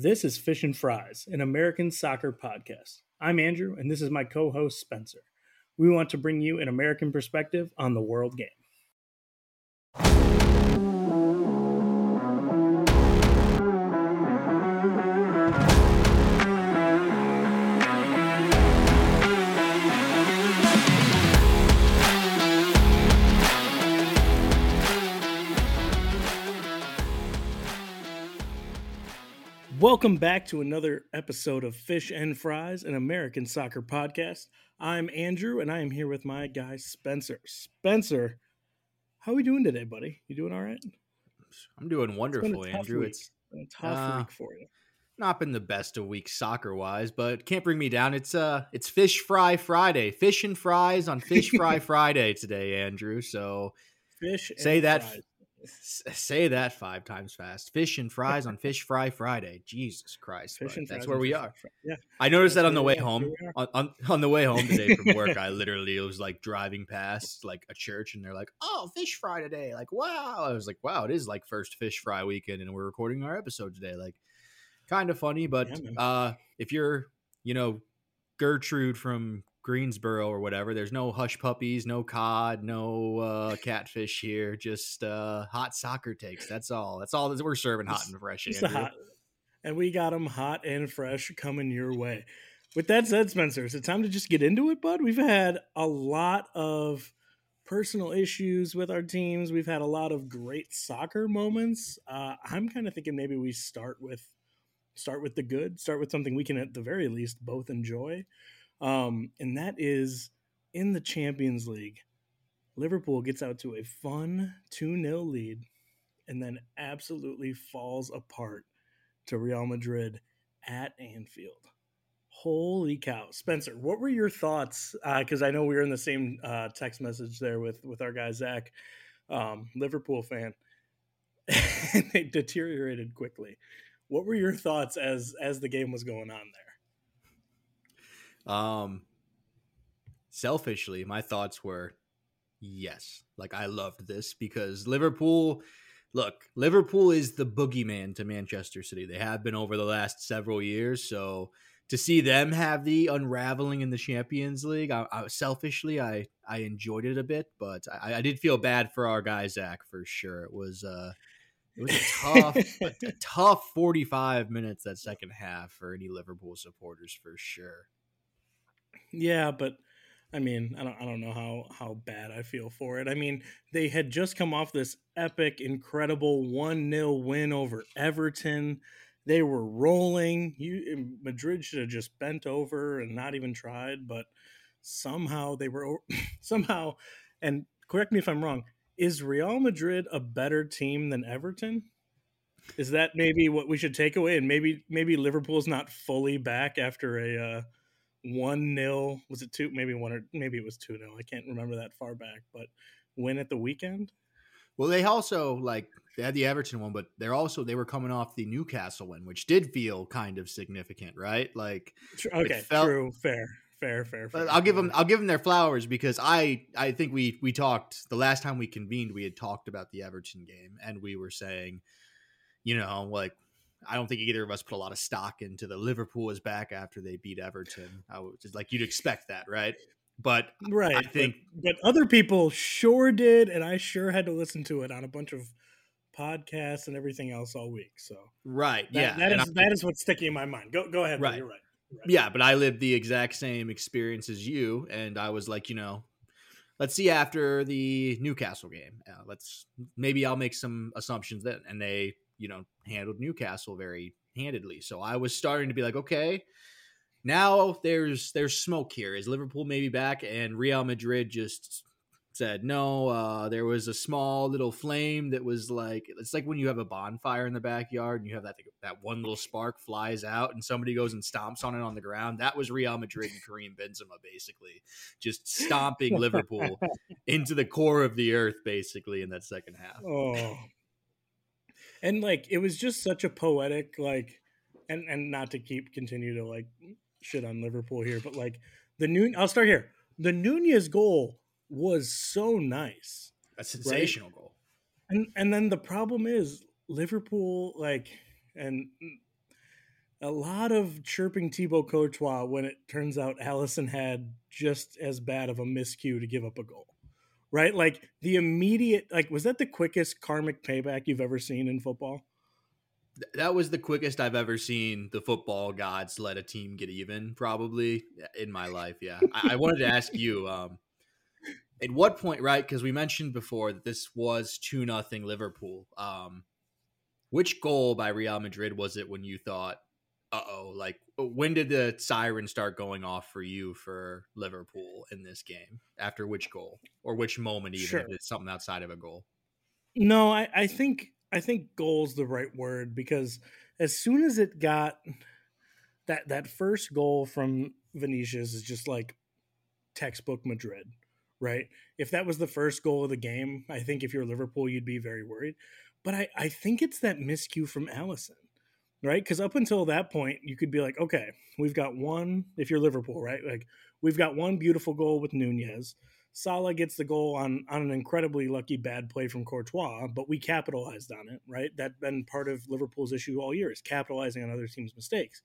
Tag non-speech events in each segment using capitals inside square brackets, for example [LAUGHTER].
This is Fish and Fries, an American soccer podcast. I'm Andrew, and this is my co host, Spencer. We want to bring you an American perspective on the world game. Welcome back to another episode of Fish and Fries, an American soccer podcast. I'm Andrew, and I am here with my guy Spencer. Spencer, how are we doing today, buddy? You doing all right? I'm doing wonderful, It's been a tough Andrew. week. It's Been a tough uh, week for you. not been the best of weeks soccer wise, but can't bring me down. It's uh it's Fish Fry Friday. Fish and fries on Fish Fry [LAUGHS] Friday today, Andrew. So Fish. and say that- fries. Say that five times fast. Fish and fries on Fish Fry Friday. Jesus Christ. That's where we are. Yeah. I noticed That's that on the way home. Here we are. On, on, on the way home today from work, I [LAUGHS] literally was like driving past like a church and they're like, Oh, fish fry today. Like, wow. I was like, Wow, it is like first fish fry weekend and we're recording our episode today. Like kind of funny, but Yeah, uh if you're, you know, Gertrude from Greensboro or whatever, there's no hush puppies, no cod, no uh catfish here, just uh hot soccer takes. That's all. That's all that we're serving hot and fresh. Hot, and we got them hot and fresh coming your way. With that said, Spencer, is it time to just get into it, bud? We've had a lot of personal issues with our teams. We've had a lot of great soccer moments. Uh, I'm kind of thinking maybe we start with start with the good, start with something we can at the very least both enjoy, um, and that is in the Champions League. Liverpool gets out to a fun 2 0 lead and then absolutely falls apart to Real Madrid at Anfield. Holy cow, Spencer! What were your thoughts? Because I know we were in the same uh, text message there with with our guy Zach, um, Liverpool fan. [LAUGHS] and they deteriorated quickly. What were your thoughts as as the game was going on there? Um, selfishly, my thoughts were yes. Like I loved this because Liverpool. Look, Liverpool is the boogeyman to Manchester City. They have been over the last several years. So to see them have the unraveling in the Champions League, I, I selfishly I I enjoyed it a bit, but I, I did feel bad for our guy Zach for sure. It was uh it was a tough [LAUGHS] a, tough forty five minutes that second half for any Liverpool supporters for sure. Yeah, but I mean, I don't I don't know how how bad I feel for it. I mean, they had just come off this epic, incredible 1-0 win over Everton. They were rolling. You Madrid should have just bent over and not even tried, but somehow they were [LAUGHS] somehow and correct me if I'm wrong, is Real Madrid a better team than Everton? Is that maybe what we should take away and maybe maybe Liverpool's not fully back after a uh one nil was it two maybe one or maybe it was two nil I can't remember that far back but win at the weekend Well, they also like they had the Everton one, but they're also they were coming off the Newcastle win, which did feel kind of significant, right? Like okay felt- true fair fair fair, fair I'll give them. I'll give them their flowers because I I think we we talked the last time we convened we had talked about the Everton game and we were saying, you know, like I don't think either of us put a lot of stock into the Liverpool is back after they beat Everton. I was just like you'd expect that, right? But right I think- but, other people sure did and I sure had to listen to it on a bunch of podcasts and everything else all week so right, that, yeah, that is I, that is what's sticking in my mind go go ahead Right. you're right You're right. Yeah, but I lived the exact same experience as you, and I was like, you know, let's see after the Newcastle game. Uh, let's maybe I'll make some assumptions then, and they, you know, handled Newcastle very handedly. So I was starting to be like, okay, now there's there's smoke here. Is Liverpool maybe back? And Real Madrid just said no. Uh, there was a small little flame that was like it's like when you have a bonfire in the backyard and you have that that one little spark flies out and somebody goes and stomps on it on the ground. That was Real Madrid and Karim Benzema basically just stomping Liverpool [LAUGHS] into the core of the earth basically in that second half. Oh. And like it was just such a poetic like and and not to keep continue to like shit on Liverpool here, but like the new I'll start here. The Nunez goal was so nice. A sensational goal. And and then the problem is Liverpool like and a lot of chirping Thibaut Courtois when it turns out Alisson had just as bad of a miscue to give up a goal. Right? Like the immediate like was that the quickest karmic payback you've ever seen in football? That was the quickest I've ever seen the football gods let a team get even, probably in my life. Yeah. I, I wanted to ask you, um, at what point, right? Because we mentioned before that this was 2 nothing Liverpool. Um, which goal by Real Madrid was it when you thought, uh oh, like when did the siren start going off for you for Liverpool in this game? After which goal or which moment, even sure. if it's something outside of a goal? No, I, I think I think goal's the right word because as soon as it got that that first goal from Vinicius is just like textbook Madrid, right? If that was the first goal of the game, I think if you're Liverpool, you'd be very worried. But I, I think it's that miscue from Alisson, right? Because up until that point, you could be like, okay, we've got one, if you're Liverpool, right? Like, we've got one beautiful goal with Nunez. Salah gets the goal on on an incredibly lucky bad play from Courtois, but we capitalized on it, right? That's been part of Liverpool's issue all year is capitalizing on other teams' mistakes.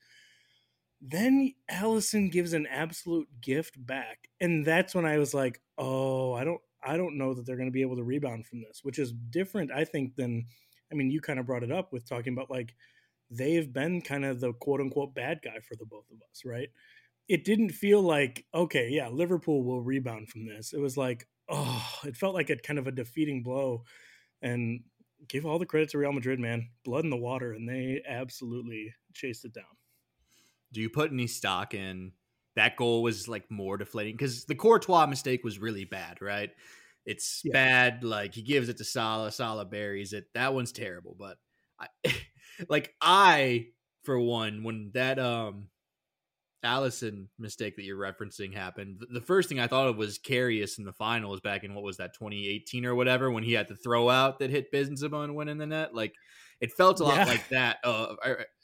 Then Alisson gives an absolute gift back, and that's when I was like, "Oh, I don't, I don't know that they're going to be able to rebound from this," which is different, I think, than, I mean, you kind of brought it up with talking about like they've been kind of the quote unquote bad guy for the both of us, right? it didn't feel like okay, yeah, Liverpool will rebound from this. It was like, oh, it felt like a kind of a defeating blow, and give all the credit to Real Madrid, man, blood in the water, and they absolutely chased it down. Do you put any stock in that goal? Was like more deflating because the Courtois mistake was really bad, right? It's yeah. bad. Like he gives it to Salah, Salah buries it. That one's terrible, but I, [LAUGHS] like I, for one, when that um Alisson mistake that you're referencing happened, the first thing I thought of was Karius in the finals back in what was that 2018 or whatever when he had the throw out that hit Benzema and went in the net. Like it felt a lot yeah. like that, uh,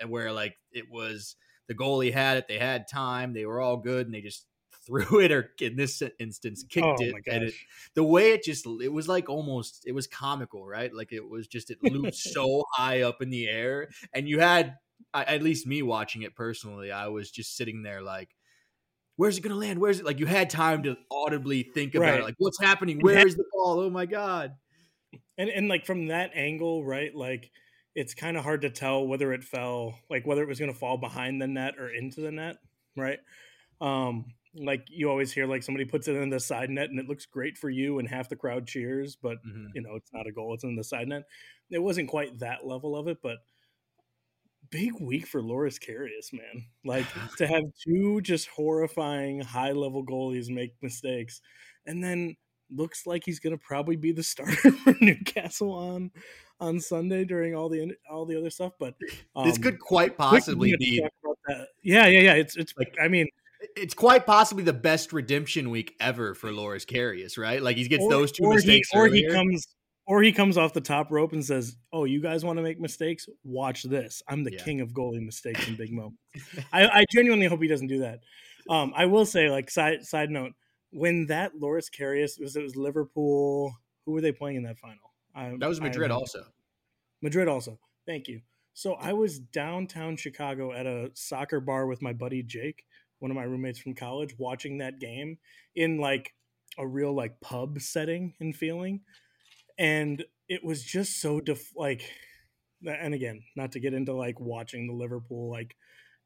where like it was the goalie had it, they had time, they were all good, and they just threw it or in this instance kicked oh it and it, the way it just it was like almost it was comical right like it was just it looped [LAUGHS] so high up in the air and you had I, at least me watching it personally, I was just sitting there like, where's it going to land? Where's it? Like you had time to audibly think about right. it. Like what's happening? Where is the ball? Oh my God. And, and like from that angle, right? Like it's kind of hard to tell whether it fell, like whether it was going to fall behind the net or into the net. Right. Um, like you always hear like somebody puts it in the side net and it looks great for you and half the crowd cheers, but mm-hmm. you know, it's not a goal. It's in the side net. It wasn't quite that level of it, but big week for Loris Karius, man. Like [LAUGHS] to have two just horrifying high level goalies make mistakes, and then looks like he's going to probably be the [LAUGHS] starter for Newcastle on on Sunday during all the all the other stuff. But um, this could quite possibly be. Yeah, yeah, yeah. It's it's like I mean. It's quite possibly the best redemption week ever for Loris Karius, right? Like he gets or, those two or mistakes, he, or he comes or he comes off the top rope and says, "Oh, you guys want to make mistakes? Watch this. I'm the yeah. king of goalie mistakes and big moments." [LAUGHS] I, I, genuinely hope he doesn't do that. Um, I will say, like side side note, when that Loris Karius was it was Liverpool. Who were they playing in that final? I, that was Madrid also. Madrid also. Thank you. So I was downtown Chicago at a soccer bar with my buddy Jake, one of my roommates from college, watching that game in like a real like pub setting and feeling. And it was just so def- like and again not to get into like watching the liverpool like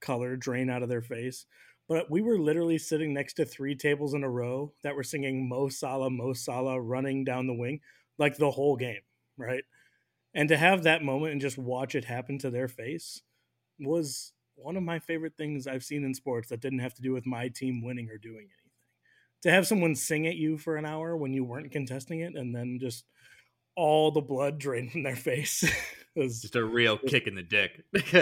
color drain out of their face but we were literally sitting next to three tables in a row that were singing mo salah mo salah running down the wing like the whole game right? And to have that moment and just watch it happen to their face was one of my favorite things i've seen in sports that didn't have to do with my team winning or doing anything to have someone sing at you for an hour when you weren't contesting it and then just all the blood [LAUGHS] drained from their face. [LAUGHS] was just a real was, kick in the dick. [LAUGHS]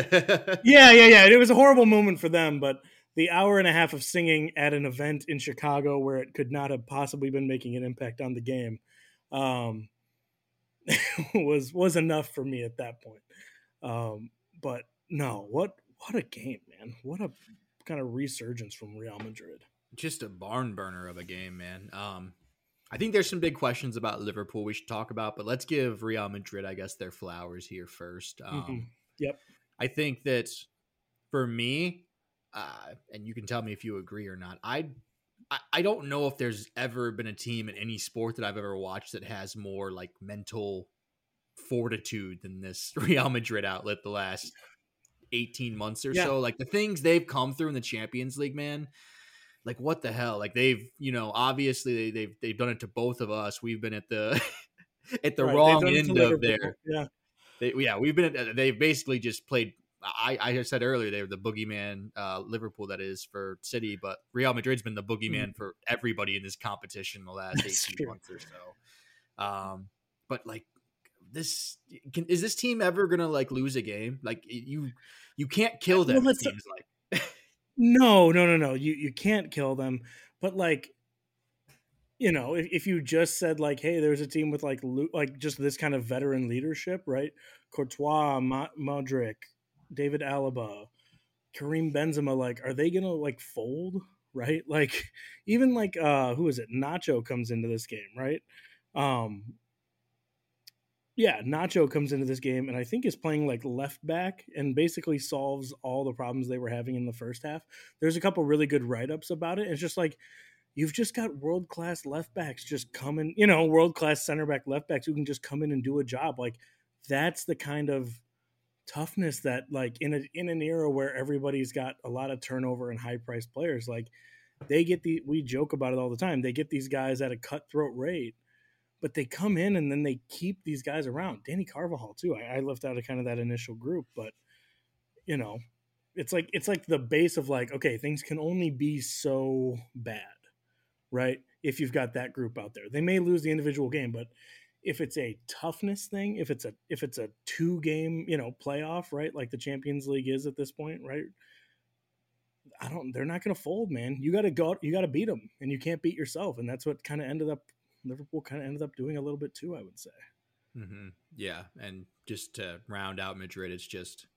yeah, yeah, yeah. It was a horrible moment for them, but the hour and a half of singing at an event in Chicago where it could not have possibly been making an impact on the game um, was was enough for me at that point. Um, but no, what what a game, man! What a kind of resurgence from Real Madrid. Just a barn burner of a game, man. Um, I think there's some big questions about Liverpool we should talk about, but let's give Real Madrid, I guess, their flowers here first. Um, mm-hmm. Yep. I think that for me, uh, and you can tell me if you agree or not. I, I I don't know if there's ever been a team in any sport that I've ever watched that has more like mental fortitude than this [LAUGHS] Real Madrid outlet the last 18 months or yeah. so. Like the things they've come through in the Champions League, man. Like what the hell? Like they've, you know, obviously they, have they've done it to both of us. We've been at the [LAUGHS] at the right, wrong end of there. Yeah. They, yeah, we've been. At, they've basically just played I, I said earlier they were the boogeyman, uh, Liverpool that is for City, but Real Madrid's been the boogeyman mm. for everybody in this competition the last [LAUGHS] eighteen true. months or so. Um, but like this, can, is this team ever gonna like lose a game? Like you, you can't kill them. Well, like. no, no, no, no. You you can't kill them, but like you know, if, if you just said like, "Hey, there's a team with like like just this kind of veteran leadership, right? Courtois, Modric, David Alaba, Karim Benzema, like, are they gonna like fold? Right? [LAUGHS] Like, even like uh who is it? Nacho comes into this game, right? Um yeah, Nacho comes into this game and I think is playing like left back and basically solves all the problems they were having in the first half. There's a couple really good write ups about it. It's just like you've just got world class left backs just coming, you know, world class center back left backs who can just come in and do a job. Like that's the kind of toughness that like in a in an era where everybody's got a lot of turnover and high priced players like they get the we joke about it all the time they get these guys at a cutthroat rate but they come in and then they keep these guys around dani carvajal too i, I left out of kind of that initial group but you know it's like it's like the base of like okay things can only be so bad right if you've got that group out there they may lose the individual game but if it's a toughness thing, if it's a if it's a two game, you know, playoff, right? Like the Champions League is at this point, right? I don't they're not going to fold, man. You got to go you got to beat them and you can't beat yourself and that's what kind of ended up Liverpool kind of ended up doing a little bit too, I would say. Mm-hmm. Yeah, and just to round out Madrid, it's just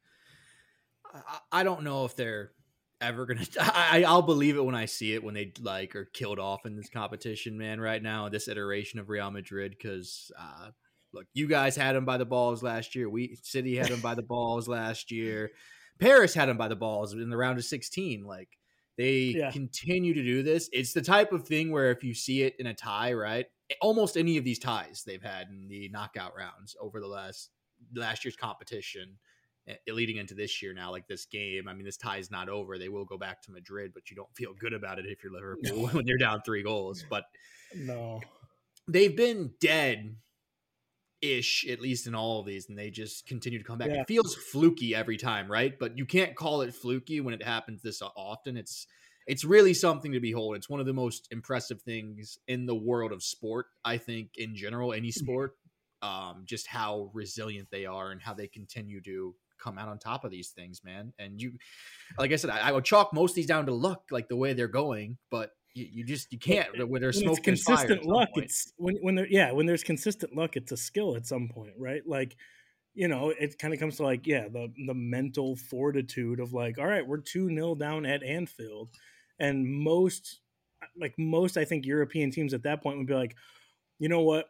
I, I don't know if they're ever gonna. [LAUGHS] I, I'll believe it when I see it when they like are killed off in this competition, man. Right now, this iteration of Real Madrid, because uh, look, you guys had them by the balls last year. We City had them by the balls last year. Paris had them by the balls in the round of sixteen. Like they yeah. continue to do this. It's the type of thing where if you see it in a tie, right? Almost any of these ties they've had in the knockout rounds over the last last year's competition Eh, leading into this year now, like this game. I mean, this tie is not over. They will go back to Madrid, but you don't feel good about it if you're Liverpool [LAUGHS] when you're down three goals. But no, they've been dead ish, at least in all of these, and they just continue to come back. Yeah. It feels fluky every time, right? But you can't call it fluky when it happens this often. It's it's really something to behold. It's one of the most impressive things in the world of sport, I think, in general, any mm-hmm. sport. Um, just how resilient they are and how they continue to come out on top of these things, man. And you, like I said, I, I would chalk most of these down to luck, like the way they're going, but you, you just you can't when there's when smoke consistent luck. It's when when there yeah when there's consistent luck, it's a skill at some point, right? Like you know, it kind of comes to like, yeah, the the mental fortitude of like, all right, we're two nil down at Anfield, and most like most I think European teams at that point would be like, you know what,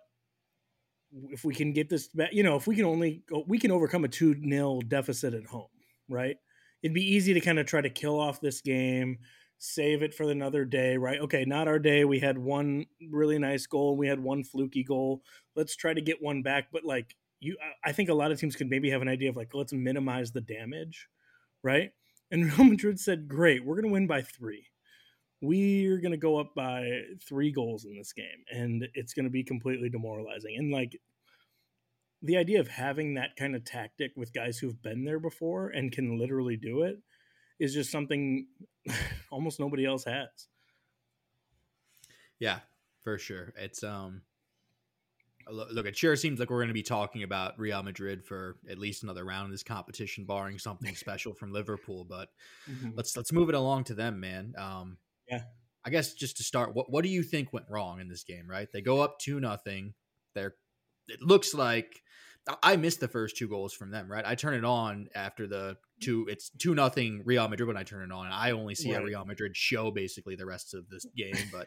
if we can get this back, you know, if we can only we can overcome a 2 nil deficit at home, right? It'd be easy to kind of try to kill off this game, save it for another day, right? Okay, not our day. We had one really nice goal, we had one fluky goal. Let's try to get one back, but like you I think a lot of teams could maybe have an idea of like let's minimize the damage, right? And [LAUGHS] Real Madrid said, "Great, we're going to win by 3." We're going to go up by three goals in this game and it's going to be completely demoralizing and like the idea of having that kind of tactic with guys who've been there before and can literally do it is just something [LAUGHS] almost nobody else has yeah for sure it's um look it sure seems like we're going to be talking about real madrid for at least another round of this competition barring something [LAUGHS] special from liverpool but mm-hmm. let's let's move it along to them man um yeah. I guess just to start, what what do you think went wrong in this game? Right, they go up two nothing. They're it looks like I missed the first two goals from them. Right, I turn it on after the two. It's two nothing Real Madrid when I turn it on. I only see right. a Real Madrid show basically the rest of this game. But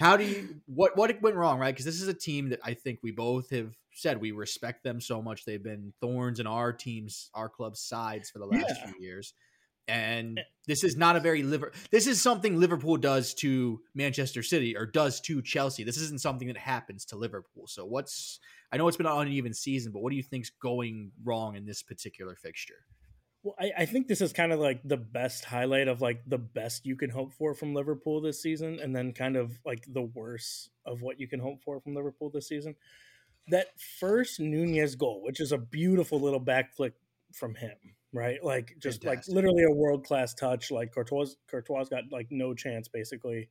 how do you what what went wrong? Right, because this is a team that I think we both have said we respect them so much. They've been thorns in our teams, our club's sides for the last yeah. few years And Eh. this is not a very liver. This is something Liverpool does to Manchester City or does to Chelsea. This isn't something that happens to Liverpool. So what's? I know it's been an uneven season, but what do you think's going wrong in this particular fixture? Well, I, I think this is kind of like the best highlight of like the best you can hope for from Liverpool this season, and then kind of like the worst of what you can hope for from Liverpool this season. That first Nunez goal, which is a beautiful little back flick from him, right? Like just Fantastic. like literally a world class touch. Like Courtois, Courtois got like no chance basically.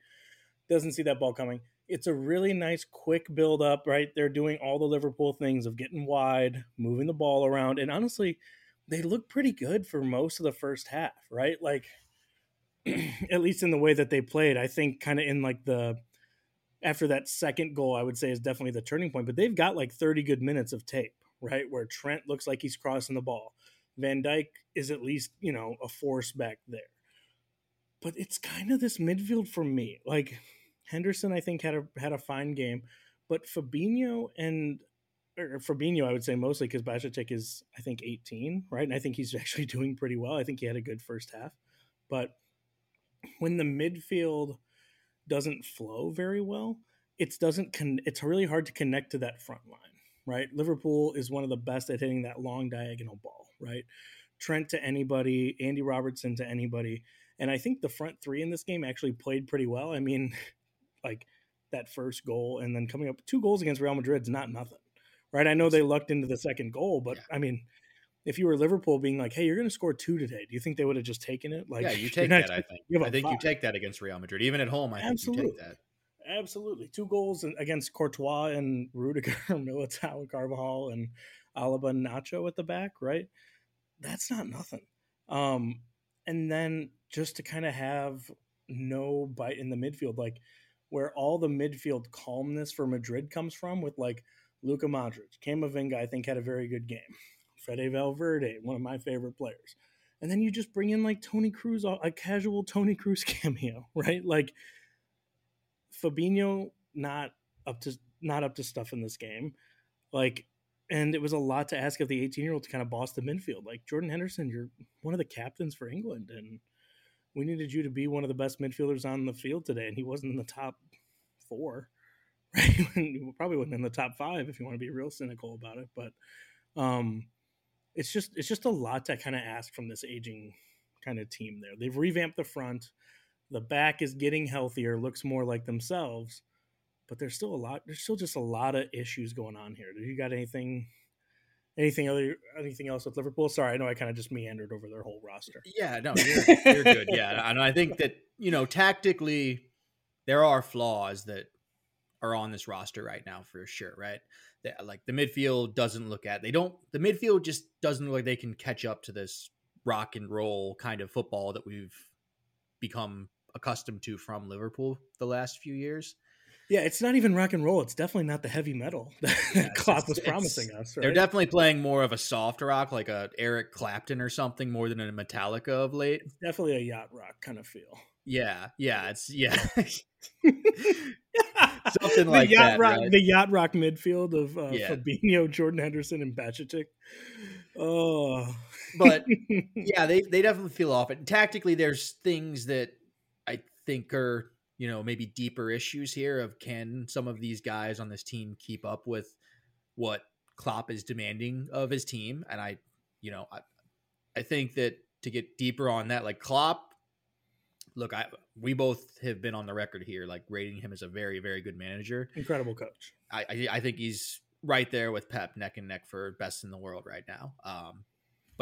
Doesn't see that ball coming. It's a really nice quick build up, right? They're doing all the Liverpool things of getting wide, moving the ball around, and honestly, they look pretty good for most of the first half, right? Like [CLEARS THROAT] at least in the way that they played. I think kind of in like the after that second goal, I would say is definitely the turning point. But they've got like 30 good minutes of tape, right? Where Trent looks like he's crossing the ball. Van Dijk is at least, you know, a force back there. But it's kind of this midfield for me. Like Henderson, I think had a had a fine game, but Fabinho and or Fabinho, I would say mostly because Bajcetic is, I think, 18, right? And I think he's [LAUGHS] actually doing pretty well. I think he had a good first half. But when the midfield doesn't flow very well, it doesn't con- it's really hard to connect to that front line, right? Liverpool is one of the best at hitting that long diagonal ball, right? Trent to anybody, Andy Robertson to anybody. And I think the front three in this game actually played pretty well. I mean, [LAUGHS] like that first goal and then coming up two goals against Real Madrid is not nothing right? I know they lucked into the second goal, but Yeah. I mean, if you were Liverpool being like, "Hey, you're going to score two today," do you think they would have just taken it? Like, yeah, you [LAUGHS] take that. I think. I think you take that against Real Madrid, even at home. I think you Absolutely. take that. Absolutely, two goals against Courtois and Rudiger, [LAUGHS] Militao, and Carvajal, and Alaba and Nacho at the back, right? That's not nothing. Um, and then just to kind of have no bite in the midfield, like where all the midfield calmness for Madrid comes from, with like Luka Modric, Camavinga, I think had a very good game. Fede Valverde, one of my favorite players. And then you just bring in like Toni Kroos, a casual Toni Kroos [LAUGHS] cameo, right? Like Fabinho not up to not up to stuff in this game. Like and it was a lot to ask of the 18 year old to kind of boss the midfield. Like Jordan Henderson, you're one of the captains for England, and we needed you to be one of the best midfielders on the field today, and he wasn't in the top four. [LAUGHS] Right, probably wasn't in the top five if you want to be real cynical about it. But um, it's just it's just a lot to kind of ask from this aging kind of team. There, they've revamped the front. The back is getting healthier, looks more like themselves, but there's still a lot. There's still just a lot of issues going on here. Do you got anything? Anything other? Anything else with Liverpool? Sorry, I know I kind of just meandered over their whole roster. Yeah, no, you're, you're good. Yeah, and I think that you know tactically there are flaws that are on this roster right now for sure. Right, that like the midfield doesn't look at they don't the midfield just doesn't look like they can catch up to this rock and roll kind of football that we've become accustomed to from Liverpool the last few years. Yeah, it's not even rock and roll. It's definitely not the heavy metal [LAUGHS] that Yeah, Klopp was promising us. They're definitely playing more of a soft rock, like a Eric Clapton or something, more than a Metallica of late. It's definitely a yacht rock kind of feel. Yeah, yeah, it's yeah. [LAUGHS] [LAUGHS] Something the like yacht that, rock, right? the yacht rock midfield of uh, Yeah. Fabinho, Jordan Henderson, and Bajcetic. Oh, But yeah, they they definitely feel off it. Tactically, there's things that I think are you know maybe deeper issues here. Of can some of these guys on this team keep up with what Klopp is demanding of his team? And I, you know, I I think that to get deeper on that, like Klopp. Look, I we both have been on the record here, like rating him as a very, very good manager. incredible coach. I, I I think he's right there with Pep, neck and neck for best in the world right now. Um,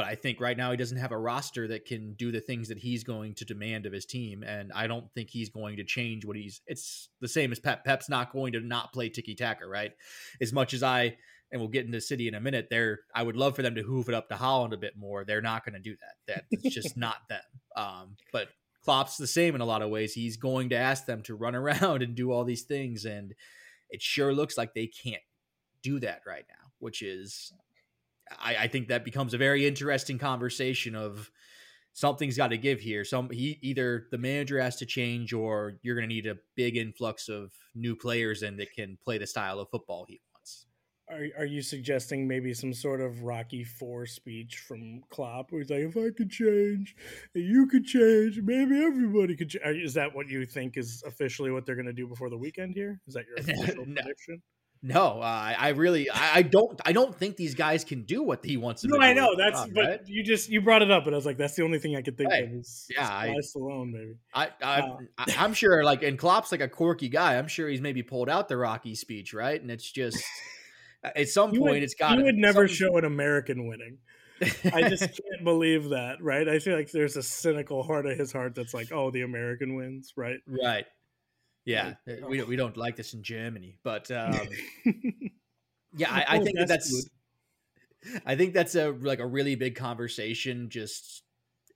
but I think right now he doesn't have a roster that can do the things that he's going to demand of his team, and I don't think he's going to change what he's. It's the same as Pep. Pep's not going to not play tiki taka, right? As much as I and we'll get into City in a minute. There, I would love for them to hoof it up to Haaland a bit more. They're not going to do that. That's [LAUGHS] just not them. Um, but Klopp's the same in a lot of ways. He's going to ask them to run [LAUGHS] around and do all these things, and it sure looks like they can't do that right now, which is, I, I think that becomes a very interesting conversation of something's got to give here. Some he either the manager has to change, or you're going to need a big influx of new players in that can play the style of football he wants. are, are you suggesting maybe some sort of Rocky Four speech from Klopp, where he's like, "If I could change, you could change, maybe everybody could." change. Is that what you think is officially what they're going to do before the weekend? Here is that your [LAUGHS] official No. prediction? No, uh, I I really, I, I don't, I don't think these guys can do what he wants them No, to do. No, I know that's, but right? you just you brought it up, and I was like, that's the only thing I could think Hey, of is yeah, I- Sly Stallone, maybe. I, I, Uh, I I'm sure, like, and Klopp's like a quirky guy. I'm sure he's maybe pulled out the Rocky speech, right? And it's just [LAUGHS] at some You point, would, it's got. you would never show an American winning. I just [LAUGHS] can't believe that, right? I feel like there's a cynical heart of his heart that's like, oh, the American wins, right? right. Yeah, Like, we don't, we don't like this in Germany, but [LAUGHS] um, yeah, I, I Oh, think that that's that's. I think that's a like a really big conversation. Just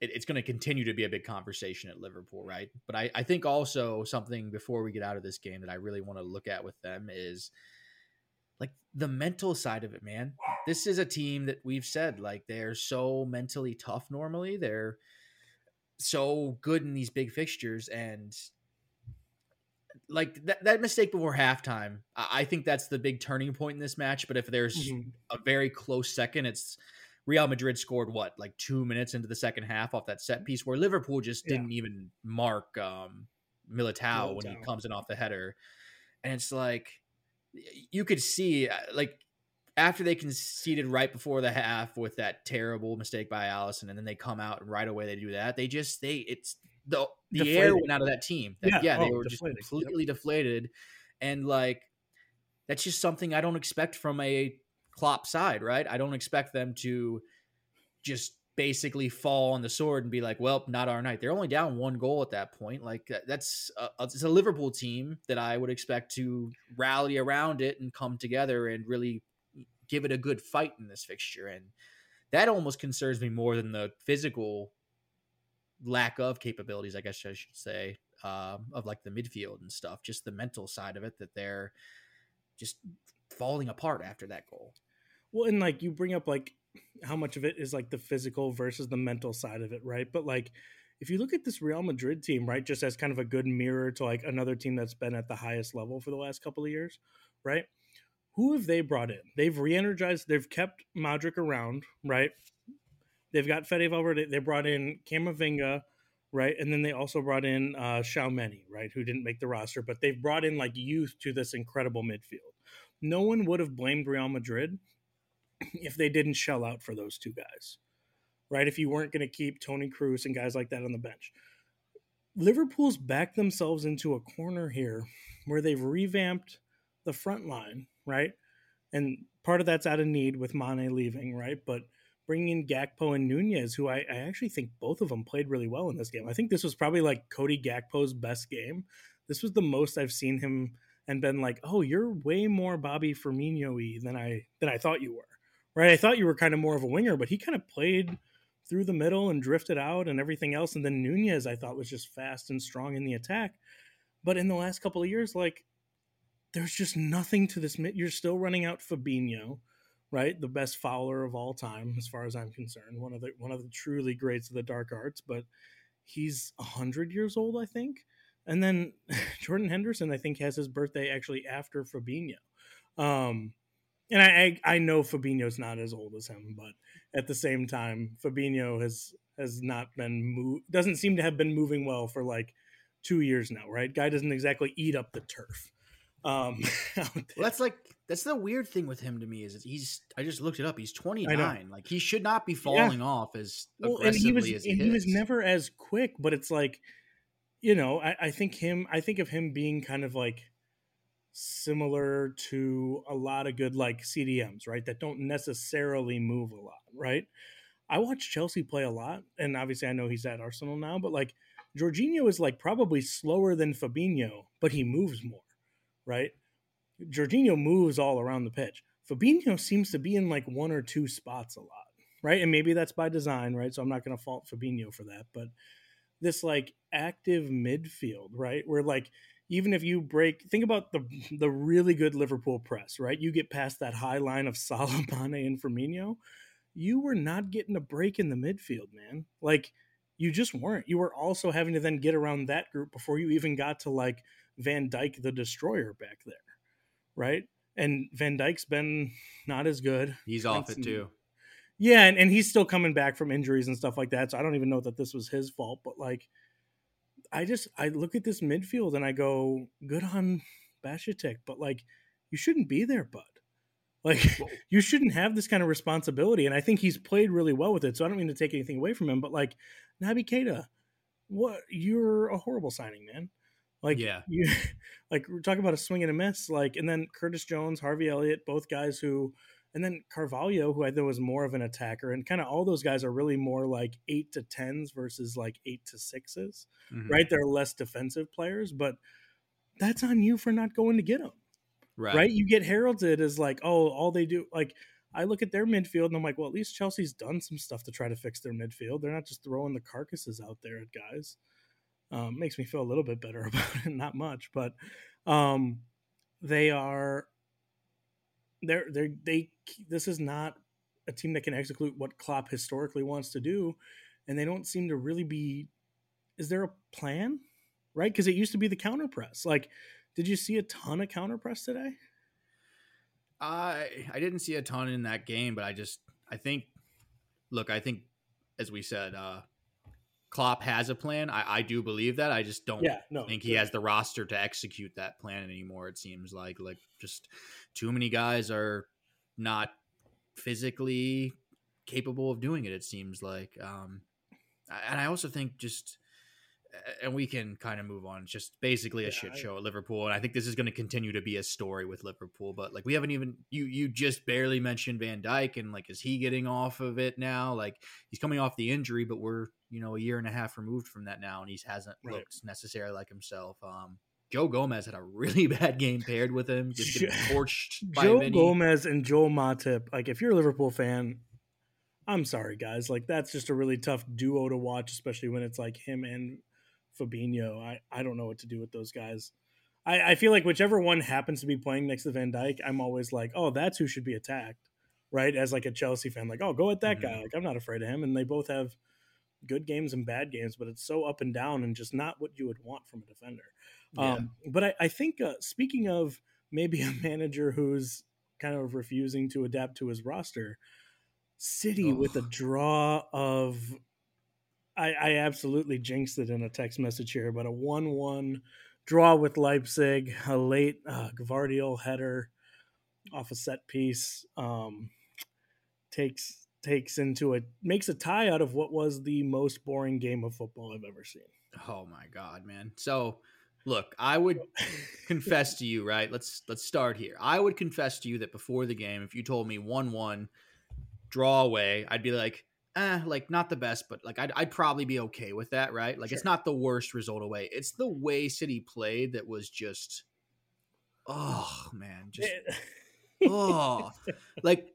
it, it's going to continue to be a big conversation at Liverpool, right? But I, I think also something before we get out of this game that I really want to look at with them is like the mental side of it, man. This is a team that we've said like they're so mentally tough normally. They're so good in these big fixtures and like that, that mistake before halftime, I, think that's the big turning point in this match. But if there's Mhm. a very close second, it's Real Madrid scored what, like two minutes into the second half off that set piece where Liverpool just Yeah. didn't even mark um, Militao, when he comes in off the header. And it's like, you could see, uh, like, after they conceded right before the half with that terrible mistake by Alisson, and then they come out and right away they do that. They just they it's the the air went out of that team. That, Yeah, yeah, they oh, were deflated, just yep. completely deflated, and like that's just something I don't expect from a Klopp side, right? I don't expect them to just basically fall on the sword and be like, "Well, not our night." They're only down one goal at that point. Like that's a, it's a Liverpool team that I would expect to rally around it and come together and really give it a good fight in this fixture. And that almost concerns me more than the physical lack of capabilities, I guess I should say, um, of like the midfield and stuff. Just the mental side of it that they're just falling apart after that goal. Well, and like you bring up like how much of it is like the physical versus the mental side of it, right? But like if you look at this Real Madrid team, right, just as kind of a good mirror to like another team that's been at the highest level for the last couple of years, right? Who have they brought in? They've re-energized, they've kept Modric around, right? They've got Fede Valverde, they brought in Camavinga, right? And then they also brought in uh Tchouameni, right, who didn't make the roster, but they've brought in like youth to this incredible midfield. No one would have blamed Real Madrid if they didn't shell out for those two guys, right? If you weren't going to keep Toni Kroos and guys like that on the bench. Liverpool's backed themselves into a corner here where they've revamped the front line, right? And part of that's out of need with Mane leaving, right? But bringing in Gakpo and Nunez, who I, I actually think both of them played really well in this game. I think this was probably like Cody Gakpo's best game. This was the most I've seen him and been like, "Oh, you're way more Bobby Firmino-y than I than I thought you were." Right? I thought you were kind of more of a winger, but he kind of played through the middle and drifted out and everything else. And then Nunez, I thought, was just fast and strong in the attack. But in the last couple of years, like there's just nothing to this. You're still running out Fabinho, right? The best fowler of all time, as far as I'm concerned. One of the one of the truly greats of the dark arts, but he's hundred years old, I think. And then [LAUGHS] Jordan Henderson, I think, has his birthday actually after Fabinho. Um, and I, I I know Fabinho's not as old as him, but at the same time, Fabinho has has not been move doesn't seem to have been moving well for like two years now, right? Guy doesn't exactly eat up the turf. Um. [LAUGHS] Well, that's like that's the weird thing with him to me is he's. I just looked it up. He's twenty I know. nine. Like he should not be falling off as well, and he was as he, and he was never as quick, but it's like, you know, I, I think him. I think of him being kind of like similar to a lot of good like CDMs, right? That don't necessarily move a lot, right? I watch Chelsea play a lot, and obviously I know he's at Arsenal now, but like Jorginho is like probably slower than Fabinho, but he moves more, right? Jorginho moves all around the pitch. Fabinho seems to be in like one or two spots a lot, right? And maybe that's by design, right? So I'm not going to fault Fabinho for that, but this like active midfield, right? Where like even if you break, think about the the really good Liverpool press, right? You get past that high line of [LAUGHS] Salah, and Firmino, you were not getting a break in the midfield, man. Like you just weren't. You were also having to then get around that group before you even got to like Van Dijk the Destroyer back there, right? and Van Dijk's been not as good. He's off it too. Yeah, and, and he's still coming back from injuries and stuff like that. So I don't even know that this was his fault, but like I just I look at this midfield and I go, good on Bajcetic, but like you shouldn't be there, bud. Like [LAUGHS] you shouldn't have this kind of responsibility. And I think he's played really well with it. So I don't mean to take anything away from him, but like Naby Keita, what you're a horrible signing, man. Like yeah, you [LAUGHS] like we're talking about a swing and a miss. Like and then Curtis Jones, Harvey Elliott, both guys who and then Carvalho, who I thought was more of an attacker, and kind of all those guys are really more like eight to tens versus like eight to 6s mm-hmm. right? They're less defensive players, but that's on you for not going to get them, right? right? You get heralded as like, oh, all they do, like I look at their midfield and I'm like, well, at least Chelsea's done some stuff to try to fix their midfield. They're not just throwing the carcasses out there at guys. Um, makes me feel a little bit better [LAUGHS] about it, not much, but um, they are they're they're they this is not a team that can execute what Klopp historically wants to do, and they don't seem to really be. Is there a plan, right? Because it used to be the counter press. Like, did you see a ton of counter press today? I I didn't see a ton in that game, but I just I think, look, I think as we said, uh, Klopp has a plan. I, I do believe that. I just don't yeah, no, think he has the roster to execute that plan anymore. It seems like like just too many guys are not physically capable of doing it. It seems like, um, and I also think just and we can kind of move on. It's just basically a yeah, shit show at Liverpool, and I think this is going to continue to be a story with Liverpool. But like, we haven't even you you just barely mentioned Van Dijk, and like, is he getting off of it now? Like, he's coming off the injury, but we're you know a year and a half removed from that now, and he hasn't right. looked necessarily like himself. Um, Joe Gomez had a really [LAUGHS] bad game paired with him, just getting [LAUGHS] torched. Joe Gomez and Joel Matip. Like, if you're a Liverpool fan, I'm sorry, guys. Like, that's just a really tough duo to watch, especially when it's like him and Fabinho. I, I don't know what to do with those guys. I, I feel like whichever one happens to be playing next to Van Dijk, I'm always like, oh, that's who should be attacked, right? As like a Chelsea fan, like, oh, go at that mm-hmm. guy. Like, I'm not afraid of him. And they both have good games and bad games, but it's so up and down and just not what you would want from a defender. Yeah. Um, but I, I think uh, speaking of maybe [LAUGHS] a manager who's kind of refusing to adapt to his roster, City oh. with a draw of I, I absolutely jinxed it in a text message here, but a one-one draw with Leipzig, a late uh, Gvardiol header off a set piece um, takes takes into it makes a tie out of what was the most boring game of football I've ever seen. Oh my god, man! So look, I would [LAUGHS] confess to you, right? Let's let's start here. I would confess to you that before the game, if you told me one-one draw away, I'd be like, eh, like not the best, but like I'd, I'd probably be okay with that, right? Like sure. it's not the worst result away. It's the way City played that was just, oh man, just oh, like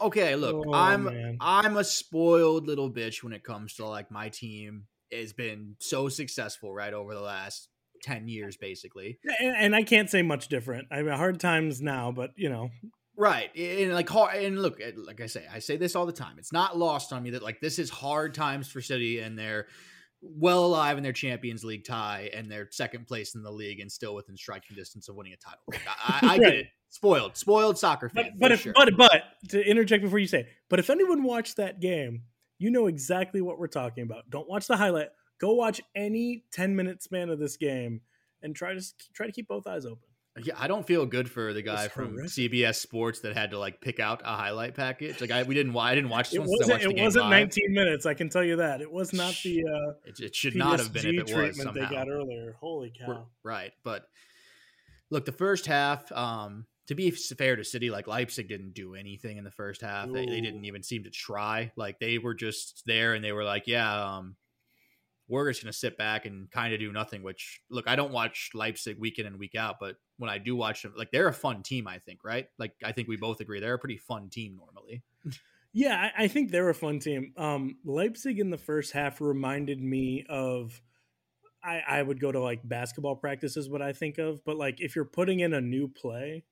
okay, [LAUGHS] look, oh, I'm man. I'm a spoiled little bitch when it comes to like my team has been so successful right over the last 10 years basically and, and, i can't say much different i mean hard times now but you know Right. And like and look, eh, like I say, I say this all the time. It's not lost on me that like this is hard times for City and they're well alive in their Champions League tie and they're second place in the league and still within striking distance of winning a title. Like, I, I right. get it. Spoiled, spoiled soccer fan. But but if, sure. but but to interject before you say, but if anyone watched that game, you know exactly what we're talking about. Don't watch the highlight. Go watch any ten minute span of this game and try to try to keep both eyes open. Yeah, I don't feel good for the guy from CBS Sports that had to like pick out a highlight package. Like I, we didn't. I didn't watch. It wasn't. It wasn't live. 19 minutes. I can tell you that it was not the. Uh, it, it should PSG not have been if it was somehow. they got earlier. Holy cow! Right, but look, the first half. Um, to be fair to City, like Leipzig didn't do anything in the first half. They, they, didn't even seem to try. Like they were just there, and they were like, "Yeah, um, we're just going to sit back and kind of do nothing. Which, look, I don't watch Leipzig week in and week out, but when I do watch them, like they're a fun team. I think, right? Like I think we both agree they're a pretty fun team normally. yeah, I, I think they're a fun team. Um, Leipzig in the first half reminded me of. I, I would go to like basketball practices, what I think of, but like if you're putting in a new play,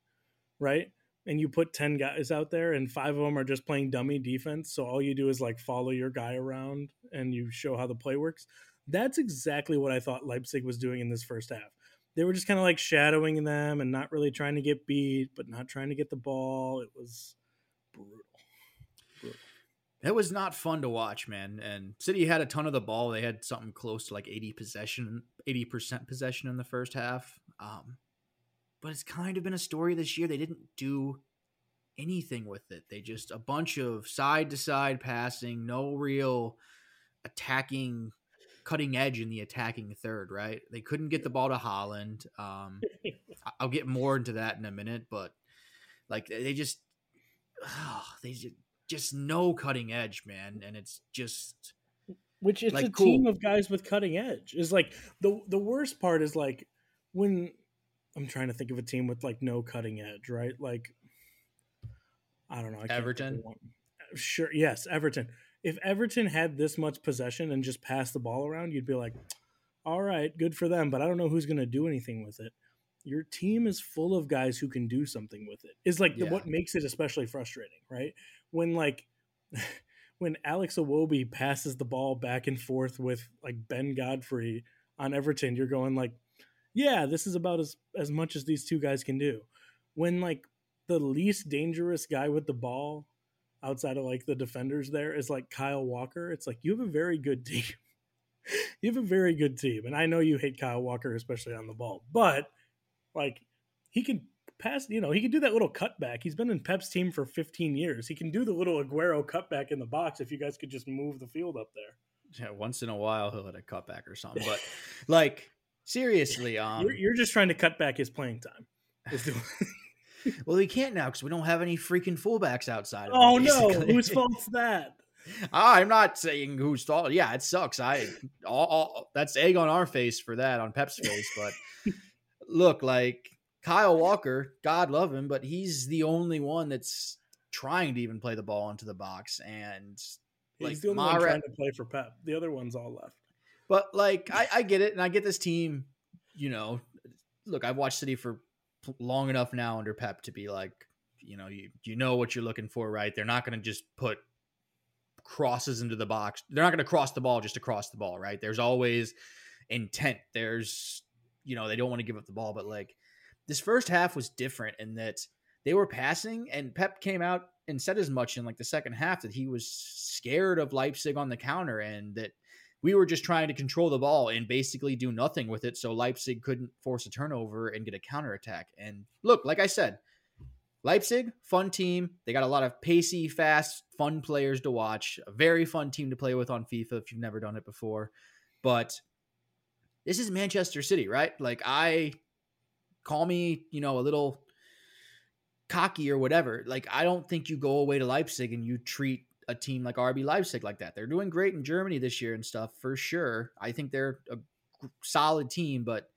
right? And you put 10 guys out there and five of them are just playing dummy defense so all you do is like follow your guy around and you show how the play works that's exactly what i thought leipzig was doing in this first half they were just kind of like shadowing them and not really trying to get beat, but not trying to get the ball. It was brutal. It was not fun to watch, man. And City had a ton of the ball. They had something close to like 80 possession, 80% possession in the first half. Um, but it's kind of been a story this year. They didn't do anything with it. They just a bunch of side to side passing, no real attacking cutting edge in the attacking third, right? They couldn't get the ball to Haaland. Um, [LAUGHS] I'll get more into that in a minute, but like they just, oh, they just, just no cutting edge, man, and it's just which it's like, a cool. team of guys with cutting edge. Is like the the worst part is like when I'm trying to think of a team with like no cutting edge, right? Like I don't know, I Everton. Sure, yes, Everton if Everton had this much possession and just passed the ball around, you'd be like, all right, good for them, but I don't know who's going to do anything with it. Your team is full of guys who can do something with it. Is like yeah. the, what makes it especially frustrating, right? When like [LAUGHS] when Alex Iwobi passes the ball back and forth with like Ben Godfrey on Everton, you're going like, yeah, this is about as as much as these two guys can do. When like the least dangerous guy with the ball outside of like the defenders there is like Kyle Walker. It's like you have a very good [LAUGHS] team. you have a very good team. And I know you hate Kyle Walker, especially on the ball, but like he can pass, you know, he can do that little cutback. He's been in Pep's team for 15 years. He can do the little Aguero cutback in the box if you guys could just move the field up there. Yeah, once in a while he'll hit a cutback or something. But [LAUGHS] like seriously, um you're, you're just trying to cut back his playing time. [LAUGHS] well, we can't now because we don't have any freaking fullbacks outside. oh no, whose [LAUGHS] fault's that? I'm not saying whose fault. Yeah, it sucks. I all, all, that's egg on our face for that on Pep's face. But [LAUGHS] look, like Kyle Walker, God love him, but he's the only one that's trying to even play the ball into the box. And like, he's the only Mara, one trying to play for Pep. The other one's all left. But like, I, I get it, and I get this team. You know, look, I've watched City for long enough now under Pep to be like, you know, you you know what you're looking for, right? They're not going to just put crosses into the box. They're not going to cross the ball just to cross the ball, right? There's always intent. There's, you know, they don't want to give up the ball, but like this first half was different in that they were passing and Pep came out and said as much in like the second half that he was scared of Leipzig on the counter and that we were just trying to control the ball and basically do nothing with it so Leipzig couldn't force a turnover and get a counterattack. And look, like I said, Leipzig, fun team. They got a lot of pacey, fast, fun players to watch. A very fun team to play with on FIFA if you've never done it before. But this is Manchester City, right? Like I call me, you know, a little cocky or whatever. Like I don't think you go away to Leipzig and you treat a team like RB Leipzig like that. They're doing great in Germany this year and stuff for sure. I think they're a solid team, but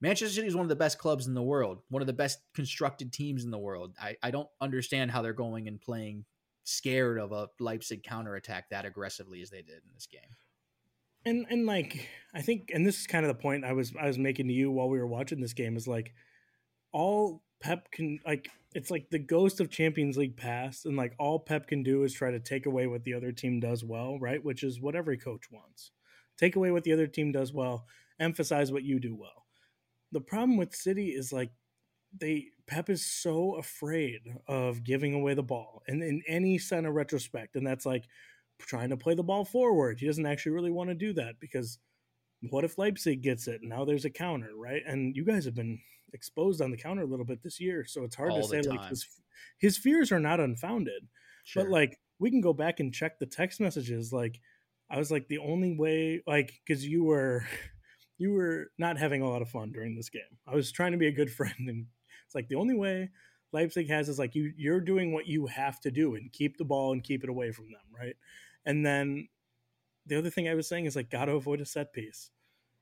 Manchester City is one of the best clubs in the world, one of the best constructed teams in the world. I, I don't understand how they're going and playing scared of a Leipzig counterattack that aggressively as they did in this game. And and like I think and this is kind of the point I was I was making to you while we were watching this game is like all Pep can like it's like the ghost of Champions League past, and like all Pep can do is try to take away what the other team does well, right? Which is what every coach wants. Take away what the other team does well, emphasize what you do well. The problem with City is like they Pep is so afraid of giving away the ball, and in any kind of retrospect, and that's like trying to play the ball forward. He doesn't actually really want to do that because what if Leipzig gets it? Now there's a counter, right? And you guys have been exposed on the counter a little bit this year, so it's hard All to say like his his fears are not unfounded. Sure. But like we can go back and check the text messages. Like I was like the only way, like because you were [LAUGHS] you were not having a lot of fun during this game. I was trying to be a good [LAUGHS] friend, and it's like the only way Leipzig has is like you you're doing what you have to do and keep the ball and keep it away from them, right? And then the other thing I was saying is like gotta avoid a set piece.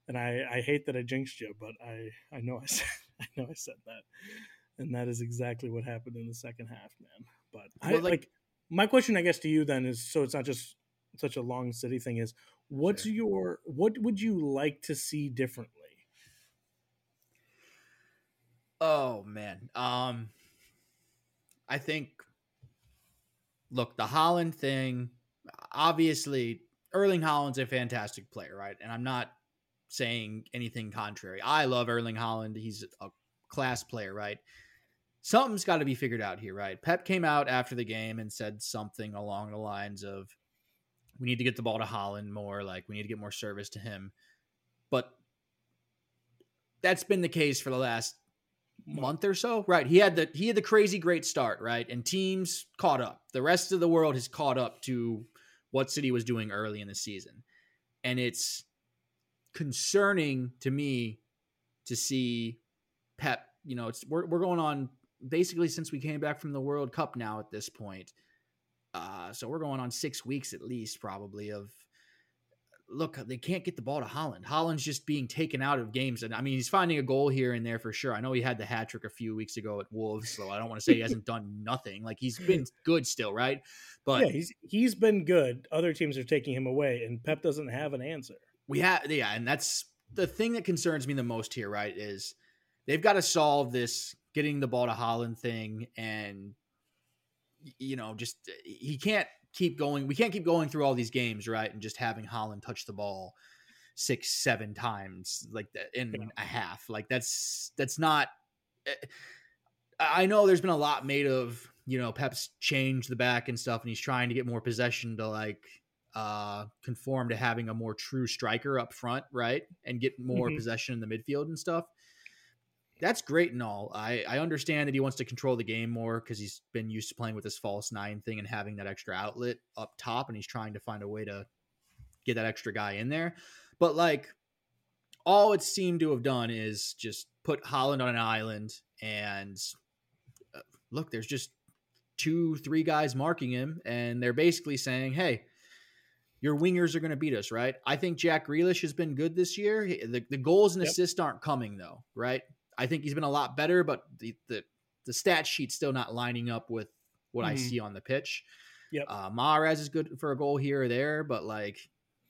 And I, I hate that I jinxed you, but I, I know I [LAUGHS] said [LAUGHS] I know I said that, and that is exactly what happened in the second half, man. But well, I like, like my question, I guess, to you then is so it's not just such a long city thing. Is what's sure. your what would you like to see differently? Oh man, um, I think. Look, the Haaland thing. Obviously, Erling Haaland's a fantastic player, right? And I'm not saying anything contrary. I love Erling Haaland. He's a class player, right? Something's got to be figured out here, right? Pep came out after the game and said something along the lines of we need to get the ball to Haaland more, like we need to get more service to him. But that's been the case for the last month or so, right? He had the he had the crazy great start, right? And teams caught up. The rest of the world has caught up to what City was doing early in the season. And it's concerning to me to see Pep, you know, it's we're we're going on basically since we came back from the World Cup now at this point. Uh, so we're going on six weeks at least, probably of look, they can't get the ball to Haaland. Haaland's just being taken out of games. And I mean, he's finding a goal here and there for sure. I know he had the hat trick a few weeks ago at Wolves, so I don't want to say he hasn't done nothing. Like he's [LAUGHS] been good still, right? But yeah, he's he's been good. Other teams are taking him away, and Pep doesn't have an answer. We have yeah, and that's the thing that concerns me the most here, right? Is they've got to solve this getting the ball to Haaland thing and you know, just he can't keep going. We can't keep going through all these games, right? And just having Haaland touch the ball six, seven times like that in yeah. a half. Like that's that's not. Eh, I know there's been a lot made of you know Pep's changed the back and stuff, and he's trying to get more possession to like uh conform to having a more true striker up front, right? And get more mm-hmm. possession in the midfield and stuff that's great and all. I, I understand that he wants to control the game more because he's been used to playing with this false nine thing and having that extra outlet up top, and he's trying to find a way to get that extra guy in there. But like, all it seemed to have done is just put Haaland on an island, and uh, look, there's just two, three guys marking him, and they're basically saying, "Hey." Your wingers are going to beat us, right? I think Jack Grealish has been good this year. The, the goals and yep. assists aren't coming though, right? I think he's been a lot better, but the the, the stat sheet's still not lining up with what mm-hmm. I see on the pitch. Yep. Uh, Mahrez is good for a goal here or there, but like,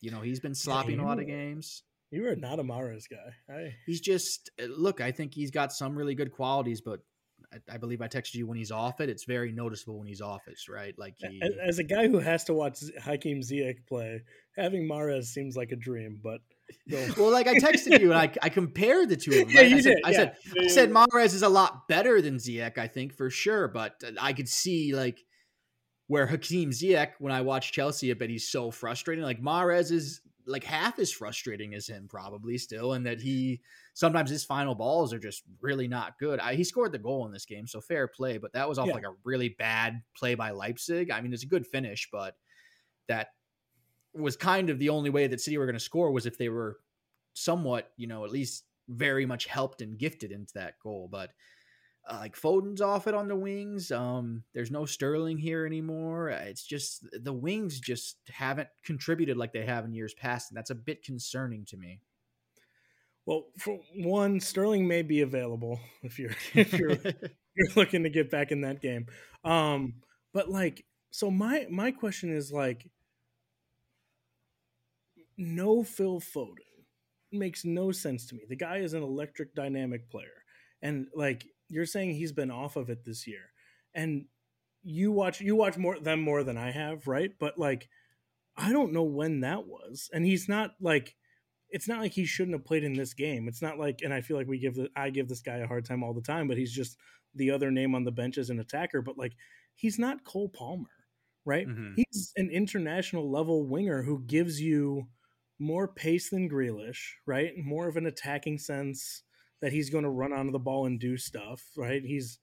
you know, he's been sloppy yeah, in a lot of games. You are not a Mahrez guy. I... He's just uh, look. I think he's got some really good qualities, but I, I, believe I texted you when he's off it. It's very noticeable when he's off it, right? Like he, as, a guy who has to watch Hakim Ziyech play, having Mahrez seems like a dream. But [LAUGHS] well, like I texted you and I, I compared the two of them. Right? Yeah, you I said, did. I yeah. said, yeah, I said Mahrez is a lot better than Ziyech, I think for sure. But uh, I could see like where Hakim Ziyech, when I watch Chelsea, I bet he's so frustrating. Like Mahrez is like half as frustrating as him probably still, and that he sometimes his final balls are just really not good. I, he scored the goal in this game, so fair play, but that was off like a really bad play by Leipzig. I mean, it's a good finish, but that was kind of the only way that City were going to score was if they were somewhat, you know, at least very much helped and gifted into that goal. But uh, like Foden's off it on the wings. Um, there's no Sterling here anymore. Uh, it's just the wings just haven't contributed like they have in years past, and that's a bit concerning to me. Well, for one, Sterling may be available if you're [LAUGHS] if you're you're looking to get back in that game. Um, but like, so my my question is like, no Phil Foden makes no sense to me. The guy is an electric dynamic player. And like you're saying he's been off of it this year. And you watch you watch more them more than I have, right? But like I don't know when that was. And he's not like it's not like he shouldn't have played in this game. It's not like and I feel like we give the I give this guy a hard time all the time, but he's just the other name on the bench as an attacker, but like he's not Cole Palmer, right? Mm-hmm. He's an international level winger who gives you more pace than Grealish, right? More of an attacking sense that he's going to run onto the ball and do stuff, right? He's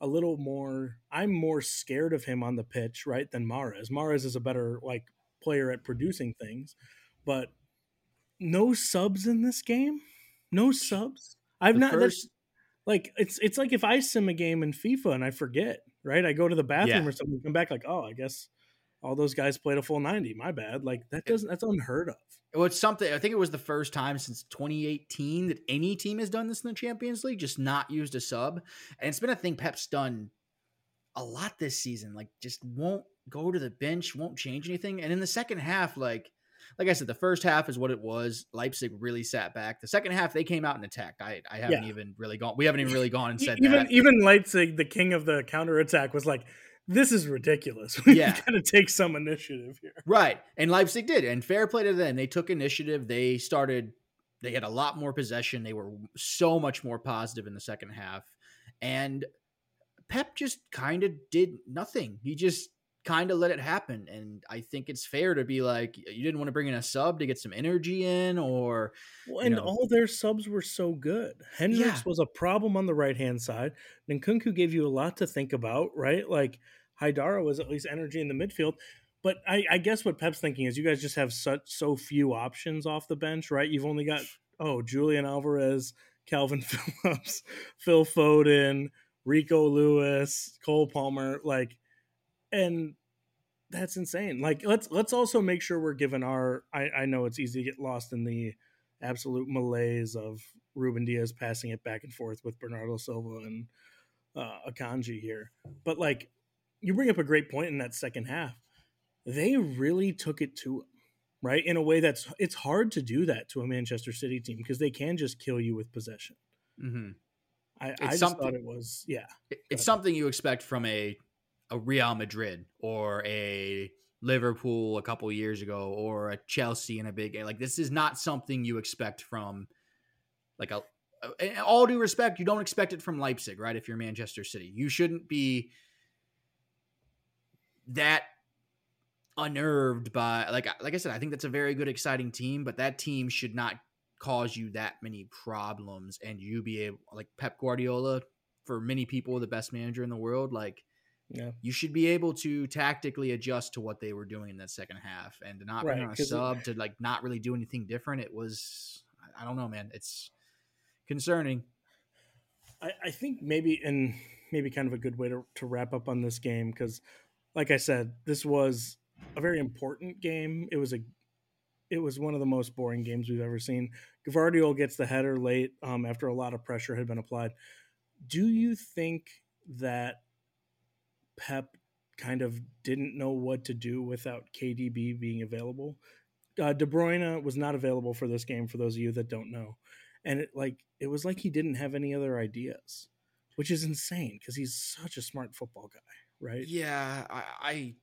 a little more. I'm more scared of him on the pitch, right, than Mahrez. Mahrez is a better like player at producing things, but no subs in this game. No subs. I've the not. First... like it's it's like if I sim a game in FIFA and I forget, right? I go to the bathroom yeah. or something, come back like, oh, I guess all those guys played a full 90 my bad like that doesn't that's unheard of well it's something i think it was the first time since 2018 that any team has done this in the champions league just not used a sub and it's been a thing pep's done a lot this season like just won't go to the bench won't change anything and in the second half like like I said, the first half is what it was. Leipzig really sat back. The second half, they came out and attacked. I, I haven't yeah. even really gone. We haven't even really gone and said even that. even Leipzig, the king of the counter attack, was like, this is ridiculous. [LAUGHS] We yeah. got to take some initiative here. Right. And Leipzig did. And fair play to them. They took initiative. They started they had a lot more possession. They were so much more positive in the second half. And Pep just kind of did nothing. He just kind of let it happen. And I think it's fair to be like, you didn't want to bring in a sub to get some energy in, or well, and know. all their subs were so good. Henrichs Yeah. was a problem on the right hand side. Nkunku gave you a lot to think about, right? Like Haidara was at least energy in the midfield. But I, I guess what Pep's thinking is you guys just have such so few options off the bench, right? You've only got oh Julian Alvarez, Calvin [LAUGHS] Phillips, Phil Foden, Rico Lewis, Cole Palmer, like, and that's insane. Like, let's let's also make sure we're given our. I, I know it's easy to get lost in the absolute malaise of Ruben Dias passing it back and forth with Bernardo Silva and uh, Akanji here, but like, you bring up a great point in that second half. They really took it to him, right? In a way that's it's hard to do that to a Manchester City team because they can just kill you with possession. Mm-hmm. I, It's I thought it was yeah. It's something you expect from a a Real Madrid or a Liverpool a couple years ago or a Chelsea in a big game. Like this is not something you expect from like a all due respect, you don't expect it from Leipzig, right? If you're Manchester City, you shouldn't be that unnerved by like like I said. I think that's a very good, exciting team, but that team should not cause you that many problems, and you be able like Pep Guardiola for many people the best manager in the world. Like Yeah. you should be able to tactically adjust to what they were doing in that second half, and to not bring Right, on a 'cause it- sub to like not really do anything different. It was I- I don't know, man. It's concerning. I, I think maybe and maybe kind of a good way to, to wrap up on this game because like I said, this was a very important game. It was a it was one of the most boring games we've ever seen. Gvardiol gets the header late um, after a lot of pressure had been applied. Do you think that Pep kind of didn't know what to do without KDB being available? Uh, De Bruyne was not available for this game. For those of you that don't know, and it like it was like he didn't have any other ideas, which is insane because he's such a smart football guy, right? Yeah, I, I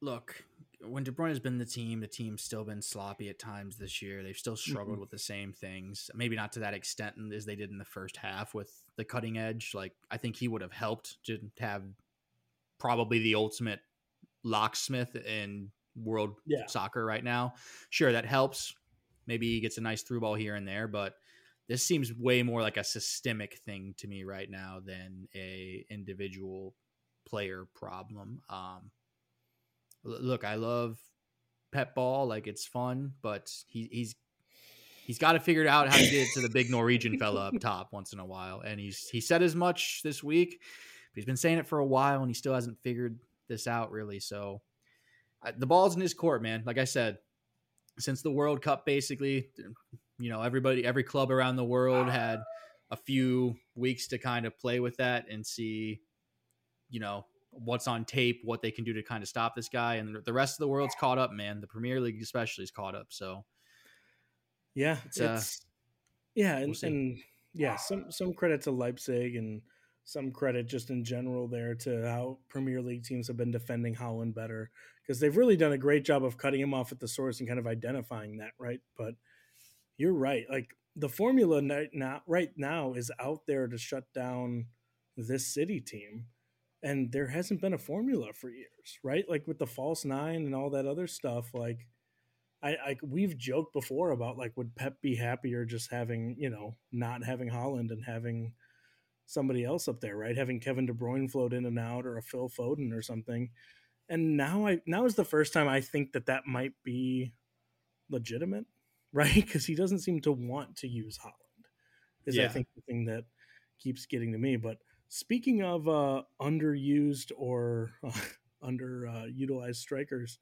look when De Bruyne has been the team, the team's still been sloppy at times this year. They've still struggled Mhm. with the same things. Maybe not to that extent as they did in the first half with the cutting edge. Like I think he would have helped to have probably the ultimate locksmith in world Yeah. soccer right now. Sure, that helps. Maybe he gets a nice through ball here and there, but this seems way more like a systemic thing to me right now than a individual player problem. Um, look, I love pet ball, like it's fun, but he, he's he's got to figure out how to get it to the big Norwegian fella up [LAUGHS] top once in a while, and he's he said as much this week, he's been saying it for a while, and he still hasn't figured this out really. So I, the ball's in his court, man. Like I said, since the World Cup, basically, you know, everybody, every club around the world had a few weeks to kind of play with that and see, you know, what's on tape, what they can do to kind of stop this guy. And the rest of the world's caught up, man. The Premier League, especially, is caught up. So Yeah, It's, it's, uh, yeah, and, see. and yeah, some some credit to Leipzig and some credit just in general there to how Premier League teams have been defending Haaland better because they've really done a great job of cutting him off at the source and kind of identifying that, right? But you're right, like the formula now right now is out there to shut down this city team. And there hasn't been a formula for years, right? Like with the false nine and all that other stuff. Like, I, I we've joked before about like would Pep be happier just having you know not having Haaland and having somebody else up there, right? Having Kevin De Bruyne float in and out or a Phil Foden or something. And now I now is the first time I think that that might be legitimate, [LAUGHS] right? Because he doesn't seem to want to use Haaland. Is I think the thing that keeps getting to me. But speaking of uh, underused or uh, [LAUGHS] underutilized strikers,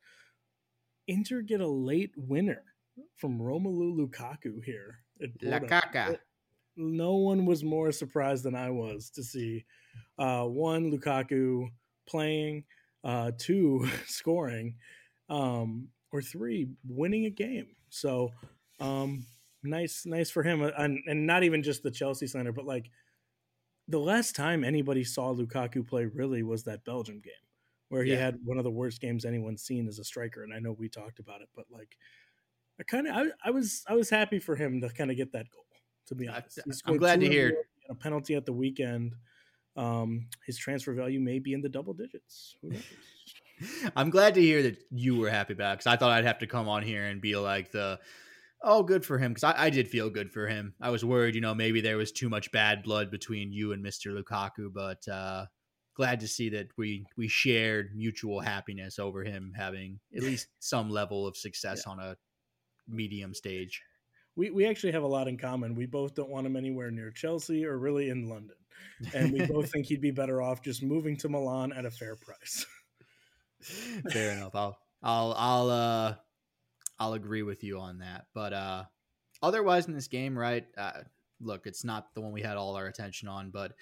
Inter get a late winner from Romelu Lukaku here. at La Porto. Caca. No one was more surprised than I was to see uh, one Lukaku playing, uh, two [LAUGHS] scoring, um, or three winning a game. So um, nice, nice for him, and, and not even just the Chelsea slander, but like the last time anybody saw Lukaku play really was that Belgium game where he Yeah. had one of the worst games anyone's seen as a striker. And I know we talked about it, but like I kind of I, I was I was happy for him to kind of get that goal. To be honest, I'm glad to hear a penalty at the weekend. Um, his transfer value may be in the double digits. [LAUGHS] I'm glad to hear that you were happy about because I thought I'd have to come on here and be like the oh good for him because I, I, did feel good for him. I was worried, you know, maybe there was too much bad blood between you and Mr. Lukaku, but uh, glad to see that we we shared mutual happiness over him having at least some level of success yeah. on a medium stage. We we actually have a lot in common. We both don't want him anywhere near Chelsea or really in London, and we both think he'd be better off just moving to Milan at a fair price. [LAUGHS] fair enough. I'll I'll I'll uh I'll agree with you on that. But uh otherwise in this game, right? Uh, look, it's not the one we had all our attention on, but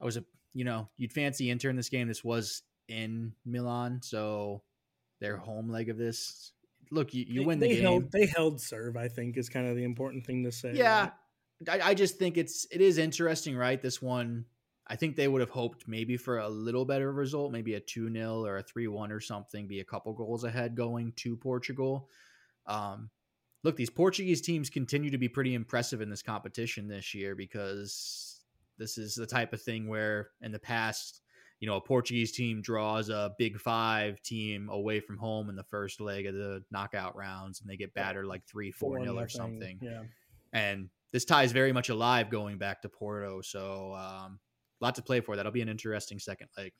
I was a you know, you'd fancy Inter in this game. This was in Milan, so their home leg of this. Look, you, you they, win the they game. Held, they held serve, I think, is kind of the important thing to say. Yeah. Right? I, I just think it's it is interesting, right? This one I think they would have hoped maybe for a little better result, maybe a 2 0 or a 3 1 or something, be a couple goals ahead going to Portugal. Um, look, these Portuguese teams continue to be pretty impressive in this competition this year because this is the type of thing where in the past, you know, a Portuguese team draws a big five team away from home in the first leg of the knockout rounds and they get battered like 3 4 0 or something. Yeah. And this tie is very much alive going back to Porto. So, um, lot to play for. That'll be an interesting second leg.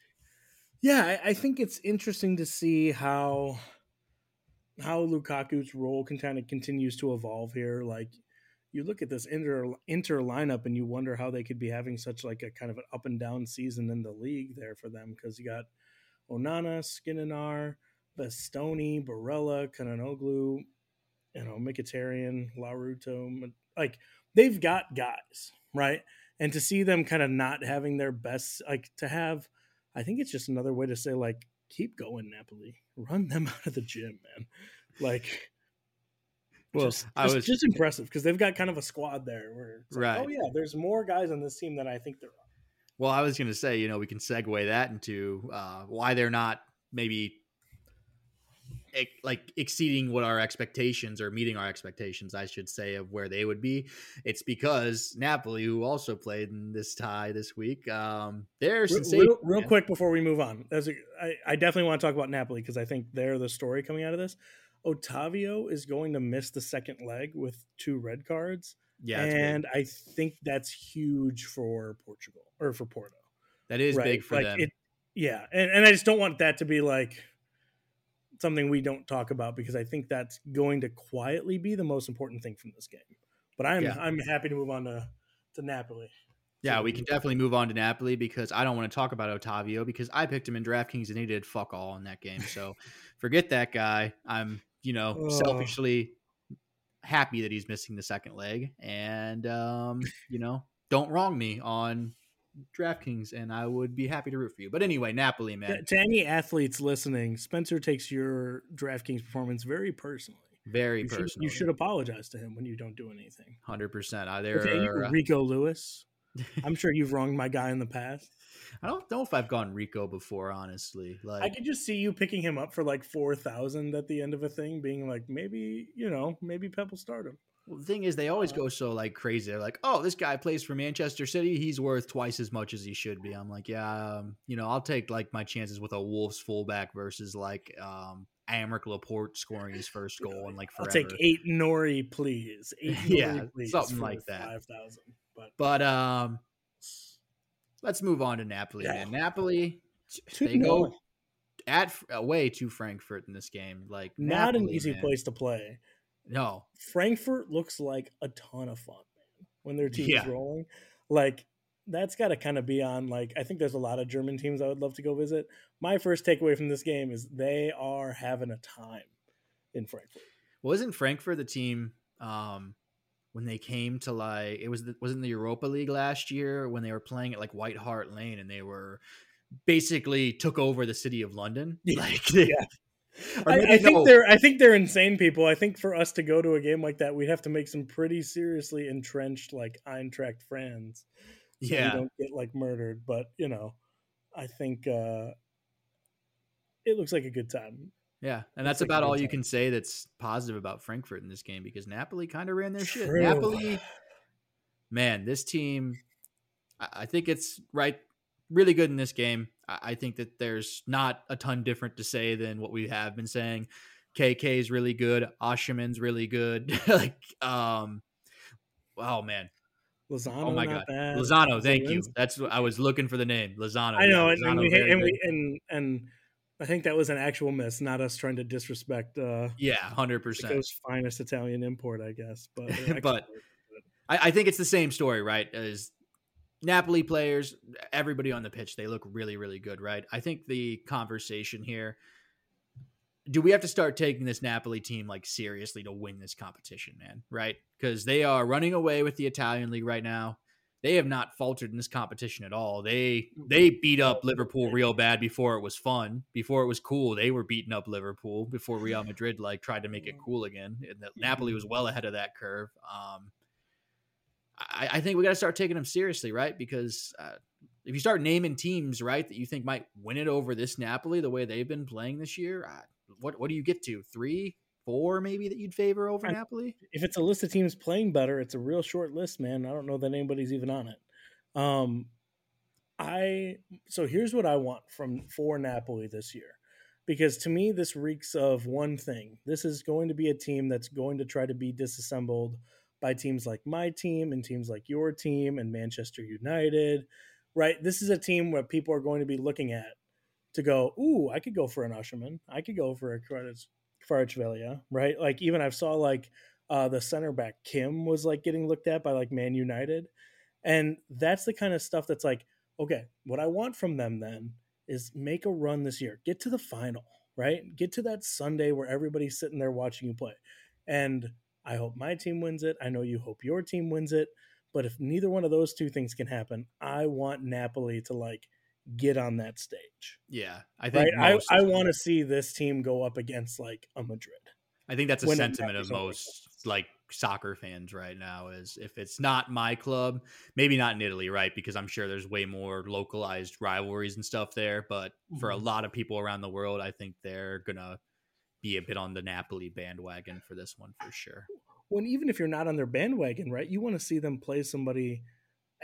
Yeah, I, I think it's interesting to see how how Lukaku's role can kind of continues to evolve here. Like you look at this inter inter lineup and you wonder how they could be having such like a kind of an up and down season in the league there for them because you got Onana, Skriniar, Bastoni, Barella, Calhanoglu, you know, Mkhitaryan, Lautaro, like they've got guys, right? and to see them kind of not having their best like to have i think it's just another way to say like keep going napoli run them [LAUGHS] out of the gym man like well just, i was just impressive because they've got kind of a squad there where right like, oh yeah there's more guys on this team than i think there are well i was going to say you know we can segue that into uh, why they're not maybe like exceeding what our expectations or meeting our expectations, I should say, of where they would be. It's because Napoli, who also played in this tie this week, um, they're real, real, real quick before we move on. A, I, I definitely want to talk about Napoli because I think they're the story coming out of this. Otavio is going to miss the second leg with two red cards. Yeah, and I think that's huge for Portugal or for Porto. That is right? big for like them. It, yeah, and, and I just don't want that to be like something we don't talk about because I think that's going to quietly be the most important thing from this game. But I'm yeah. I'm happy to move on to to Napoli. Yeah, we can definitely move on to Napoli because I don't want to talk about Otavio because I picked him in DraftKings and he did fuck all in that game. So [LAUGHS] forget that guy. I'm, you know, oh. selfishly happy that he's missing the second leg. And um, you know, don't wrong me on DraftKings, and I would be happy to root for you. But anyway, Napoli, man. To any athletes listening, Spencer takes your DraftKings performance very personally. Very you personally. Should, you should apologize to him when you don't do anything. Hundred percent. Either okay, Rico Lewis. I'm sure you've wronged my guy in the past. [LAUGHS] I don't know if I've gone Rico before, honestly. Like I could just see you picking him up for like four thousand at the end of a thing, being like, maybe you know, maybe Pep will start him. Well, the thing is, they always go so like crazy. They're like, "Oh, this guy plays for Manchester City. He's worth twice as much as he should be." I'm like, "Yeah, um, you know, I'll take like my chances with a Wolves fullback versus like um, Aymeric Laporte scoring his first goal and like forever. I'll take Ait-Nouri, please. [LAUGHS] Ait-Nouri, yeah, please, something like that. Five thousand, but but um, let's move on to Napoli. Yeah. Man, Napoli, they go at away to Frankfurt in this game. Like not Napoli, an easy man. place to play. No, Frankfurt looks like a ton of fun, man. When their team Yeah. is rolling, like that's got to kind of be on. Like I think there's a lot of German teams I would love to go visit. My first takeaway from this game is they are having a time in Frankfurt. wasn't Frankfurt the team um when they came to like it was the, wasn't the Europa League last year when they were playing at like White Hart Lane and they were basically took over the city of London. [LAUGHS] Yeah. Like Yeah. I, I think no. they're I think they're insane people. I think for us to go to a game like that, we'd have to make some pretty seriously entrenched like Eintracht fans. So Yeah. we don't get like murdered. But you know, I think uh it looks like a good time. Yeah, and that's, That's about all you can say that's positive about Frankfurt in this game because Napoli kind of ran their shit. Napoli, man, this team, I, think it's right, really good in this game. I, think that there's not a ton different to say than what we have been saying. KK is really good. Osimhen's really good. [LAUGHS] like, um, oh man, Lozano, oh my not god, bad. Lozano. Thank you. That's what I was looking for the name. Lozano. I know, yeah, and, and we and we and and I think that was an actual miss, not us trying to disrespect uh yeah, hundred percent. Mexico's finest Italian import, I guess. But, [LAUGHS] they're But- I, I think it's the same story, right? As Napoli players, everybody on the pitch, they look really, really good, right? I think the conversation here do we have to start taking this Napoli team like seriously to win this competition, man? Right? Because they are running away with the Italian league right now. They have not faltered in this competition at all. They they beat up Liverpool real bad before it was fun, before it was cool. They were beating up Liverpool before Real [LAUGHS] Madrid like tried to make it cool again. And that Napoli was well ahead of that curve. Um, I, I think we got to start taking them seriously, right? Because uh, if you start naming teams, right, that you think might win it over this Napoli the way they've been playing this year, uh, what what do you get to? Three, four, maybe that you'd favor over I- Napoli? if it's a list of teams playing better, it's a real short list, man. I don't know that anybody's even on it. Um, I so here's what I want from for Napoli this year, because to me this reeks of one thing. This is going to be a team that's going to try to be disassembled by teams like my team and teams like your team and Manchester United. Right, this is a team where people are going to be looking at to go, ooh, I could go for an Osimhen, I could go for a Kvaratskhelia, right? Like even I saw like uh, the center back Kim was like getting looked at by like Man United, and that's the kind of stuff that's like, okay, what I want from them then is make a run this year, get to the final, right? Get to that Sunday where everybody's sitting there watching you play, and I hope my team wins it. I know you hope your team wins it, but if neither one of those two things can happen, I want Napoli to like get on that stage. Yeah, I think Right? I, I want to see this team go up against like a Madrid. I think that's a sentiment of most like soccer fans right now is if it's not my club, maybe not in Italy, right? Because I'm sure there's way more localized rivalries and stuff there. But for a Mhm. lot of people around the world, I think they're gonna be a bit on the Napoli bandwagon for this one for sure. when even if you're not on their bandwagon, right, you want to see them play somebody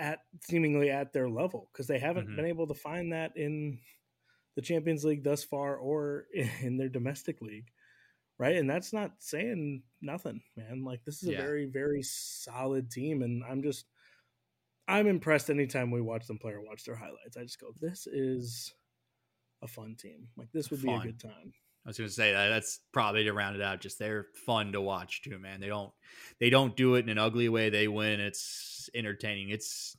at seemingly at their level because they haven't Mhm. been able to find that in the Champions League thus far or [LAUGHS] in their domestic league, right? And that's not saying nothing, man. Like this is a very very solid team, and I'm just I'm impressed anytime we watch them play or watch their highlights. I just go, this is a fun team. Like this would be a good time. I was gonna say that that's probably to round it out. Just they're fun to watch too, man. They don't they don't do it in an ugly way. They win. It's entertaining. It's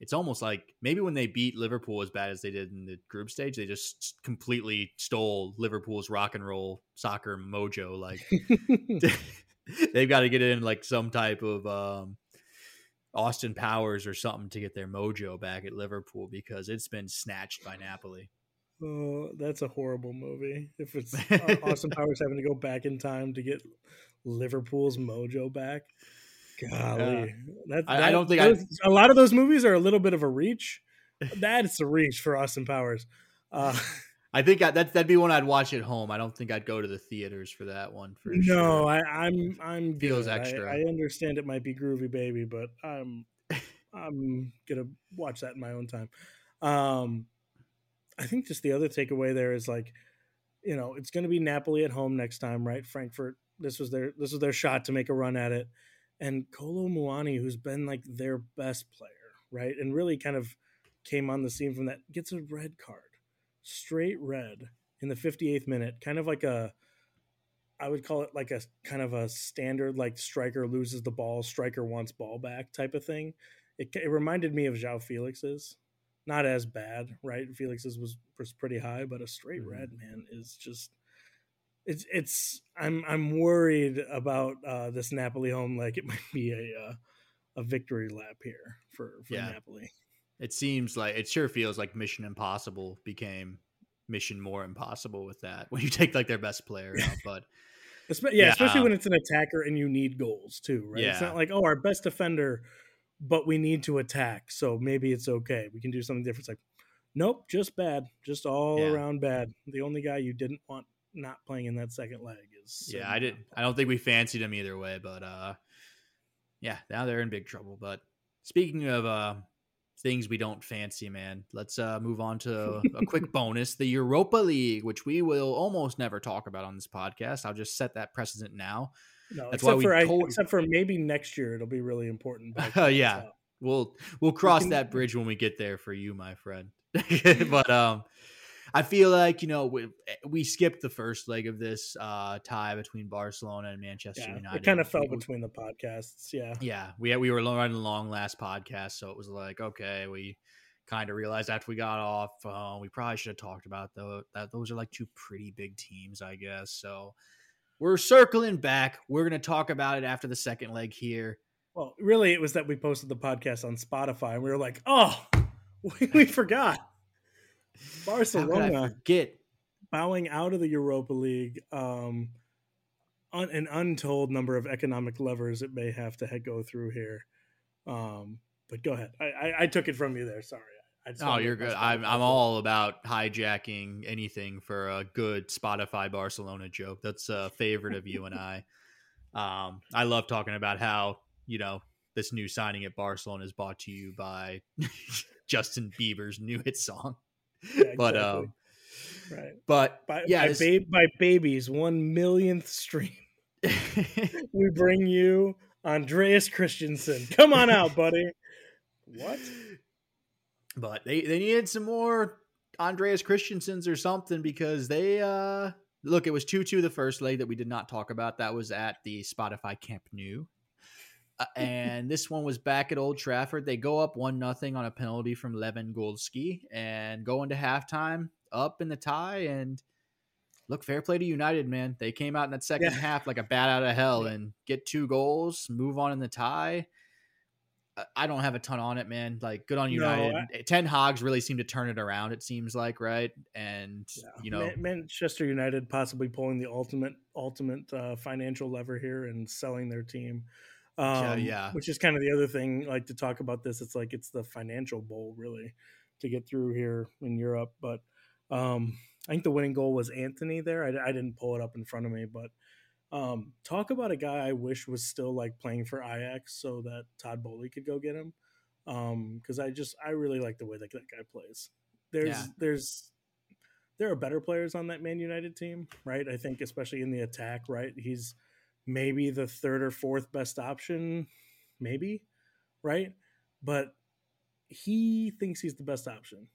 it's almost like maybe when they beat Liverpool as bad as they did in the group stage, they just completely stole Liverpool's rock and roll soccer mojo. Like [LAUGHS] [LAUGHS] they've got to get in like some type of um, Austin Powers or something to get their mojo back at Liverpool because it's been snatched by Napoli. Oh, that's a horrible movie. If it's [LAUGHS] Austin Powers having to go back in time to get Liverpool's mojo back, golly, that, I- I don't think those- a lot of those movies are a little bit of a reach. That's a reach for Austin Powers. Uh, [LAUGHS] I think I, that that'd be one I'd watch at home. I don't think I'd go to the theaters for that one for no, sure. I, I'm I'm Feels good. I- extra. I, understand it might be groovy, baby, but I'm [LAUGHS] I'm gonna watch that in my own time. Um, I think just the other takeaway there is like, you know, it's to be Napoli at home next time, right? Frankfurt. This was their this was their shot to make a run at it, and Kolo Muani, who's been like their best player, right, and really kind of came on the scene from that, gets a red card, straight red in the 58th minute, kind of like a I would call it like a kind of a standard like striker loses the ball, striker wants ball back type of thing. It, it reminded me of João Felix's. Not as bad, right? Felix's was, was pretty high, but a straight Mhm. red man is just it's it's I'm I'm worried about uh, this Napoli home like it [LAUGHS] might be a uh, a victory lap here for for Yeah. Napoli. It seems like it sure feels like Mission Impossible became Mission More Impossible with that [LAUGHS] when you take like their best player out. But Espe- yeah, Yeah, especially uh, when it's an attacker and you need goals too, right? It's not like, oh, our best defender, but we need to attack, so maybe it's okay. We can do something different. It's like, nope, just bad, just all Yeah. around bad. The only guy you didn't want not playing in that second leg is yeah. I did. I don't think we fancied them either way, but uh, yeah, now they're in big trouble. But speaking of uh, things we don't fancy, man, let's uh, move on to [LAUGHS] a quick bonus: the Europa League, which we will almost never talk about on this podcast. I'll just set that precedent now. No, That's except why we for I, told- except for maybe next year it'll be really important. [LAUGHS] yeah. We'll we'll cross can- that bridge when we get there for you, my friend. [LAUGHS] but um, I feel like you know we, we skipped the first leg of this uh tie between Barcelona and Manchester yeah. United. It kind of fell We- we- between the podcasts. Yeah. Yeah, we we were running long last podcast, so it was like okay, we kind of realized after we got off, uh, we probably should have talked about though that those are like two pretty big teams, I guess. So we're circling back. We're gonna talk about it after the second leg here. Well, really, it was that we posted the podcast on Spotify, and we were like, "Oh, [LAUGHS] we, we forgot." How could I Barcelona get bowing out of the Europa League. Um, un, an untold number of economic levers it may have to ha- go through here. Um, but go ahead. I, I, I took it from you there. Sorry. I just oh, you're good. I'm. I'm all about hijacking anything for a good Spotify Barcelona joke. That's a favorite of you and I. [LAUGHS] Um, I love talking about how you know this new signing at Barcelona is brought to you by [LAUGHS] Justin Bieber's new hit song. Yeah, [LAUGHS] But exactly. um, right. but By, yeah, by, ba- by babies, one millionth stream. [LAUGHS] [LAUGHS] We bring you Andreas Christensen. Come on out, buddy. What? but they they needed some more Andreas Christensen's or something because they uh look it was 2-2 the first leg that we did not talk about that was at the Spotify Camp Nou. Uh, and this one was back at Old Trafford. They go up one nothing on a penalty from Lewandowski and go into halftime up in the tie and look fair play to United man. They came out in that second Yeah. half like a bat out of hell and get two goals, move on in the tie. I- don't have a ton on it, man. Like good on No, United. I- Ten Hag's really seem to turn it around. It seems like right, and Yeah. you know, Man- Manchester United possibly pulling the ultimate ultimate uh, financial lever here and selling their team. Um, Yeah, yeah. Which is kind of the other thing. Like to talk about this, it's like it's the financial bowl really to get through here in Europe. But um, I think the winning goal was Antony there. I, I didn't pull it up in front of me, but um, talk about a guy I wish was still like playing for Ajax so that Todd Boehly could go get him. Because I just I really like the way that that guy plays. There's Yeah. there's there are better players on that Man United team, right? I think especially in the attack, right? He's maybe the third or fourth best option, maybe, right? But he thinks he's the best option.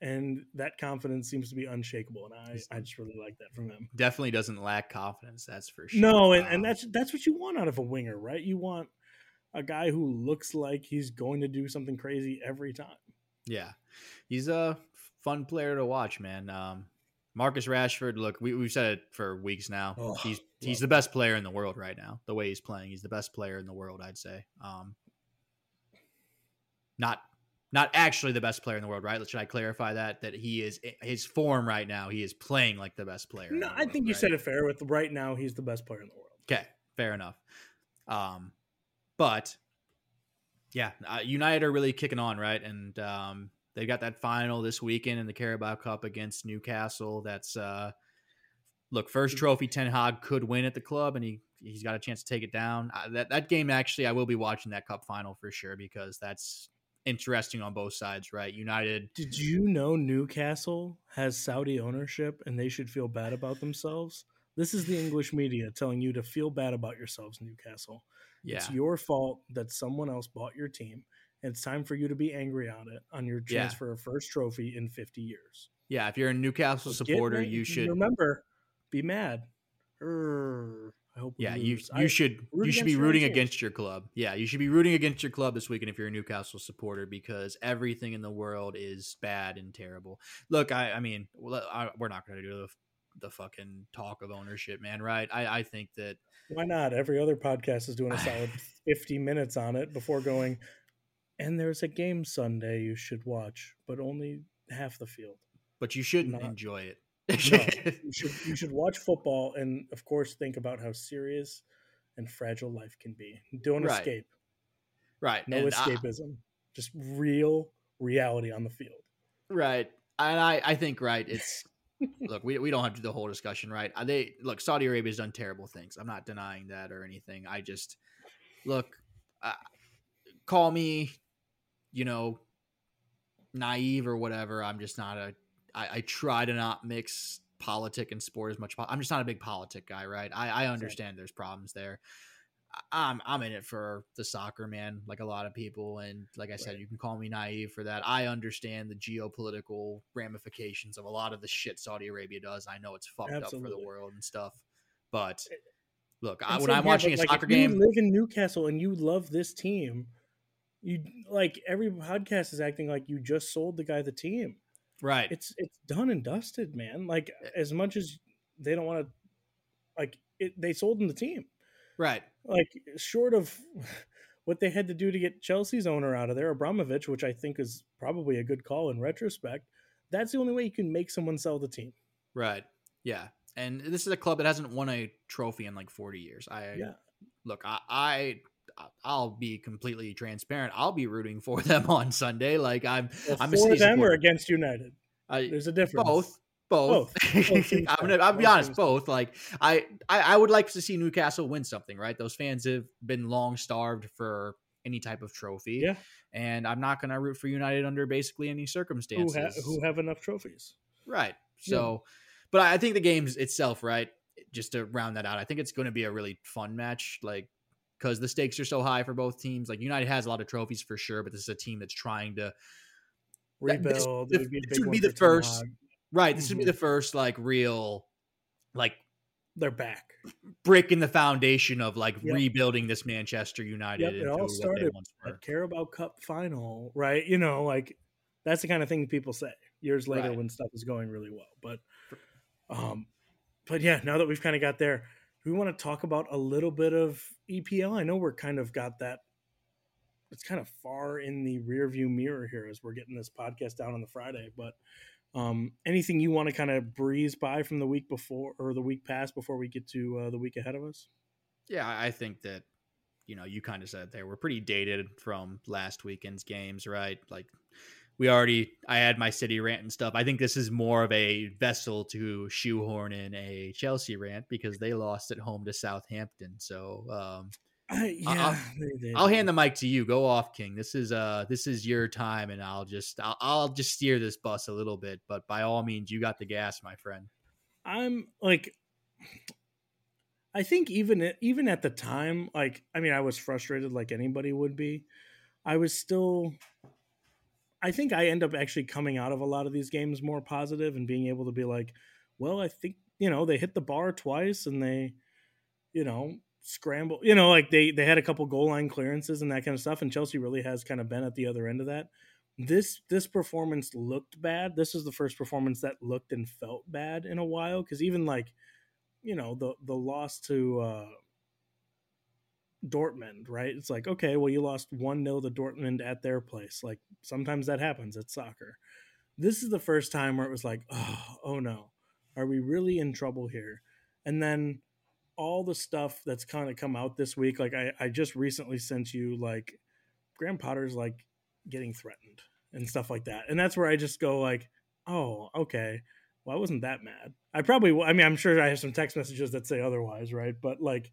And that confidence seems to be unshakable. And I, I just really like that from him. definitely doesn't lack confidence. That's for sure. No, and, Um, and that's that's what you want out of a winger, right? You want a guy who looks like he's going to do something crazy every time. Yeah, he's a fun player to watch, man. Um, Marcus Rashford. Look, we, we've said it for weeks now. Oh, he's he's the best player in the world right now. The way he's playing, he's the best player in the world. I'd say. Um, not not actually the best player in the world, right? Should I clarify that? That he is his form right now. He is playing like the best player. in No, I think you right? said it fair. With right now, he's the best player in the world. Okay, fair enough. Um, but yeah, uh, United are really kicking on, right? And um, they got that final this weekend in the Carabao Cup against Newcastle. That's uh, look, first trophy Ten Hag could win at the club, and he he's got a chance to take it down. Uh, that that game actually, I will be watching that cup final for sure because that's interesting on both sides, right? United. Did you know Newcastle has Saudi ownership and they should feel bad about themselves? This is the English media telling you to feel bad about yourselves, Newcastle. Yeah, It's your fault that someone else bought your team. It's time for you to be angry on it on your Yeah. chance for a first trophy in 50 years. yeah. If you're a Newcastle So supporter, you should. remember be mad. I hope. Yeah, you you I- should you should be rooting against your club. Yeah, you should be rooting against your club this weekend if you're a Newcastle supporter because everything in the world is bad and terrible. Look, I I mean, I, we're not going to do the the fucking talk of ownership, man. Right? I I think that Why not? Every other podcast is doing a solid [SIGHS] 50 minutes on it before going. And there's a game Sunday you should watch, but only half the field. but you shouldn't Not- enjoy it. No, [LAUGHS] you should you should watch football and of course think about how serious and fragile life can be. Don't Right. escape. right. No and I- escapism. Just real reality on the field. Right. And I, I think right. It's [LAUGHS] look, we, we don't have to do the whole discussion, right? Uh, They look, Saudi Arabia's done terrible things. I'm not denying that or anything. I just look, uh, call me, you know, naive or whatever. I'm just not a. I, I try to not mix politic and sport as much. I'm just not a big politic guy, right? I, I understand there's problems there. I'm I'm in it for the soccer man, like a lot of people, and like I said, Right. you can call me naive for that. I understand the geopolitical ramifications of a lot of the shit Saudi Arabia does. I know it's fucked up for the world and stuff, but eh, look, I, when same I'm here, watching a like, soccer if you game, live in Newcastle and you love this team, you like every podcast is acting like you just sold the guy the team. right? It's it's done and dusted, man. Like eh as much as they don't want to, like it, they sold him the team. right. Like short of [LAUGHS] what they had to do to get Chelsea's owner out of there, Abramovich, which I think is probably a good call in retrospect. That's the only way you can make someone sell the team. Right. Yeah. And this is a club that hasn't won a trophy in like 40 years. I Yeah. look, I, I I'll be completely transparent. I'll be rooting for [LAUGHS] them on Sunday. Like I'm Well, I'm for them or against United. I, There's a difference. both. Both. Both. Both [LAUGHS] I'm gonna I'll be Both honest, seems both. Like I, I I would like to see Newcastle win something, right? Those fans have been long starved for any type of trophy. Yeah. And I'm not gonna root for United under basically any Who, circumstances. ha- who have enough trophies? Right. Yeah. So, but I think the games itself, right? Just to round that out, I think it's going to be a really fun match, like because the stakes are so high for both teams. Like United has a lot of trophies for sure, but this is a team that's trying to. That- this- Rebuild. would be this would be the first. Right. This would be the first like real, like They're back. brick in the foundation of like Yep. rebuilding this Manchester United Yep, it all started once A were. Carabao Cup final, right? You know, like that's the kind of thing people say years later Right. when stuff is going really well. But, um, but yeah, now that we've kind of got there, we want to talk about a little bit of EPL. I know we're kind of got that. It's kind of far in the rear view mirror here as we're getting this podcast down on the Friday. But um, anything you want to kind of breeze by from the week before or the week past before we get to uh, the week ahead of us? Yeah, I think that you know you kind of said there we're pretty dated from last weekend's games, right? Like we already, I had my city rant and stuff. I think this is more of a vessel to shoehorn in a Chelsea rant because they lost at home to Southampton. So um, I'll- yeah, they. I'll hand the mic to you. Go off, King. This is uh this is your time, and I'll just I'll, I'll just steer this bus a little bit. But by all means, you got the gas, my friend. I'm like, I think even even at the time, like, I mean, I was frustrated like anybody would be. I was still. I think I end up actually coming out of a lot of these games more positive and being able to be like, well, I think you know they hit the bar twice and they, you know, scramble. You know, like they they had a couple goal line clearances and that kind of stuff, and Chelsea really has kind of been at the other end of that. This this performance looked bad. This is the first performance that looked and felt bad in a while because even like, you know, the the loss to uh Dortmund, right? It's like, okay, well, you lost 1 0 to Dortmund at their place. Like, sometimes that happens. It's soccer. This is the first time where it was like, oh, oh no, are we really in trouble here? And then all the stuff that's kind of come out this week, like, I, I just recently sent you, like, Graham Potter's like getting threatened and stuff like that. And that's where I just go, like, oh, okay. Well, I wasn't that mad. I probably, I mean, I'm sure I have some text messages that say otherwise, right? But like,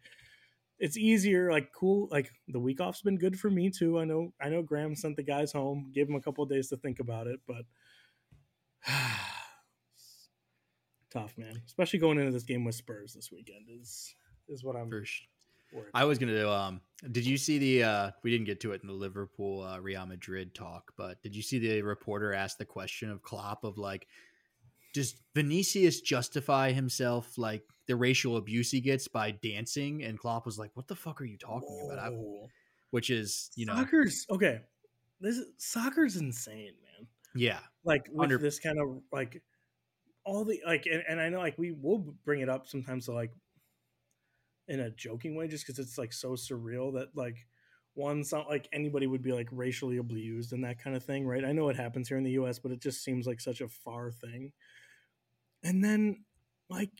it's easier like cool like the week off's been good for me too i know i know graham sent the guys home gave them a couple of days to think about it but [SIGHS] tough man especially going into this game with spurs this weekend is is what i'm worried I was gonna. Do. Um, did you see the? Uh, we didn't get to it in the Liverpool uh, Real Madrid talk, but did you see the reporter ask the question of Klopp of like, does Vinicius justify himself like the racial abuse he gets by dancing? And Klopp was like, "What the fuck are you talking about?" I- Which is, you know, soccer's okay this is, soccer's insane man yeah, like with Under- this kind of like all the like and, and i know like we will bring it up sometimes to like in a joking way just because it's like so surreal that like one not like anybody would be like racially abused and that kind of thing right i know it happens here in the us but it just seems like such a far thing and then like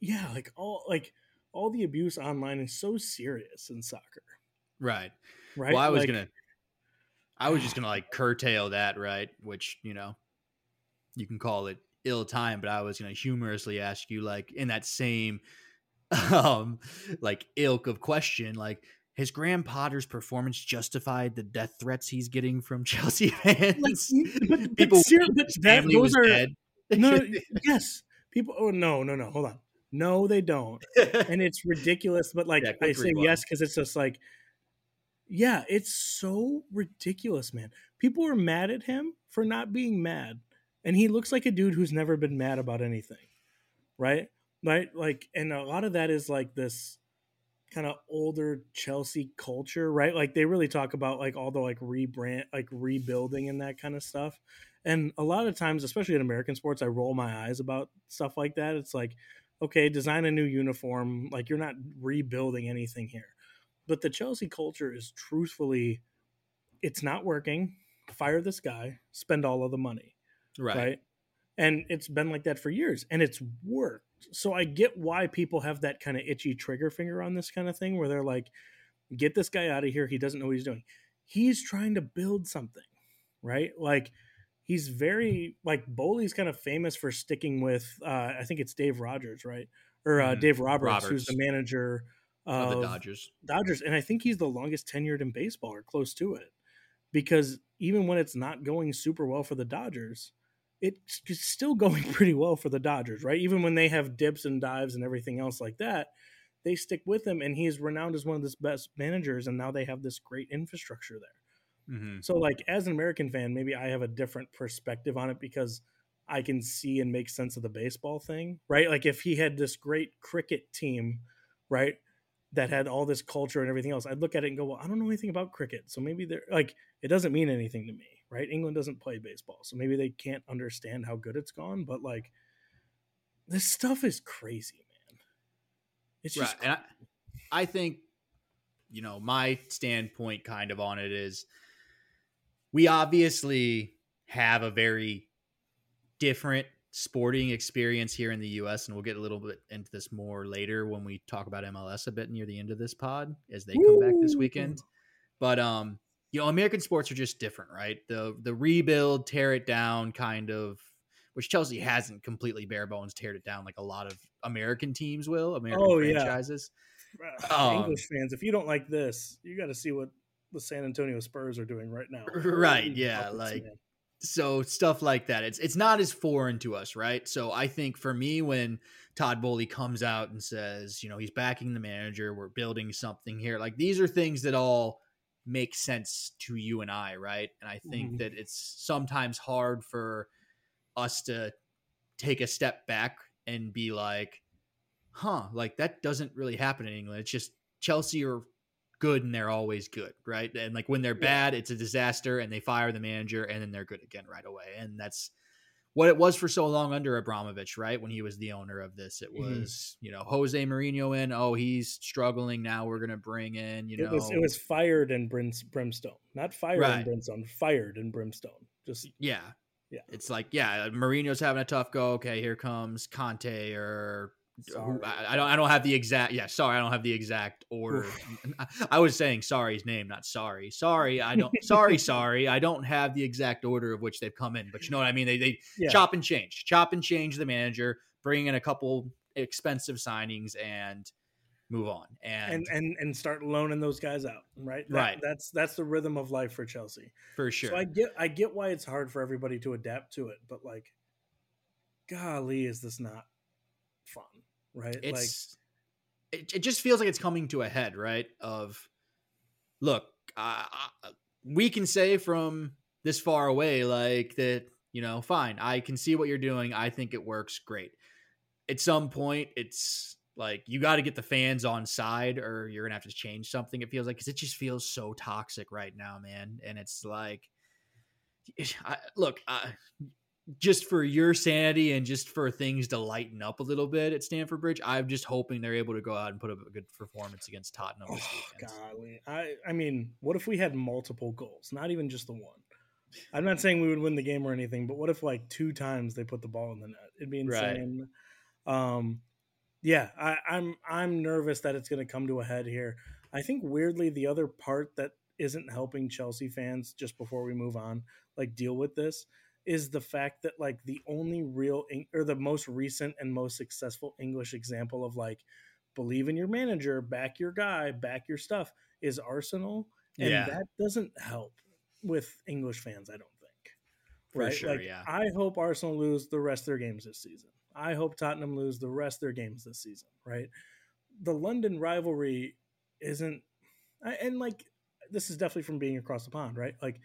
yeah like all like all the abuse online is so serious in soccer right. right Well, I was Like, gonna, I was just gonna like curtail that, right? Which you know, you can call it ill time, but I was gonna humorously ask you, like in that same [LAUGHS] um like ilk of question, like has Graham Potter's performance justified the death threats he's getting from [LAUGHS] Chelsea fans? Like, but, but, People, but that, those are dead. no, [LAUGHS] yes. People. Oh no, no, no. Hold on. No, they don't. [LAUGHS] and it's ridiculous. But like, yeah, I say yes because it's just like, yeah, it's so ridiculous, man. People are mad at him for not being mad, and he looks like a dude who's never been mad about anything, right? Right? Like, and a lot of that is like this kind of older Chelsea culture, right? Like they really talk about like all the like rebrand, like rebuilding and that kind of stuff. And a lot of times, especially in American sports, I roll my eyes about stuff like that. It's like, okay, design a new uniform. Like you're not rebuilding anything here. But the Chelsea culture is truthfully, it's not working. Fire this guy, spend all of the money. Right. Right. And it's been like that for years and it's worked so I get why people have that kind of itchy trigger finger on this kind of thing where they're like, get this guy out of here. He doesn't know what he's doing. He's trying to build something, right? Like he's very like Boehly's kind of famous for sticking with uh, I think it's Dave Rogers, right? Or uh, mm, Dave Roberts, Roberts, who's the manager of, of the Dodgers. Dodgers, and I think he's the longest tenured in baseball or close to it. Because even when it's not going super well for the Dodgers, it's still [LAUGHS] going pretty well for the Dodgers, right? Even when they have dips and dives and everything else like that, they stick with him, and he's renowned as one of the best managers. And now they have this great infrastructure there. Mm-hmm. So, like as an American fan, maybe I have a different perspective on it because I can see and make sense of the baseball thing, right? Like if he had this great cricket team, right, that had all this culture and everything else, I'd look at it and go, well, I don't know anything about cricket, so maybe they're like it doesn't mean anything to me right? England doesn't play baseball, so maybe they can't understand how good it's gone. But like, this stuff is crazy, man. It's just. Right. I, I think, you know, my standpoint kind of on it is, we obviously have a very different sporting experience here in the US and we'll get a little bit into this more later when we talk about MLS a bit near the end of this pod as they come back this weekend. But um you know, American sports are just different, right? The the rebuild, tear it down kind of which Chelsea hasn't completely bare bones teared it down like a lot of American teams will, American oh, franchises. Yeah. Um, English fans, if you don't like this, you got to see what the San Antonio Spurs are doing right now. [LAUGHS] Right, yeah, like man. so stuff like that. It's it's not as foreign to us, right? So I think for me when Todd Boehly comes out and says, you know, he's backing the manager, we're building something here. Like these are things that all make sense to you and I, right? And I think mm-hmm. that it's sometimes hard for us to take a step back and be like, huh, like that doesn't really happen in England. It's just Chelsea are good and they're always good, right? And like when they're bad, it's a disaster and they fire the manager and then they're good again right away. And that's what it was for so long under Abramovich, right? When he was the owner of this, it mm-hmm. was mm-hmm. you know Jose Mourinho in. Oh, he's struggling now. We're gonna bring in you know it was, it was fired in brimstone, not fired right. in brimstone, fired in brimstone. Just yeah, yeah. It's like yeah, Mourinho's having a tough go. Okay, here comes Conte or who, I, I, don't. I don't have the exact. Yeah, sorry, I don't have the exact order. [LAUGHS] I was saying sorry's name, not sorry. Sorry, I don't. [LAUGHS] sorry, sorry, I don't have the exact order of which they've come in. But you know what I mean. They they yeah. chop and change, chop and change the manager, bring in a couple expensive signings, and move on and and and, and start loaning those guys out. Right. That, right. That's that's the rhythm of life for Chelsea for sure. So I get I get why it's hard for everybody to adapt to it, but like, golly, is this not? Right? It's like, it, it just feels like it's coming to a head, right? Of look, uh, we can say from this far away, like that, you know, fine, I can see what you're doing. I think it works great. At some point, it's like you got to get the fans on side, or you're gonna have to change something. It feels like because it just feels so toxic right now, man. And it's like, [SIGHS] I, look, I, just for your sanity and just for things to lighten up a little bit at Stamford Bridge, I'm just hoping they're able to go out and put up a good performance against Tottenham oh. Golly. I, I mean, what if we had multiple goals, not even just the one? I'm not saying we would win the game or anything, but what if like two times they put the ball in the net? It'd be insane. Right. Um, yeah, I, I'm I'm nervous that it's going to come to a head here. I think weirdly the other part that isn't helping Chelsea fans just before we move on, like deal with this, is the fact that like the only real or the most recent and most successful English example of like believe in your manager, back your guy, back your stuff is Arsenal, and Yeah. that doesn't help with English fans. I don't think. For right? sure, like, yeah. I hope Arsenal lose the rest of their games this season. I hope Tottenham lose the rest of their games this season. Right? The London rivalry isn't, and like this is definitely from being across the pond, right? Like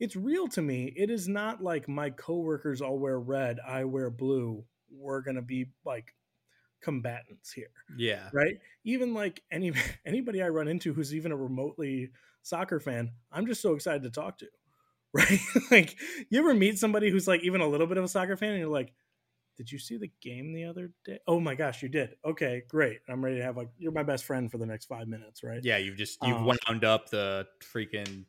it's real to me. It is not like my coworkers all wear red, I wear blue. We're gonna be like combatants here, Yeah. right? Even like any [LAUGHS] anybody I run into who's even a remotely soccer fan, I'm just so excited to talk to, [LAUGHS] right? like you ever meet somebody who's like even a little bit of a soccer fan, and you're like. Did you see the game the other day? Oh my gosh, you did. Okay, great. I'm ready to have like you're my best friend for the next five minutes, right? Yeah, you've just you've Um, wound up the freaking.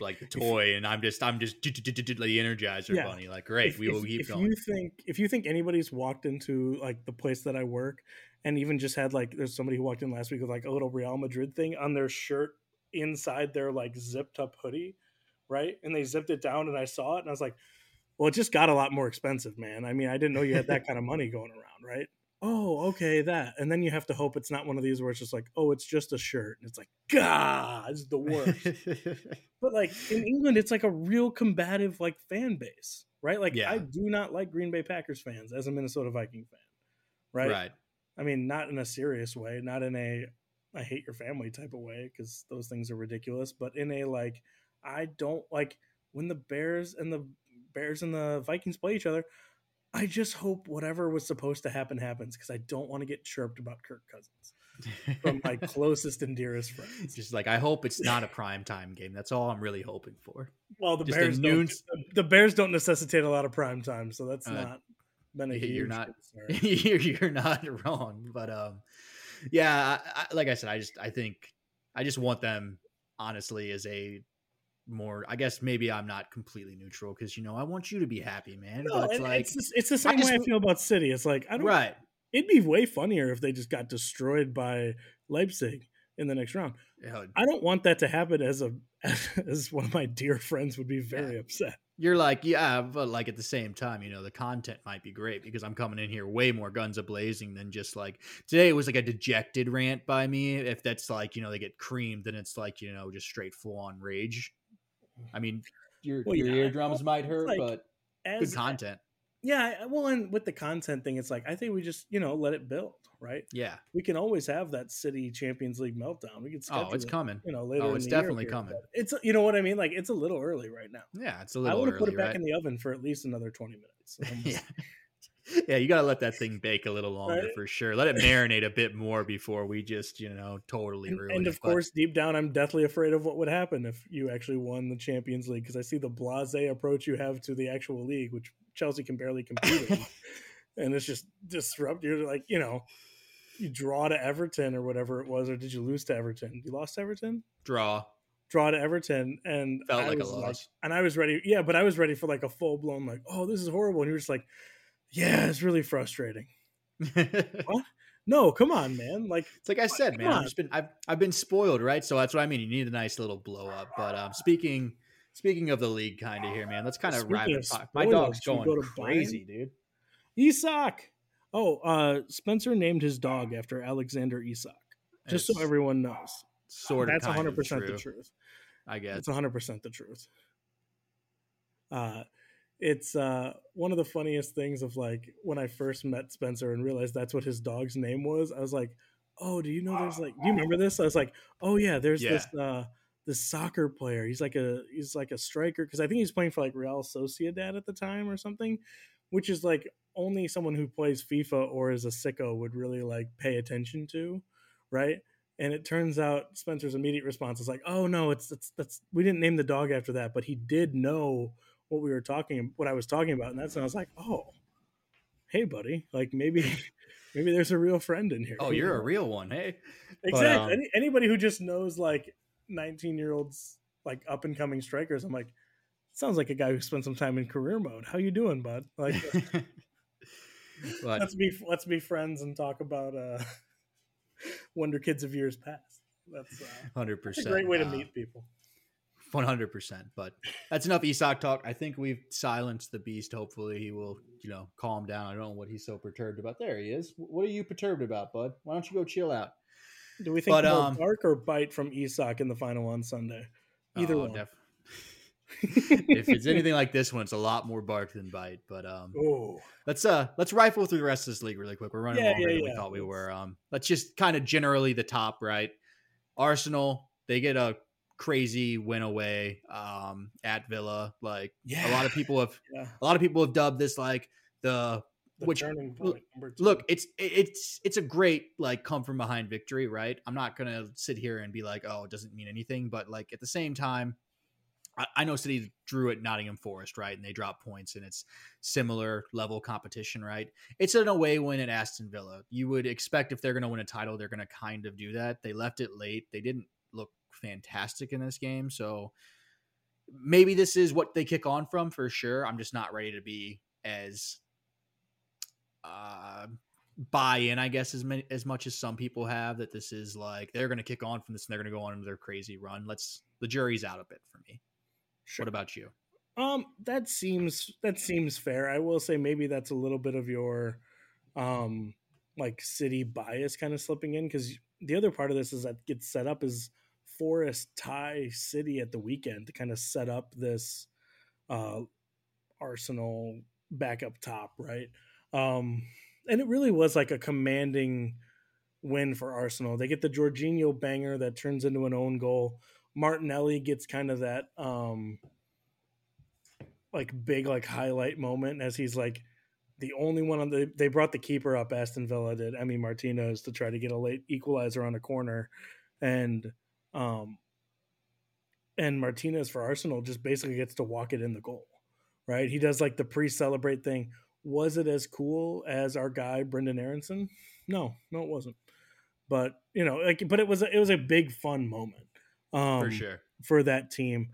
Like the toy, and I'm just I'm just the Energizer Yeah. Bunny. Like, great, if, we will if- keep if going. you think if you think anybody's walked into like the place that I work and even just had like there's somebody who walked in last week with like a little Real Madrid thing on their shirt inside their like zipped up hoodie, right? And they zipped it down and I saw it and I was like, well, it just got a lot more expensive, man. I mean, I didn't know you had that [LAUGHS] kind of money going around, right? Oh, okay, that. And then you have to hope it's not one of these where it's just like, oh, it's just a shirt. And it's like, God, it's the worst. [LAUGHS] But like in England, it's like a real combative like fan base, right? Like Yeah. I do not like Green Bay Packers fans as a Minnesota Viking fan, right? right. I mean, not in a serious way, not in a I hate your family type of way because those things are ridiculous, but in a like I don't like when the Bears and the Bears and the Vikings play each other. I just hope whatever was supposed to happen happens because I don't want to get chirped about Kirk Cousins from my [LAUGHS] closest and dearest friends. just like I hope it's not a prime time game. That's all I'm really hoping for. Well, the Just Bears don't. The Bears don't necessitate a lot of prime time, so that's Uh, not been a you're not- [LAUGHS] you're, you're not [LAUGHS] wrong, but um, yeah, I, I, like I said, I just I think I just want them honestly as a more. I guess maybe I'm not completely neutral because you know I want you to be happy, man. No, it's like it's, the- it's the same just way I feel about City. It's like I don't. right. It'd be way funnier if they just got destroyed by Leipzig in the next round. Yeah, I don't want that to happen. As a [LAUGHS] as one of my dear friends would be very upset. You're like, yeah, but like at the same time, you know, the content might be great because I'm coming in here way more guns a blazing than just like today. It was like a dejected rant by me. If that's like, you know, they get creamed, then it's like, you know, just straight full on rage. I mean, your Well, your yeah, eardrums well, might hurt, like, but good content. yeah, I- well, and with the content thing, it's like I think we just you know let it build. Right, Yeah. we can always have that City Champions League meltdown. We can Oh, it's it, coming. you know later. Oh, it's definitely coming. It's you know what I mean. Like it's a little early right now. Yeah, it's a little want early, to put it back right? in the oven for at least another twenty minutes. [LAUGHS] almost. yeah. Yeah, you got to let that thing bake a little longer Right? for sure. Let it marinate a bit more before we just, you know, totally And, ruin and it. of course, deep down, I'm deathly afraid of what would happen if you actually won the Champions League because I see the blasé approach you have to the actual league, which Chelsea can barely compete in, [LAUGHS] and it's just disrupt. You're like, you know, you draw to Everton or whatever it was, or did you lose to Everton? You lost to Everton. draw Draw to Everton, and felt I like a was loss. and I was ready. Yeah, but I was ready for like a full blown like, oh, this is horrible. And you were just like, yeah, it's really frustrating. [LAUGHS] No, come on, man. Like, It's like I said, man. I've just been I've I've been spoiled, right? So that's what I mean. You need a nice little blow up. But um, speaking speaking of the league, kind of here, man. Let's kind of it. My dog's going go crazy, dude. Isak. Oh, uh, Spencer named his dog after Alexander Isak. Just so everyone knows, sort of that's 100 percent the truth. I guess. It's 100 percent the truth. Uh, it's uh one of the funniest things of like when I first met Spencer and realized that's what his dog's name was. I was like, oh, do you know there's like, do you remember this? I was like, oh yeah, there's Yeah. this uh this soccer player. He's like a he's like a striker because I think he's playing for like Real Sociedad at the time or something, which is like only someone who plays FIFA or is a sicko would really like pay attention to, right? And it turns out Spencer's immediate response is like, "Oh no, it's it's that's we didn't name the dog after that, but he did know what we were talking what I was talking about." And that's when I was like, "Oh, hey buddy, like maybe [LAUGHS] maybe there's a real friend in here." Oh, you're a real one, hey. exactly. um, Any, anybody who just knows like 19 year olds like up and coming strikers, I'm like, sounds like a guy who spent some time in career mode. How you doing, bud? Like, [LAUGHS] [LAUGHS] but let's be let's be friends and talk about uh Wonder Kids of years past. That's, uh, hundred that's a percent. great way to meet people. One hundred percent. But that's enough Isak talk. I think we've silenced the beast. Hopefully, he will, you know, calm down. I don't know what he's so perturbed about. There he is. What are you perturbed about, bud? Why don't you go chill out? Do we think but, more um, bark or bite from Isak in the final on Sunday? Either oh, one. Def- [LAUGHS] if it's anything like this one, it's a lot more bark than bite. But um, oh. let's uh let's rifle through the rest of this league really quick. We're running yeah, longer yeah, than yeah. we thought we were. Um, let's just kind of generally the top right. Arsenal they get a crazy win away um at Villa. Like yeah. a lot of people have a lot of people have dubbed this like the, the which look it's it's it's a great like come from behind victory right i'm not gonna sit here and be like oh it doesn't mean anything but like at the same time I know City drew at Nottingham Forest, right? And they dropped points, and it's similar level competition, right? It's an away win at Aston Villa. You would expect if they're going to win a title, they're going to kind of do that. They left it late. They didn't look fantastic in this game, so maybe this is what they kick on from for sure. I'm just not ready to be as uh, buy in, I guess, as many, as much as some people have. That this is like they're going to kick on from this and they're going to go on their crazy run. Let's the jury's out a bit for me. Sure. What about you? Um, that seems that seems fair. I will say maybe that's a little bit of your um like city bias kind of slipping in because the other part of this is that gets set up is Forest tie City at the weekend to kind of set up this uh Arsenal back up top, right? Um and it really was like a commanding win for Arsenal. They get the Jorginho banger that turns into an own goal. Martinelli gets kind of that um like big like highlight moment as he's like the only one on the they brought the keeper up Aston Villa did Emi Martinez to try to get a late equalizer on a corner and um and Martinez for Arsenal just basically gets to walk it in the goal right he does like the pre-celebrate thing was it as cool as our guy Brenden Aaronson no no it wasn't but you know like but it was a, it was a big fun moment um, for sure for that team.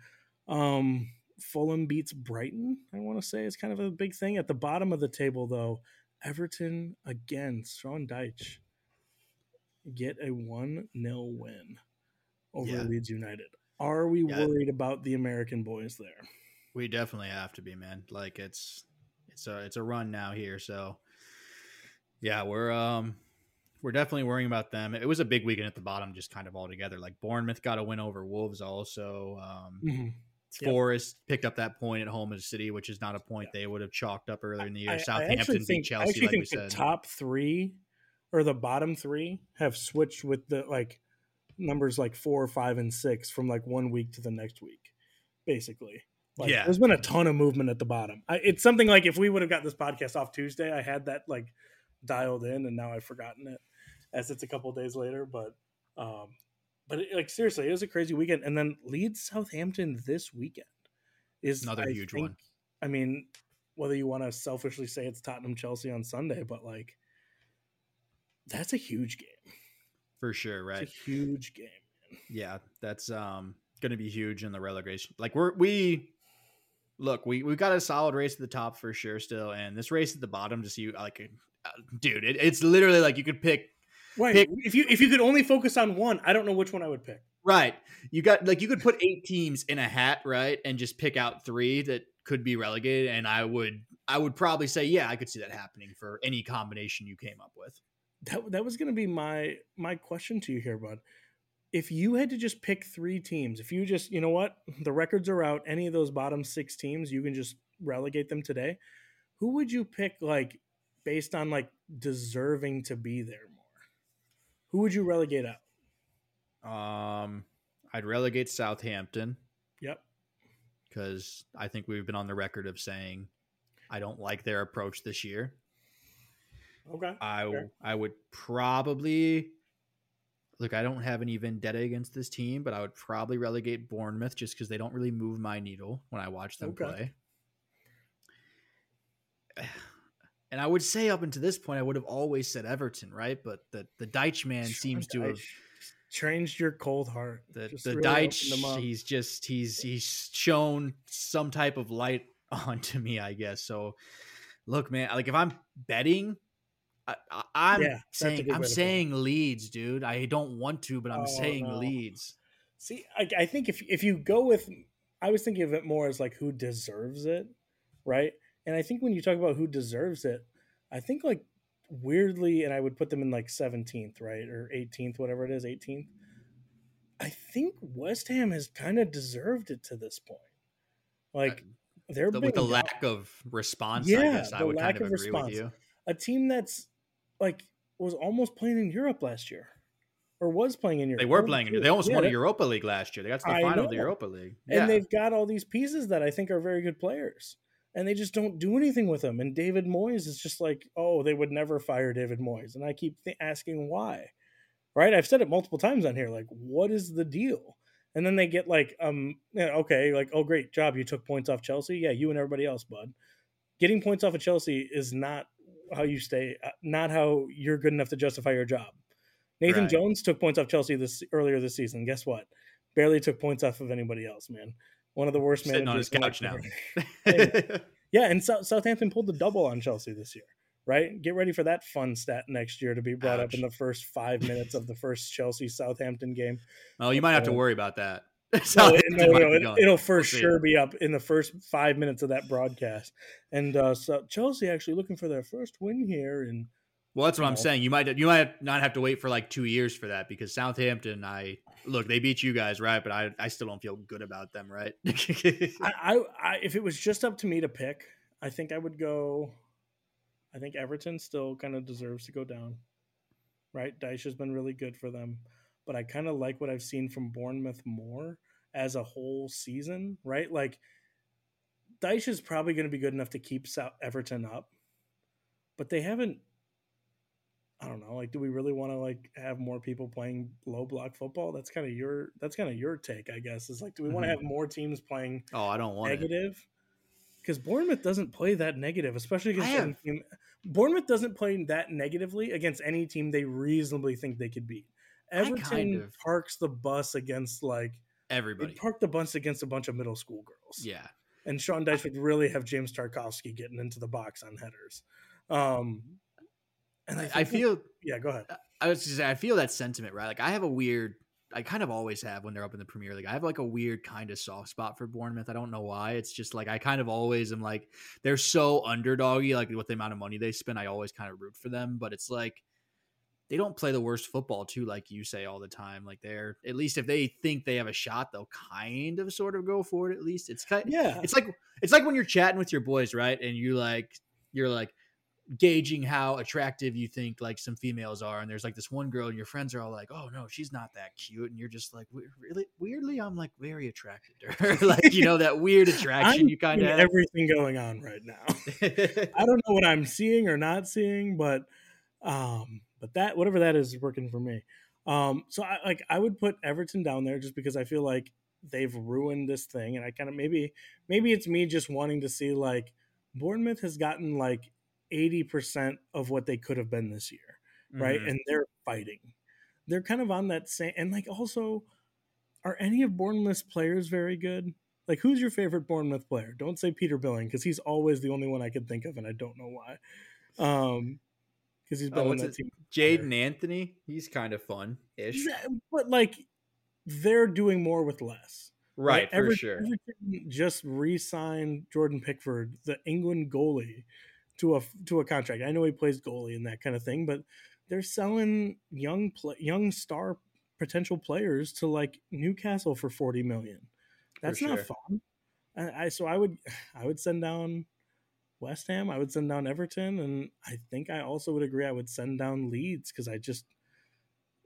Um, Fulham beats Brighton. I want to say is kind of a big thing at the bottom of the table, though. Everton again, Sean Dyche get a one 0 win over yeah. Leeds United. Are we yeah. worried about the American boys there? We definitely have to be, man. Like it's it's a it's a run now here, so yeah, we're um we're definitely worrying about them. It was a big weekend at the bottom, just kind of all together. Like Bournemouth got a win over Wolves, also. Um, mm-hmm. Forest picked up that point at home in City, which is not a point they would have chalked up earlier in the year. I, Southampton I beat think, Chelsea. I like think the said. top three or the bottom three have switched with the like numbers like four, five, and six from like one week to the next week, basically. Like, yeah, there's been a ton of movement at the bottom. I, it's something like if we would have got this podcast off Tuesday, I had that like dialed in, and now I've forgotten it as it's a couple days later. But um, but it, like seriously, it was a crazy weekend. And then Leeds Southampton this weekend is another I huge think, one. I mean, whether you want to selfishly say it's Tottenham Chelsea on Sunday, but like that's a huge game for sure. Right, it's a huge game. Man. Yeah, that's um going to be huge in the relegation. Like we're we look we we got a solid race at the top for sure still, and this race at the bottom just you like, uh, dude, it, it's literally like you could pick Right. Pick, if you if you could only focus on one, I don't know which one I would pick. Right. You got like you could put eight teams in a hat, right, and just pick out three that could be relegated, and I would I would probably say yeah, I could see that happening for any combination you came up with. That that was going to be my my question to you here, bud. If you had to just pick three teams, if you just you know what [LAUGHS] the records are out, any of those bottom six teams, you can just relegate them today. Who would you pick like based on like deserving to be there more. who would you relegate out? Um, I'd relegate Southampton. Yep. Because I think we've been on the record of saying I don't like their approach this year. Okay. I. I would probably look. I don't have any vendetta against this team, but I would probably relegate Bournemouth just because they don't really move my needle when I watch them okay. play. [SIGHS] And I would say up until this point, I would have always said Everton, right? But the the Dyche man seems to have changed your cold heart. The the really Dyche, he's just he's he's shown some type of light [LAUGHS] onto me, I guess. So, look, man, like if I'm betting, I, am yeah, saying I'm saying Leeds, dude. I don't want to, but I'm oh, saying no. Leeds. See, I, I, think if if you go with I was thinking of it more as like who deserves it, right? And I think when you talk about who deserves it, I think like weirdly, and I would put them in like 17th, right? Or 18th, whatever it is, 18th. I think West Ham has kind of deserved it to this point. Uh, like they're The- with the lack of response, I Yeah, guess I would lack kind of agree with response. you. a team that's like was almost playing in Europe last year, or was playing in Europe. They were One of the playing. two. They almost Yeah, won a Europa League last year. They got to the I final of the. Europa League. yeah. and they've got all these pieces that I think are very good players, and they just don't do anything with them. And David Moyes is just like, oh, they would never fire David Moyes, and I keep th- asking why. Right? I've said it multiple times on here. Like, what is the deal? And then they get like, um, okay, like, oh, great job, you took points off Chelsea. Yeah, you and everybody else, bud. Getting points off of Chelsea is not how you stay, uh, not how you're good enough to justify your job. Nathan Right. Jones took points off Chelsea this earlier this season. Guess what? Barely took points off of anybody else, man. One of the worst Sitting on managers. his couch now. [LAUGHS] [LAUGHS] yeah, and South, Southampton pulled the double on Chelsea this year, right? Get ready for that fun stat next year to be brought up in the first five minutes of the first Chelsea Southampton game. well, you might have to Uh, worry about that. [LAUGHS] No, Southampton no, no, it, it'll for We'll sure be up in the first five minutes of that broadcast. And uh, so Chelsea actually looking for their first win here, and Well, that's what I'm know. saying. You might you might not have to wait for like two years for that because Southampton, I look, they beat you guys, right? But I, I still don't feel good about them, right? [LAUGHS] I, I, I, if it was just up to me to pick, I think I would go. I think Everton still kind of deserves to go down. Right, Dyche has been really good for them, but I kind of like what I've seen from Bournemouth more as a whole season. Right, like Dyche is probably going to be good enough to keep South Everton up, but they haven't. I don't know. Like, do we really want to like have more people playing low block football? That's kind of your. That's kind of your take, I guess. Is like, do we want to Mhm. have more teams playing oh, I don't want it. negative because Bournemouth doesn't play that negative, especially against I any team. Bournemouth doesn't play that negatively against any team they reasonably think they could beat. Everton kind of- parks the bus against like Everybody. park the bus against a bunch of middle school girls. Yeah. and Sean Dyche would really have James Tarkowski getting into the box on headers. Um, and I, I, think I that- feel yeah. Go ahead. I was just say I feel that sentiment, right? Like I have a weird I kind of always have when they're up in the Premier League. I have like a weird kind of soft spot for Bournemouth. I don't know why. It's just like I kind of always am like they're so underdoggy, like with the amount of money they spend, I always kind of root for them. But it's like they don't play the worst football too, like you say all the time. Like they're at least if they think they have a shot, they'll kind of sort of go for it. At least it's kind. Yeah, It's like it's like when you're chatting with your boys, right? And you like you're like gauging how attractive you think like some females are, and there's like this one girl, and your friends are all like, "Oh no, she's not that cute," and you're just like, "Really?" Weirdly, I'm like very attracted to her. [LAUGHS] like you know that weird attraction you kind of. everything going on right now. [LAUGHS] I don't know what I'm seeing or not seeing, but um, but that whatever that is is working for me. Um, so I like I would put Everton down there just because I feel like they've ruined this thing, and I kind of maybe maybe it's me just wanting to see like Bournemouth has gotten like eighty percent of what they could have been this year, right? Mhm. And they're fighting. They're kind of on that same and like also, are any of Bournemouth's players very good? Like, who's your favorite Bournemouth player? Don't say Peter Billing because he's always the only one I could think of, and I don't know why. Um, because he's Oh, been on what's that team. Jaidon Anthony, he's kind of fun ish, Yeah, But like, they're doing more with less. right? For Everton- sure. Just re-signed Jordan Pickford, the England goalie, to a to a contract. I know he plays goalie and that kind of thing, but they're selling young pla young star potential players to like Newcastle for forty million. That's not sure. fun. I, I so I would [SIGHS] I would send down West Ham. I would send down Everton, and I think I also would agree. I would send down Leeds because I just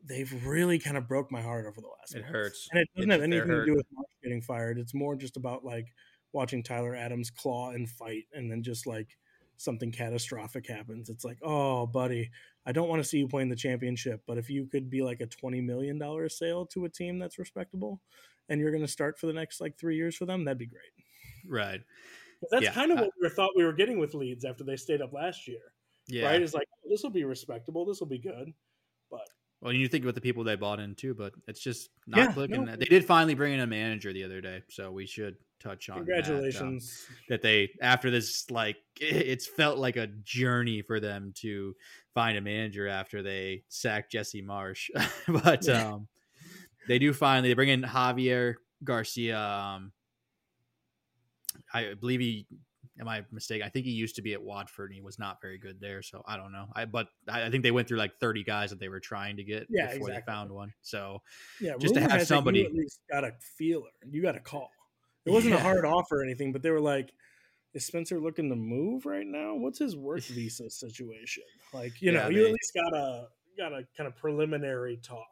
they've really kind of broke my heart over the last. It hurts. and it doesn't It's- have anything to do with Mark getting fired. It's more just about like watching Tyler Adams claw and fight, and then just like something catastrophic happens. It's like, oh, buddy, I don't want to see you playing the championship, but if you could be like a twenty million dollar sale to a team that's respectable, and you're going to start for the next like three years for them, that'd be great. Right. That's Yeah, kind of I- what we thought we were getting with Leeds after they stayed up last year, Yeah. right? It's like oh, this will be respectable, this will be good, but Well, you think about the people they bought in too, but it's just not Yeah, clicking. no. They did finally bring in a manager the other day, so we should touch on that, um, congratulations. that they after this like it's felt like a journey for them to find a manager after they sacked Jesse Marsch, [LAUGHS] but um, they do finally they bring in Javier Garcia. Um, I believe he. Am I mistaken? I think he used to be at Watford and he was not very good there. So I don't know. I but I, I think they went through like 30 guys that they were trying to get Yeah, before exactly. they found one. So Yeah, Just to have has it you somebody- at least got a feeler. You got a call. It [LAUGHS] wasn't a hard offer or anything, but they were like, "Is Spencer looking to move right now? What's his work [LAUGHS] visa situation?" Like, you know, Yeah, you they- at least got a got a kind of preliminary talk.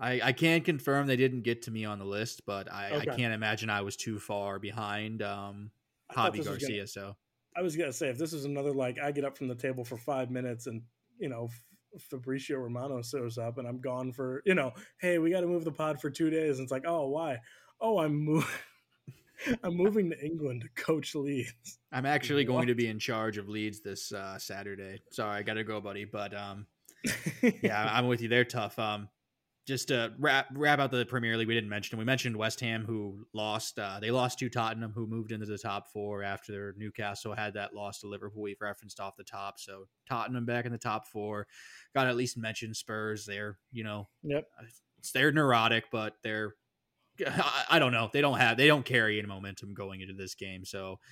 I. I, can confirm they didn't get to me on the list, but I, I can't imagine I was too far behind um, Javi Garcia. gonna- so I was gonna say if this was another like I get up from the table for five minutes and you know F- Fabrizio Romano shows up and I'm gone for you know hey we got to move the pod for two days and it's like oh why oh I'm moving [LAUGHS] I'm moving to England to coach Leeds. I'm actually [LAUGHS] going to be in charge of Leeds this uh, Saturday. Sorry, I got to go, buddy. But um, [LAUGHS] yeah, I'm with you. They're tough. Um, just to wrap wrap out the Premier League, we didn't mention. We mentioned West Ham, who lost. Uh, they lost to Tottenham, who moved into the top four after Newcastle had that loss to Liverpool. We've referenced off the top, so Tottenham back in the top four. Got to at least mention Spurs. They're you know Yep. they're neurotic, but they're I, I don't know. They don't have they don't carry any momentum going into this game, so. [LAUGHS]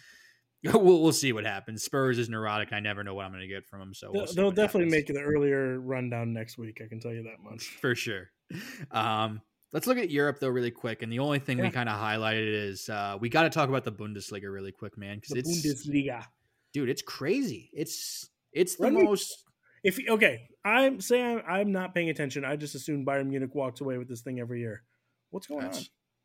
We'll, we'll see what happens. Spurs is neurotic. I never know what I'm going to get from them. So we'll They'll, they'll definitely happens make the earlier rundown next week. I can tell you that much. for sure. Um, let's look at Europe though, really quick. And the only thing we kind of highlighted is uh, we got to talk about the Bundesliga really quick, man, because it's Bundesliga. dude, it's crazy. It's it's the me- most. If okay, I'm saying I'm, not paying attention. I just assumed Bayern Munich walks away with this thing every year. What's going on?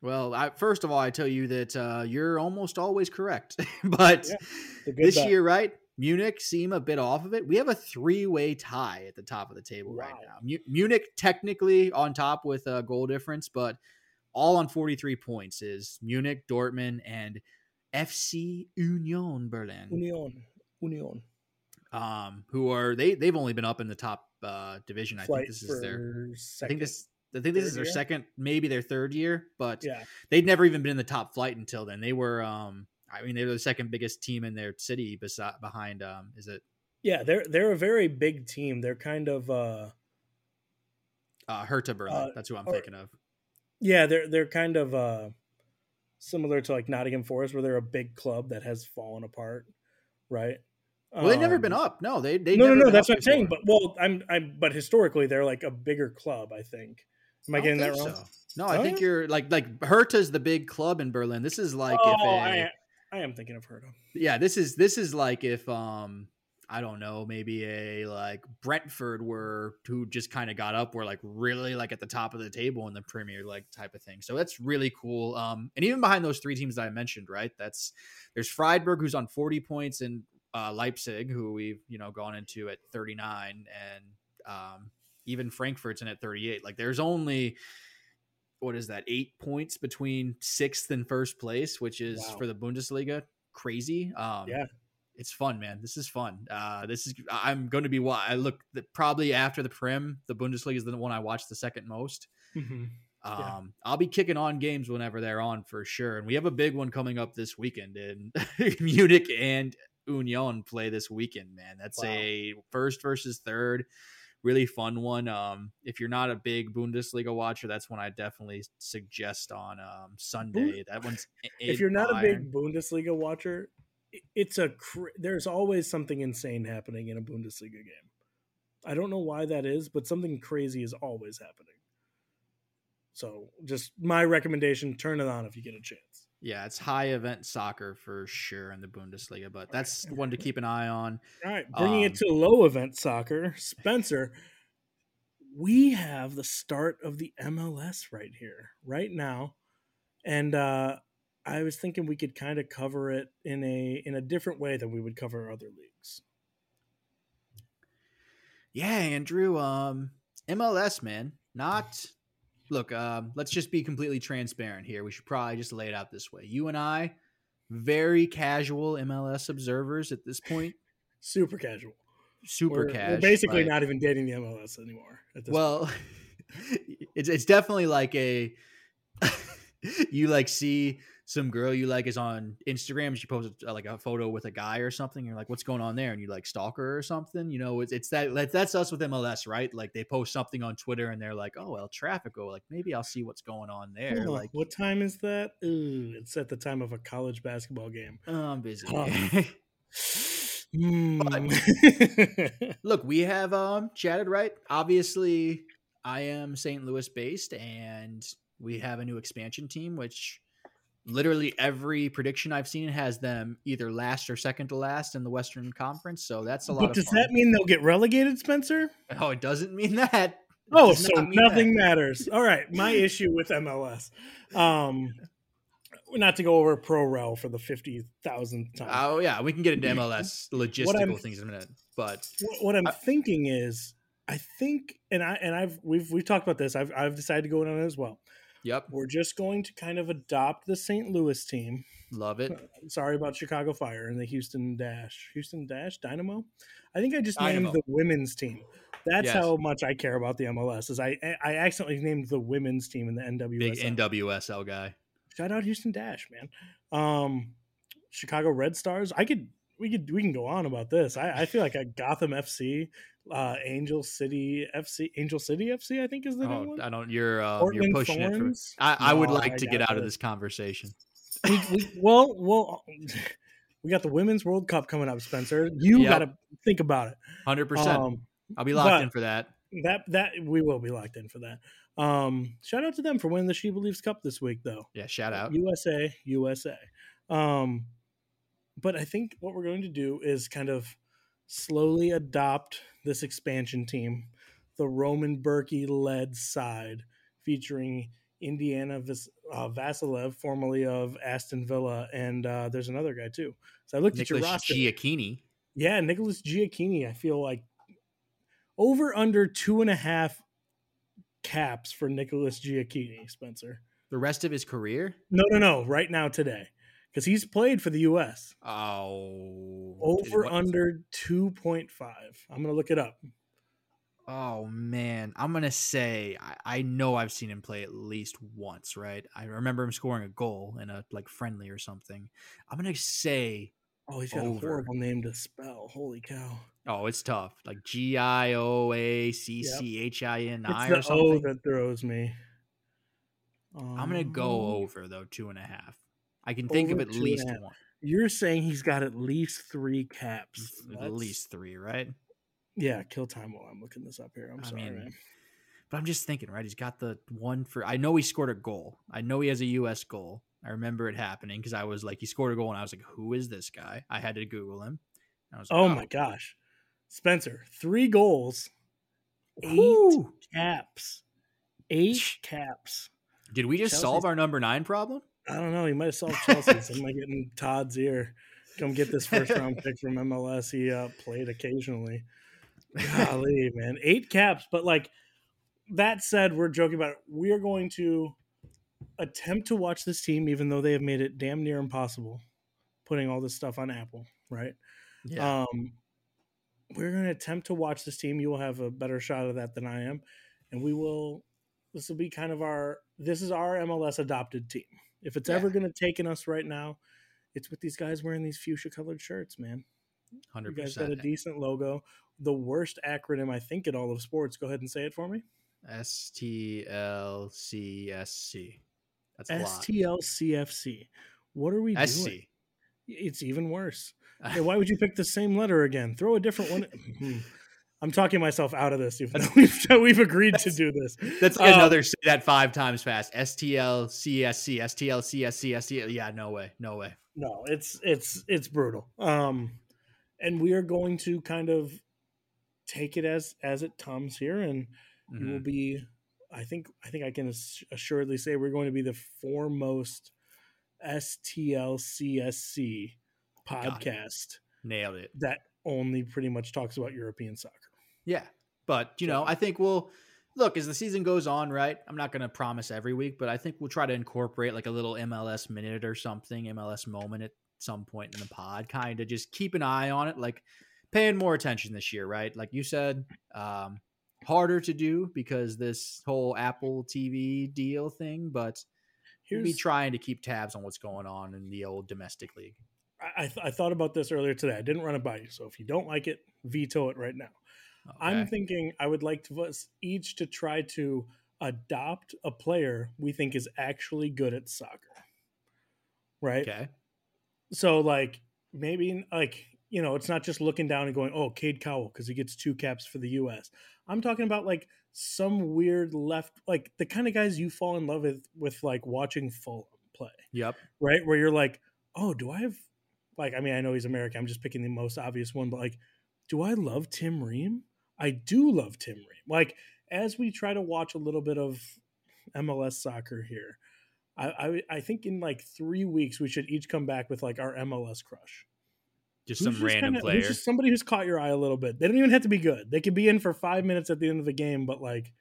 Well, I, first of all, I tell you that uh, you're almost always correct, [LAUGHS] but Yeah, this bet. year, right? Munich seem a bit off of it. We have a three-way tie at the top of the table right now. Mu- Munich technically on top with a goal difference, but all on 43 points is Munich, Dortmund, and FC Union Berlin, Union, Union. um, who are they? They've only been up in the top uh, division. I Flight think this is their. for I think this. I think this is their year? second, maybe their third year, but Yeah, they'd never even been in the top flight until then. They were, um, I mean, they're the second biggest team in their city, beside behind, um, is it yeah. They're they're a very big team. They're kind of uh uh, Hertha Berlin? Uh, That's who I'm or- thinking of. yeah. They're they're kind of uh similar to like Nottingham Forest, where they're a big club that has fallen apart, right? Well, they've never been Um, up. No, they they no, no, never no. That's what I'm saying. But well, I'm, I'm, but historically, they're like a bigger club. I think. Am I, don't getting that wrong? so. No, I Oh, think yeah? you're like like Hertha's the big club in Berlin. This is like oh, if a, I, I am thinking of Hertha. yeah, this is this is like if um I don't know, maybe a like Brentford were who just kind of got up, were like really like at the top of the table in the Premier League type of thing. So that's really cool. Um, and even behind those three teams that I mentioned, right? That's there's Freiburg who's on 40 points and uh, Leipzig who we've you know gone into at 39 and um, even Frankfurt's in at 38. Like there's only what is that eight points between sixth and first place, which is Wow. for the Bundesliga crazy. Um, Yeah. it's fun, man. This is fun. Uh, this is I'm going to be I look the, probably after the Prem, the Bundesliga is the one I watch the second most. Mm-hmm. Um, Yeah. I'll be kicking on games whenever they're on for sure, and we have a big one coming up this weekend. And [LAUGHS] Munich and Union play this weekend, man. That's Wow. a first versus third, really fun one. Um, if you're not a big Bundesliga watcher, that's one I definitely suggest on um, Sunday. That one's [LAUGHS] if you're not a big Bundesliga watcher, it's a cr- there's always something insane happening in a Bundesliga game. I don't know why that is, but something crazy is always happening. So, just my recommendation: turn it on if you get a chance. Yeah, it's high event soccer for sure in the Bundesliga, but that's one to keep an eye on. All right, bringing Um, it to low event soccer, Spencer. We have the start of the MLS right here, right now, and uh, I was thinking we could kind of cover it in a in a different way than we would cover other leagues. Yeah, Andrew, um MLS, man. Not Look, um let's just be completely transparent here. We should probably just lay it out this way. You and I very casual MLS observers at this point. [LAUGHS] Super casual. Super we're, casual. We're basically not even dating the MLS anymore. At this well [LAUGHS] it's it's definitely like a [LAUGHS] you like see some girl you like is on Instagram. She posted uh, like a photo with a guy or something. You're like, what's going on there? And you like stalk her or something. You know, it's, it's that like, that's us with MLS, right? Like they post something on Twitter and they're like, oh, El Trafico. Like maybe I'll see what's going on there. Oh, like, what time is that? Ooh, it's at the time of a college basketball game. oh, I'm busy. Oh. [LAUGHS] Hmm. [LAUGHS] Look, we have um chatted, right? Obviously, I am St. Louis based, and we have a new expansion team, which literally every prediction I've seen has them either last or second to last in the Western Conference. So that's a lot but of does fun. that mean they'll get relegated, Spencer? oh, it doesn't mean that. It [LAUGHS] Oh, so not nothing that. matters. All right, my [LAUGHS] issue with MLS. Um, not to go over pro rel for the fifty thousandth time. Oh yeah, we can get into [LAUGHS] MLS logistical things in a minute, but what, what I'm I- thinking is, I think, and I and I've we've we've talked about this. I've I've decided to go in on it as well. Yep, We're just going to kind of adopt the St. Louis team. love it. [LAUGHS] Sorry about Chicago Fire and the Houston Dash. Houston Dash Dynamo. I think I just Dynamo. named the women's team. That's Yes. how much I care about the MLS. Is I I accidentally named the women's team in the NWSL. Big NWSL guy. Shout out Houston Dash, man. Um, Chicago Red Stars. I could we could we can go on about this. I, I feel like a Gotham FC, uh, Angel City FC, Angel City FC. I think is the new Oh, one. I don't. You're uh, you're pushing it. For, Thorns. I, I would like I to get out of this. conversation. we, we, well, well, [LAUGHS] we got the Women's World Cup coming up, Spencer. You Yep. got to think about it. Hundred percent. Um, I'll be locked in for that. that that we will be locked in for that. Um, shout out to them for winning the She Believes Cup this week, though. Yeah, shout out. USA, USA. Um, but I think what we're going to do is kind of slowly adopt this expansion team, the Roman Bürki led side, featuring Indiana Vas- uh, Vassilev, formerly of Aston Villa, and uh, there's another guy too. So I looked at your roster. Gioacchini. yeah, Nicholas Gioacchini. I feel like over under two and a half caps for Nicholas Gioacchini, Spencer. The rest of his career. No, no, no. Right now, today, because he's played for the U.S. Oh, Over under two point five. I'm gonna look it up. Oh man, I'm gonna say I, I know I've seen him play at least once, right? I remember him scoring a goal in a like friendly or something. I'm gonna say, Oh, he's got Over. a horrible name to spell. Holy cow! oh, it's tough, like G I O A C C H I N It's I the O that throws me. I'm gonna go Um, over though two and a half. I can think of at two and a least one, You're saying he's got at least three caps. at That's- least three, right? Yeah, kill time while I'm looking this up here. I'm I sorry, mean, man. But I'm just thinking, right? He's got the one for. I know he scored a goal. I know he has a U.S. goal. I remember it happening because I was like, he scored a goal, and I was like, who is this guy? I had to Google him. I was like, Oh, oh. my gosh, Spencer, three goals, eight caps, eight caps. Did we just solve our number nine problem? I don't know. He might have solved Chelsea's. Am I getting Todd's ear? Come get this first round pick from MLS. He uh, played occasionally. Golly, man, eight caps. But like that said, we're joking about it. We are going to attempt to watch this team, even though they have made it damn near impossible putting all this stuff on Apple. Right? Um, we're going to attempt to watch this team. You will have a better shot of that than I am, and we will. This will be kind of our. This is our MLS adopted team. If it's ever going to take in us right now, it's with these guys wearing these fuchsia colored shirts, man. 100%. You guys got a decent logo. The worst acronym I think in all of sports. Go ahead and say it for me. S T L C S C. That's a lot. STLCFC. What are we doing? SC. It's even worse. [LAUGHS] Hey, why would you pick the same letter again? Throw a different one. [LAUGHS] I'm talking myself out of this, even though [LAUGHS] we've, we've agreed to do this. That's Um, another. Say that five times fast. S T L C S C. S T L C S C. S T L. Yeah, no way. No way. No, it's it's it's brutal. Um, and we are going to kind of take it as as it comes here, and we will Mhm. be. I think I think I can assuredly say we're going to be the foremost STLCSC Got it. podcast Nailed it. that only pretty much talks about European soccer. Yeah. But, you know, I think we'll look as the season goes on, right? I'm not going to promise every week, but I think we'll try to incorporate like a little MLS minute or something, MLS moment at some point in the pod, kind of just keep an eye on it, like paying more attention this year, right? Like you said, um, harder to do because this whole Apple TV deal thing, but we'll be trying to keep tabs on what's going on in the old domestic league. I, I th- I thought about this earlier today. I didn't run it by you, so if you don't like it, veto it right now. I'm thinking I would like to us each to try to adopt a player we think is actually good at soccer. Right? okay. So like maybe like you know, it's not just looking down and going, "Oh, Cade Cowell because he gets two caps for the US." I'm talking about like some weird left like the kind of guys you fall in love with with like watching Fulham play Yep. right? Where you're like, oh, do I have like I mean, I know he's American. I'm just picking the most obvious one, but like, do I love Tim Ream? I do love Tim Ream. Like, as we try to watch a little bit of MLS soccer here, I I, I think in like three weeks we should each come back with like our MLS crush. Just Who's some random kinda- player. who's just somebody who's caught your eye a little bit. They don't even have to be good. They could be in for five minutes at the end of the game, but like,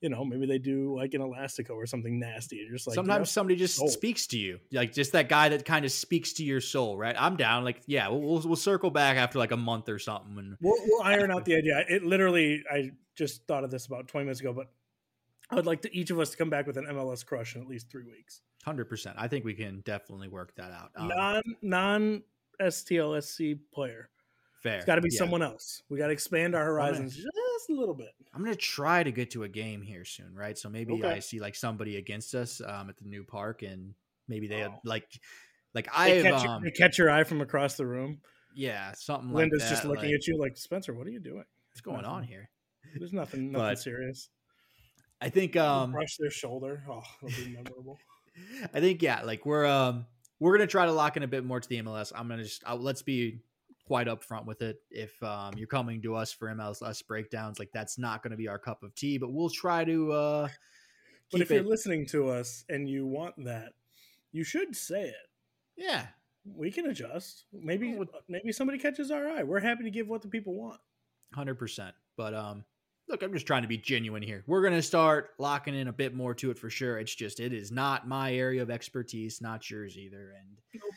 you know, maybe they do like an Elastico or something nasty. You're just like Sometimes somebody just soul. speaks to you, like just that guy that kind of speaks to your soul, right? I'm down. Like, yeah, we'll, we'll we'll circle back after like a month or something, and We'll, we'll iron out [LAUGHS] the idea. It literally, I just thought of this about 20 minutes ago, but I would like to each of us to come back with an MLS crush in at least three weeks. hundred percent. I think we can definitely work that out. Um, non non STLSC player. fair. It's got to be Yeah. someone else. We got to expand our horizons Okay. Just a little bit. I'm gonna try to get to a game here soon, right? So maybe Okay. I see like somebody against us um, at the new park, and maybe they had Oh. like, like I catch, um, catch your eye from across the room. yeah, something like Linda's that. just looking like, at you like Spencer. What are you doing? What's going on here? There's nothing, nothing But- serious. I think um, brush their shoulder. Oh, it'll be memorable. [LAUGHS] I think yeah, like we're um we're gonna try to lock in a bit more to the MLS. I'm gonna just i let's be quite upfront with it. If um you're coming to us for MLS breakdowns, like that's not gonna be our cup of tea, but we'll try to uh But if you're listening to us and you want that, you should say it. yeah, we can adjust. Maybe Well, maybe somebody catches our eye. We're happy to give what the people want. hundred percent. But um look, I'm just trying to be genuine here. We're gonna start locking in a bit more to it for sure. It's just it is not my area of expertise, not yours either, and. Nope.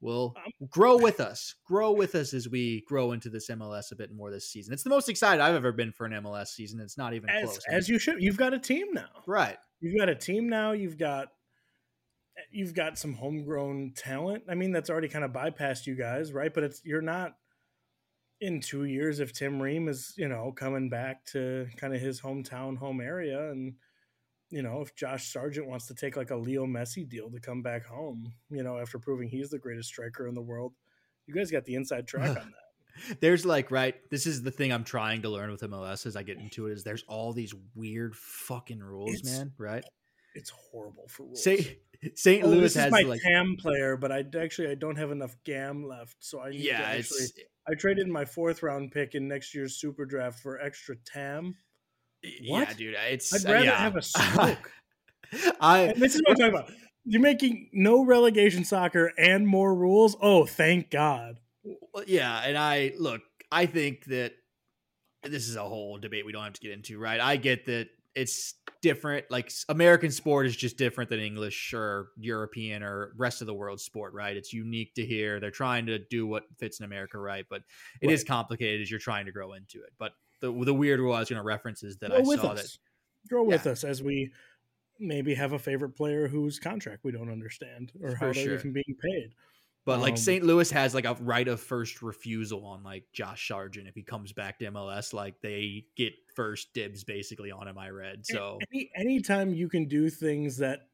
We'll Um, grow [LAUGHS] with us. Grow with us as we grow into this MLS a bit more this season. It's the most excited I've ever been for an MLS season. It's not even As close. as you should. You've got a team now. right. You've got a team now. You've got you've got some homegrown talent. I mean, that's already kind of bypassed you guys, right? But it's you're not in two years if Tim Ream is you know coming back to kind of his hometown home area and. You know, if Josh Sargent wants to take like a Leo Messi deal to come back home, you know, after proving he's the greatest striker in the world, you guys got the inside track on that. [LAUGHS] There's like right. This is the thing I'm trying to learn with MLS as I get into it. Is there's all these weird fucking rules, It's- man. Right? It's horrible for rules. St. St. Oh, Louis this is has my like TAM player, but I actually I don't have enough GAM left, so I yeah. actually. I traded my fourth round pick in next year's Super Draft for extra TAM. Yeah, What? dude. It's I'd uh, rather yeah. have a [LAUGHS] stroke. I and this is what I'm talking about. You're making no relegation soccer and more rules. Oh, thank God. Yeah, and I look, I think that this is a whole debate we don't have to get into, right? I get that it's different. Like American sport is just different than English or European or rest of the world sport, right? It's unique to here. They're trying to do what fits in America, right? But it is Right. complicated as you're trying to grow into it. But the the weird was going to reference is that Grow I with saw us. that Grow with us as we maybe have a favorite player whose contract we don't understand or For how they're sure. even being paid. But like Um, St. Louis has like a right of first refusal on like Josh Sargent if he comes back to MLS, like they get first dibs basically on him. I read so. Any anytime you can do things that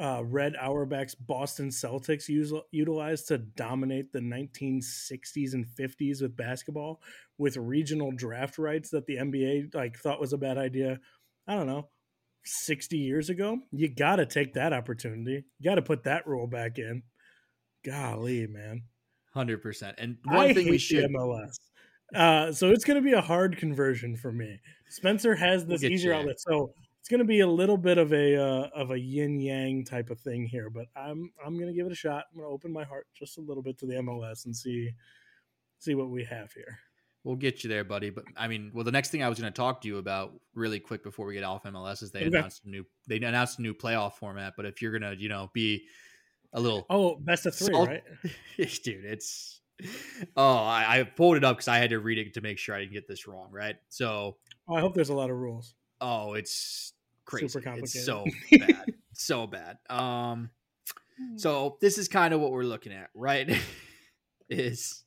uh, Red Auerbach's Boston Celtics use, utilized to dominate the 1960s and 50s with basketball, with regional draft rights that the NBA like thought was a bad idea. I don't know, 60 years ago. You got to take that opportunity. You got to put that rule back in. Golly, man. Hundred percent. And I one thing hate we should MLS. Uh, so it's going to be a hard conversion for me. Spencer has We'll this easier outlet, so going to be a little bit of a uh, of a yin yang type of thing here. But I'm I'm going to give it a shot. I'm going to open my heart just a little bit to the MLS and see see what we have here. we'll get you there, buddy. But I mean, well, the next thing I was going to talk to you about really quick before we get off MLS is they Okay. announced a new they announced a new playoff format. But if you're gonna, you know, be a little Oh, best of three, Salt- right? [LAUGHS] dude, it's oh, I, I pulled it up because I had to read it to make sure I didn't get this wrong, right? So Oh, I hope there's a lot of rules. Oh, it's crazy. Super It's complicated. so [LAUGHS] bad. so bad. Um, so this is kind of what we're looking at, right? [LAUGHS] is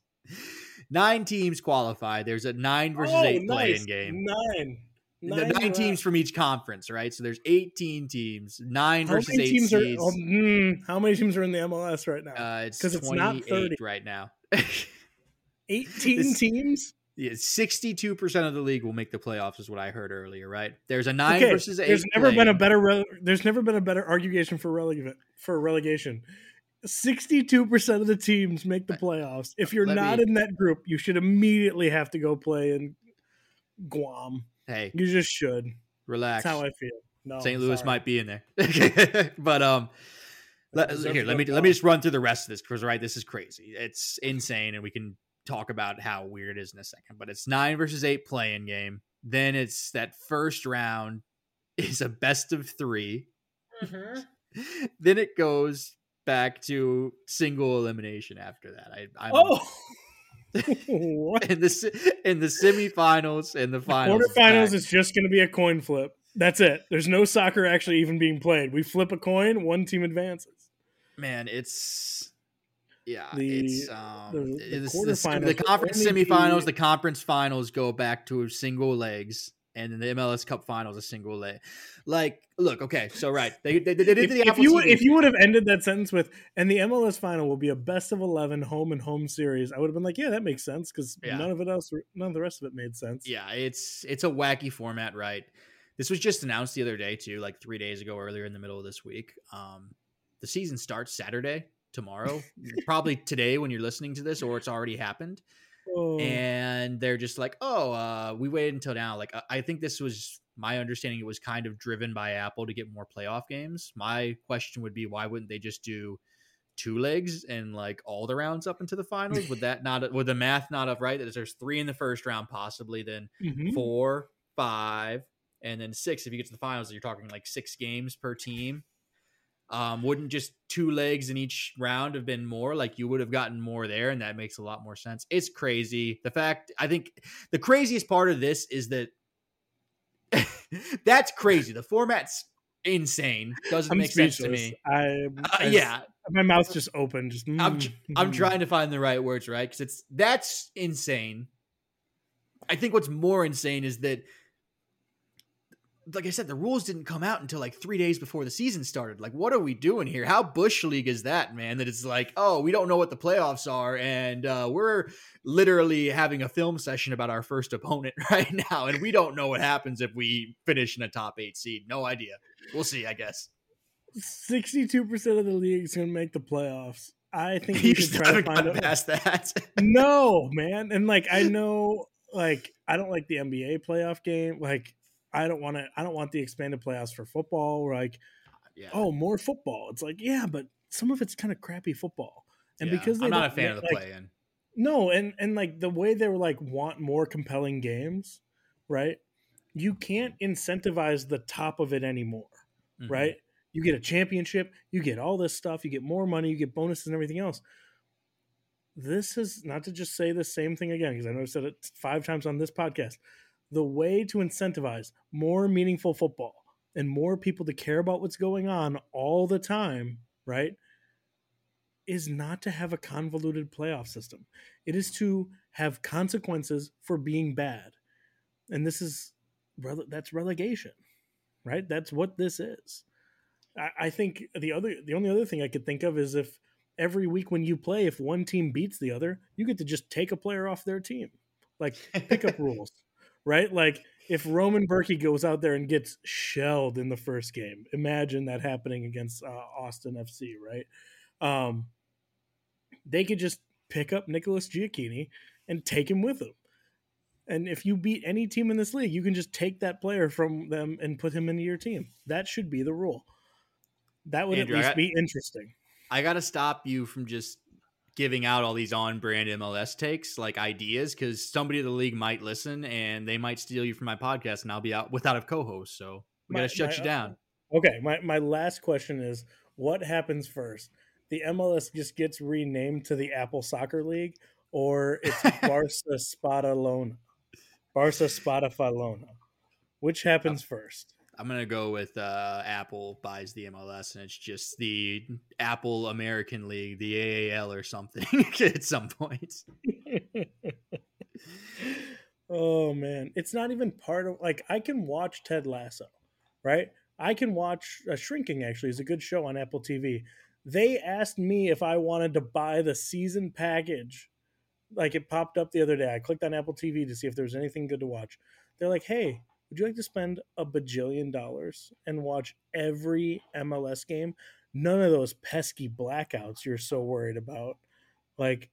nine teams qualify. There's a nine versus Oh, eight nice. play-in game. Nine. Nine, nine teams from each conference, right? So there's 18 teams, nine How versus eight teams seeds. are? Oh, mm, how many teams are in the MLS right now? uh, it's 28 not 30. right now. [LAUGHS] Eighteen this- teams. Yeah, 62% of the league will make the playoffs, is what I heard earlier, right? There's a nine Okay, versus eight. there's never been a better. Re- there's never been a better argument for relegation. For relegation, sixty-two percent of the teams make the playoffs. If you're Let not me- in that group, you should immediately have to go play in Guam. Hey, You just should. relax. That's how I feel. No, St. Louis sorry. might be in there, [LAUGHS] but um, let, here let me let me just run through the rest of this because right, this is crazy. It's insane, and we can talk about how weird it is in a second. But it's nine versus eight playing game. Then it's that first round [LAUGHS] is a best of three. Mm-hmm. [LAUGHS] then it goes back to single elimination after that. I, I'm, Oh, [LAUGHS] in the in the semifinals and the finals. it's Quarterfinals back. is just going to be a coin flip. That's it. There's no soccer actually even being played. We flip a coin, one team advances. man, it's yeah, The- it's um the- the, the the, quarterfinals the conference semifinals, the conference finals go back to single legs, and then the MLS Cup finals a single leg. Like, look, okay, so right, they they, they did If, the if you would, if you would have ended that sentence with, and the MLS final will be a best of eleven home and home series, I would have been like, yeah, that makes sense because Yeah. none of it else, none of the rest of it made sense. Yeah, it's it's a wacky format, right? This was just announced the other day too, like three days ago, earlier in the middle of this week. Um, the season starts Saturday, tomorrow, probably today when you're listening to this, or it's already happened. Oh, And they're just like, oh, uh, we waited until now. Like, I- I think this was my understanding. It was kind of driven by Apple to get more playoff games. My question would be, why wouldn't they just do two legs and like all the rounds up into the finals? Would that not? Would the math not have right? That there's three in the first round, possibly then mhm. four, five, and then six. If you get to the finals, you're talking like six games per team. Um, wouldn't just two legs in each round have been more? Like you would have gotten more there, and that makes a lot more sense. It's crazy. The fact I think the craziest part of this is that [LAUGHS] that's crazy. The format's insane. Doesn't I'm make sense to me. I, Uh, yeah, my mouth just opened. Just I'm I'm mm. trying to find the right words, right? Because it's that's insane. I think what's more insane is that, like I said, the rules didn't come out until like three days before the season started. Like, what are we doing here? How bush league is that, man? That it's like, oh, we don't know what the playoffs are, and uh, we're literally having a film session about our first opponent [LAUGHS] right now, and we don't know what happens if we finish in a top eight seed. No idea. We'll see, I guess. Sixty-two percent of the league is going to make the playoffs. I think [LAUGHS] You should try to find a, past that. [LAUGHS] no man and like i know like i don't like the nba playoff game like i don't want to i don't want the expanded playoffs for football like yeah. oh more football it's like yeah but some of it's kind of crappy football and Yeah, because I'm not a fan of the like, play in. no and and like the way they were like want more compelling games right you can't incentivize the top of it anymore Mhm. right? You get a championship, you get all this stuff, you get more money, you get bonuses and everything else. This is not to just say the same thing again, because I know I've said it five times on this podcast. The way to incentivize more meaningful football and more people to care about what's going on all the time, right? Is not to have a convoluted playoff system. It is to have consequences for being bad. And this is that's relegation, right? That's what this is. I, I think the other the only other thing I could think of is if every week when you play, if one team beats the other, you get to just take a player off their team. Like pickup [LAUGHS] rules. Right? Like if Roman Bürki goes out there and gets shelled in the first game, imagine that happening against uh, Austin FC, right? Um, they could just pick up Nicholas Gioacchini and take him with them. And if you beat any team in this league, you can just take that player from them and put him into your team. That should be the rule. That would Andrew, at least got- be interesting. I got to stop you from just giving out all these on-brand MLS takes, like ideas, because somebody in the league might listen and they might steal you from my podcast, and I'll be out without a co-host. So we got to shut my- you down. Uh, okay, my, my last question is what happens first? The MLS just gets renamed to the Apple Soccer League, or it's [LAUGHS] Barca Spadalona? Barca Spadafalona. Which happens uh, first? I'm gonna go with uh, Apple buys the MLS, and it's just the Apple American League, the AAL or something [LAUGHS] at some point. [LAUGHS] oh man, it's not even part of like I can watch Ted Lasso, right? I can watch uh, Shrinking. Actually, is a good show on Apple TV. They asked me if I wanted to buy the season package. Like it popped up the other day. I clicked on Apple TV to see if there was anything good to watch. They're like, "Hey, would you like to spend a bajillion dollars and watch every MLS game? None of those pesky blackouts you're so worried about. Like,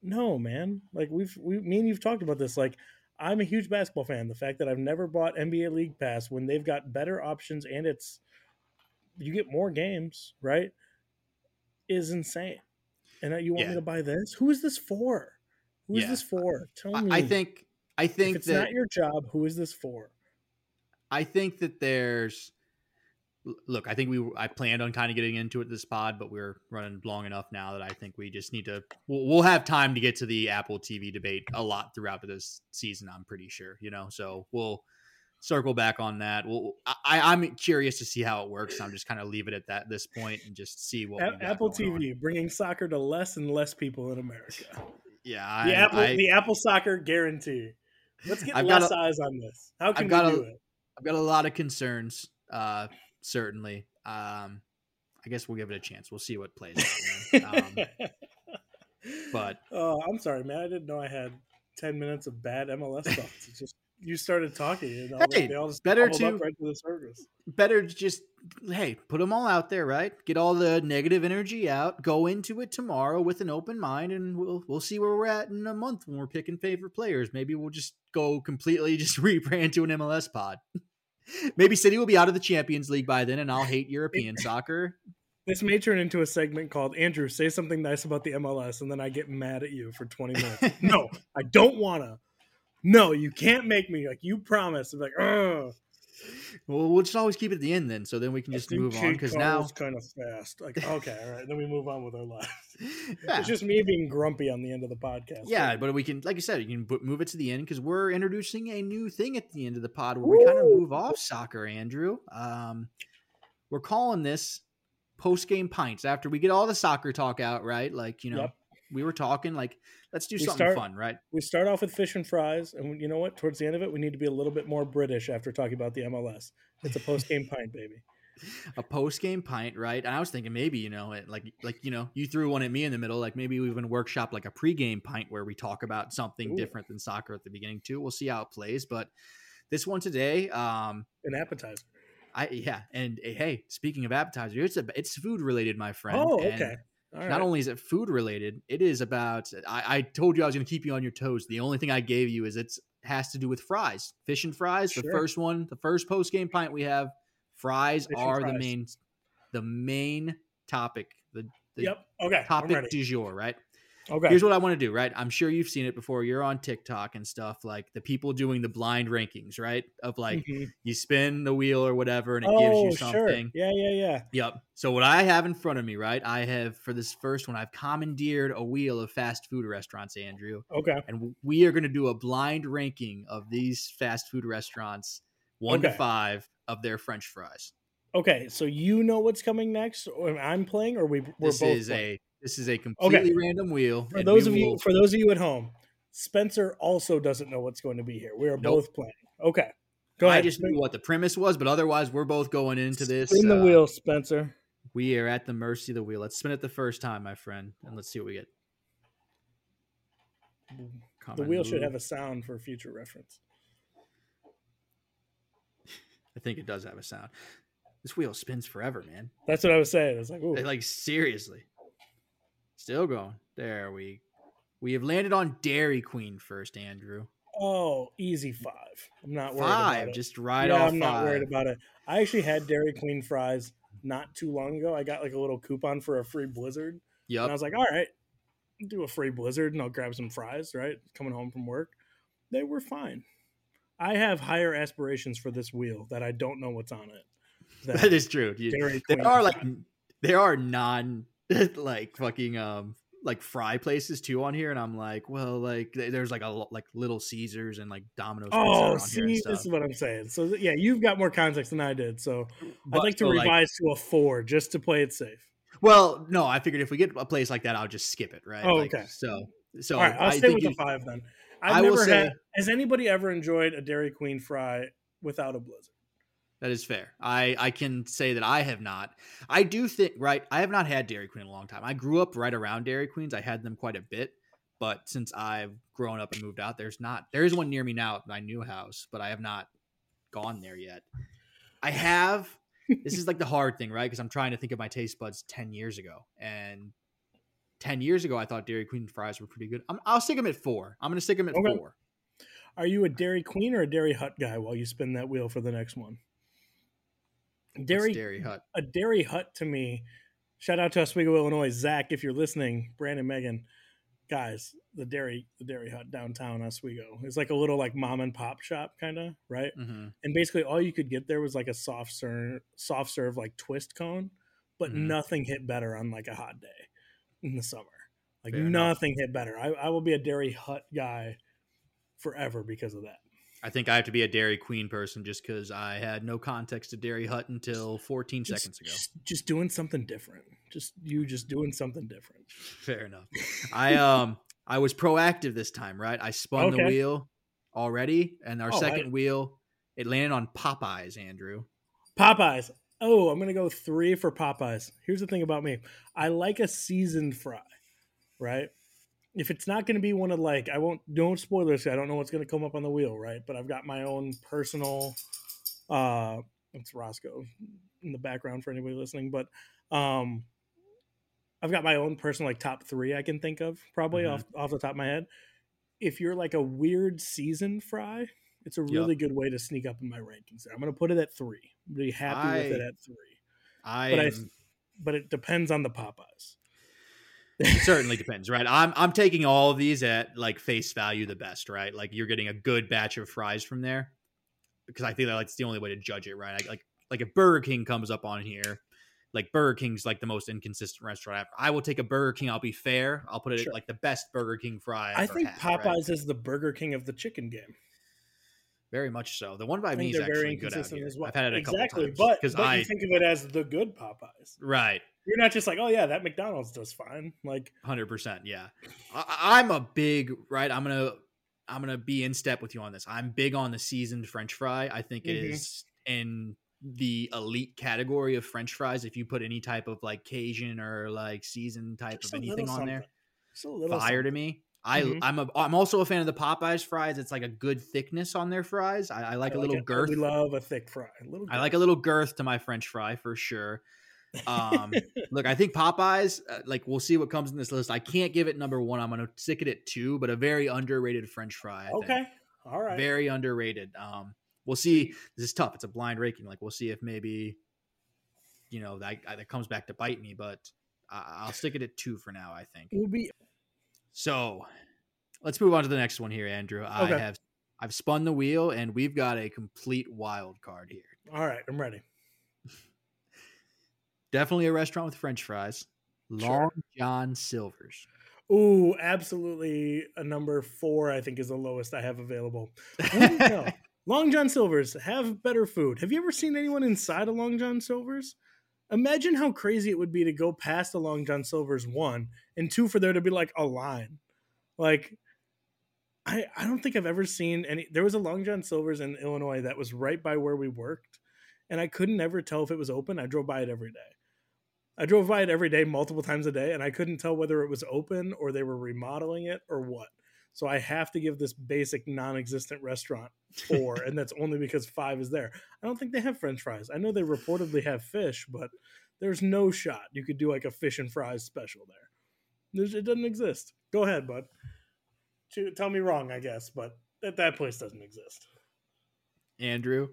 no, man. Like we've we me and you've talked about this. Like, I'm a huge basketball fan. The fact that I've never bought NBA League Pass when they've got better options and it's you get more games, right? Is insane. And you want Yeah. me to buy this? Who is this for? Who is Yeah. this for? Tell me. I think I if think it's that not your job, who is this for? I think that there's look, I think we I planned on kind of getting into it this pod, but we're running long enough now that I think we just need to we'll, we'll have time to get to the Apple TV debate a lot throughout this season, I'm pretty sure, you know. So we'll circle back on that. We'll I I'm curious to see how it works. I'm just kind of leave it at that this point and just see what A- Apple going on. TV bringing soccer to less and less people in America. Yeah, The I, Apple I, the Apple soccer guarantee. Let's get I've less a- eyes on this. How can got we a- do it? I've got a lot of concerns, uh, certainly. Um, I guess we'll give it a chance. We'll see what plays out. Um, [LAUGHS] but oh, I'm sorry, man. I didn't know I had ten minutes of bad MLS thoughts. It's just you started talking, and Hey, they all just better to- right to the surface. better to just hey, put them all out there, right? Get all the negative energy out. Go into it tomorrow with an open mind, and we'll we'll see where we're at in a month when we're picking favorite players. Maybe we'll just go completely [LAUGHS] just rebrand to an MLS pod. [LAUGHS] Maybe City will be out of the Champions League by then, and I'll hate European [LAUGHS] soccer. This may turn into a segment called Andrew, say something nice about the MLS, and then I get mad at you for 20 minutes. no, I don't wanna. No, you can't make me like you promised. I'm like, oh, Well, we'll just always keep it at the end then, so then we can just move on because now, it's kind of fast. Like, [LAUGHS] okay, all right, then we move on with our lives. [LAUGHS] yeah, It's just me being grumpy on the end of the podcast. yeah, but we can, like I said, you can move it to the end because we're introducing a new thing at the end of the pod where we kind of move off soccer, Andrew. Um, we're calling this post game pints after we get all the soccer talk out, right? Like you know, Yep. we were talking like let's do We something start- fun, right? we start off with fish and fries, and you know what? Towards the end of it, we need to be a little bit more British after talking about the MLS. It's a post game pint, baby. [LAUGHS] A post game pint, right? And I was thinking maybe you know, it, like like you know, you threw one at me in the middle, like maybe we even workshop like a pre game pint where we talk about something Ooh. different than soccer at the beginning too. We'll see how it plays, but this one today, um, An appetizer. I yeah, and hey, speaking of appetizer, it's a it's food related, my friend. Oh, and okay. All right. Not only is it food related, it is about. I, I told you I was going to keep you on your toes. The only thing I gave you is it's has to do with fries, fish and fries. The first one, the first post game pint we have, fries Fish are the main, the main topic, the, the yep. Okay. Topic du jour, right? Okay. Here's what I want to do, right? I'm sure you've seen it before. You're on TikTok and stuff, like the people doing the blind rankings, right? Of like Mhm. you spin the wheel or whatever, and it gives oh, you sure. something. Yeah, yeah, yeah. Yep. So what I have in front of me, right? I have for this first one, I've commandeered a wheel of fast food restaurants, Andrew, Okay. and we are going to do a blind ranking of these fast food restaurants, one to five of their French fries. Okay. So you know what's coming next, or I'm playing, or we we're This both is playing? a this is a completely random wheel. For those of you, for those of you at home, Spencer also doesn't know what's going to be here. We are Nope. both playing. Okay. Go I ahead. just knew what the premise was, but otherwise, we're both going into this. spin the uh, wheel, Spencer. We are at the mercy of the wheel. Let's spin it the first time, my friend, and let's see what we get. The wheel should have a sound for future reference. I think it does have a sound. This wheel spins forever, man. That's what I was saying. I was like, ooh. Like seriously. Still going. There we we have landed on Dairy Queen first, Andrew. oh, easy five. I'm not worried Five, about it. just right yeah, off I'm not five. worried about it. I actually had Dairy Queen fries not too long ago. I got like a little coupon for a free Blizzard, Yep. and I was like, all right, I'll do a free Blizzard, and I'll grab some fries. Right, coming home from work, they were fine. I have higher aspirations for this wheel that I don't know what's on it. [LAUGHS] That is true. You- there are like there are non [LAUGHS] like fucking um like fry places too on here, and I'm like, well, like there's like a like Little Caesars and like Domino's. Oh, see, this is what I'm saying. So yeah, you've got more context than I did. So but, I'd like to so revise like, to a four just to play it safe. Well, no, I figured if we get a place like that, I'll just skip it, right? Oh, like, okay. So, so all right, I'll I stay with the five then. I've I never will say, had. Has anybody ever enjoyed a Dairy Queen fry without a blizzard? That is fair. I I can say that I have not. I do think right. I have not had Dairy Queen in a long time. I grew up right around Dairy Queens. I had them quite a bit, but since I've grown up and moved out, there's not. There is one near me now at my new house, but I have not gone there yet. I have. this is like the hard thing, right? Because I'm trying to think of my taste buds ten years ago, and ten years ago I thought Dairy Queen fries were pretty good. i will stick them at four. I'm going to stick them at okay. four. Are you a Dairy Queen or a Dairy Hut guy while you spin that wheel for the next one? Dairy, Dairy Hut. A Dairy Hut to me. Shout out to Oswego, Illinois. Zach, if you're listening, Brandon, Megan, guys, the Dairy, the Dairy Hut downtown Oswego. It's like a little like mom and pop shop kind of, right? Mm-hmm. And basically, all you could get there was like a soft serve, soft serve like twist cone, but mm-hmm. nothing hit better on like a hot day in the summer. Like Fair nothing enough. hit better. I, I will be a Dairy Hut guy forever because of that. I think I have to be a Dairy Queen person just because I had no context to Dairy Hut until 14 just, seconds ago. Just, just, doing something different. Just you just doing something different. Fair enough. I um I was proactive this time, right? I spun okay. the wheel already, and our oh, second I... wheel it landed on Popeyes. Andrew. Popeyes. Oh, I'm gonna go three for Popeyes. Here's the thing about me. I like a seasoned fry, right? If it's not going to be one of like I won't don't spoilers. I don't know what's going to come up on the wheel, right? But I've got my own personal. uh It's Roscoe in the background for anybody listening, but um I've got my own personal like top three I can think of probably mm-hmm. off off the top of my head. If you're like a weird season fry, it's a really yep. good way to sneak up in my rankings. There, I'm going to put it at three. I'm be happy I, with it at three. I, but I, but it depends on the Popeyes. It certainly depends, right? I'm I'm taking all of these at like face value the best, right? Like you're getting a good batch of fries from there because I think that that's the only way to judge it, right? Like like if Burger King comes up on here, like Burger King's like the most inconsistent restaurant I've ever. I will take a Burger King. I'll be fair. I'll put it sure. like the best Burger King fry. I think had, Popeyes right? is the Burger King of the chicken game. Very much so. The one by me is actually good out here. Well. I've had it a exactly, couple times but, but I think of it as the good Popeyes, right? You're not just like, oh yeah, that McDonald's does fine. Like, hundred percent, yeah. I, am a big right. I'm gonna I'm gonna be in step with you on this. I'm big on the seasoned French fry. I think it mm-hmm. is in the elite category of French fries. If you put any type of like Cajun or like seasoned type just of anything on there, it's a little fire something. to me. I mm-hmm. I'm a I'm also a fan of the Popeyes fries. It's like a good thickness on their fries. I, I like I a little it. girth. We love a thick fry. A I like a little girth to my French fry for sure. Um, [LAUGHS] look, I think Popeyes. Uh, like we'll see what comes in this list. I can't give it number one. I'm gonna stick it at two, but a very underrated French fry. I okay, think. all right. Very underrated. Um, we'll see. This is tough. It's a blind ranking. Like we'll see if maybe you know that that comes back to bite me, but I'll stick it at two for now. I think. It will be so let's move on to the next one here, Andrew. Okay. I have I've spun the wheel and we've got a complete wild card here. All right, I'm ready. [LAUGHS] Definitely a restaurant with French fries. Long sure. John Silver's. Ooh, absolutely. A number four, I think, is the lowest I have available. [LAUGHS] Long John Silver's have better food. Have you ever seen anyone inside a Long John Silver's? Imagine how crazy it would be to go past the Long John Silver's one and two for there to be like a line. Like I I don't think I've ever seen any there was a Long John Silver's in Illinois that was right by where we worked and I couldn't ever tell if it was open. I drove by it every day. I drove by it every day multiple times a day and I couldn't tell whether it was open or they were remodeling it or what. So I have to give this basic non-existent restaurant four, and that's only because five is there. I don't think they have French fries. I know they reportedly have fish, but there's no shot you could do like a fish and fries special there. It doesn't exist. Go ahead, bud. Tell me wrong, I guess, but that that place doesn't exist. Andrew,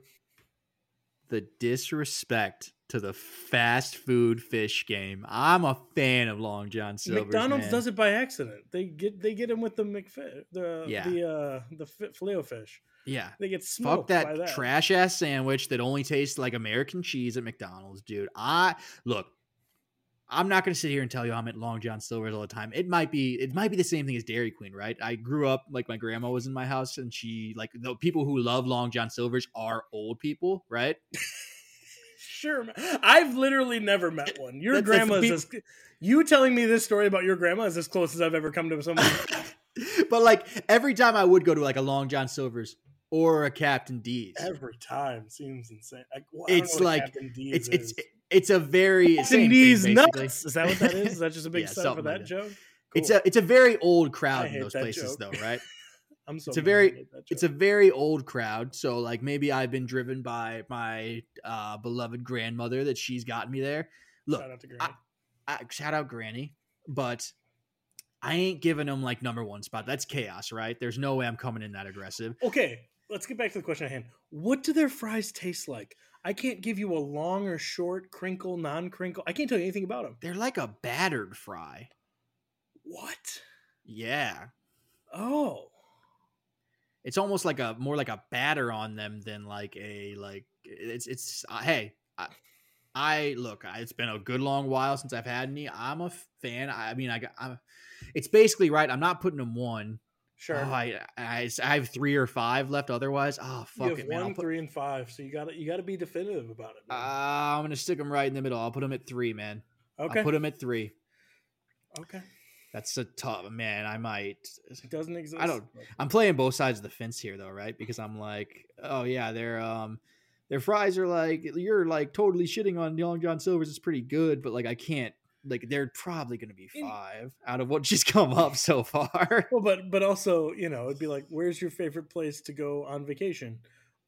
the disrespect to the fast food fish game. I'm a fan of Long John Silver's. McDonald's man. does it by accident. They get they get him with the McFish, the yeah. the uh the filet fish. Yeah, they get smoked. Fuck that, that. trash ass sandwich that only tastes like American cheese at McDonald's, dude. I look. I'm not going to sit here and tell you I'm at Long John Silver's all the time. It might be it might be the same thing as Dairy Queen, right? I grew up like my grandma was in my house, and she like the people who love Long John Silver's are old people, right? [LAUGHS] sure. I've literally never met one. Your That's- grandma is as, you telling me this story about your grandma is as close as I've ever come to someone. [LAUGHS] but like every time I would go to like a Long John Silver's or a Captain D's, Every time seems insane. Like, well, It's like- it's it's is. it's a very Captain same thing, D's basically. nuts. Is that what that is? Is that just a big [LAUGHS] Yeah, for that like joke? It's a it's a very old crowd in those places joke. though, right? [LAUGHS] I'm so it's a very- I it's a very old crowd so like maybe i've been driven by my uh beloved grandmother that she's gotten me there look Shout out to Granny. I, shout out granny but i ain't giving them like number one spot that's chaos right there's no way i'm coming in that aggressive Okay, let's get back to the question at hand. What do their fries taste like? I can't give you a long or short, crinkle, non-crinkle. I can't tell you anything about them. they're like a battered fry What? yeah Oh, it's almost like a more like a batter on them than like a like it's it's uh, hey I, I look I- it's been a good long while since I've had any I'm a fan I mean I got I'm, it's basically right I'm not putting them one sure. Oh, I, I I have three or five left otherwise oh you fuck have it man one, put, three, and five, so you got to you got to be definitive about it. uh. I'm gonna stick them right in the middle I'll put them at three man okay, I'll put them at three okay. That's a tough man I might It doesn't exist. I don't- I'm playing both sides of the fence here though, right? Because I'm like, oh yeah, their um their fries are like you're like totally shitting on Long John Silver's. It's pretty good, but like I can't like they're probably gonna be In- five out of what just [LAUGHS] come up so far. Well, but but also, you know, it'd be like, where's your favorite place to go on vacation?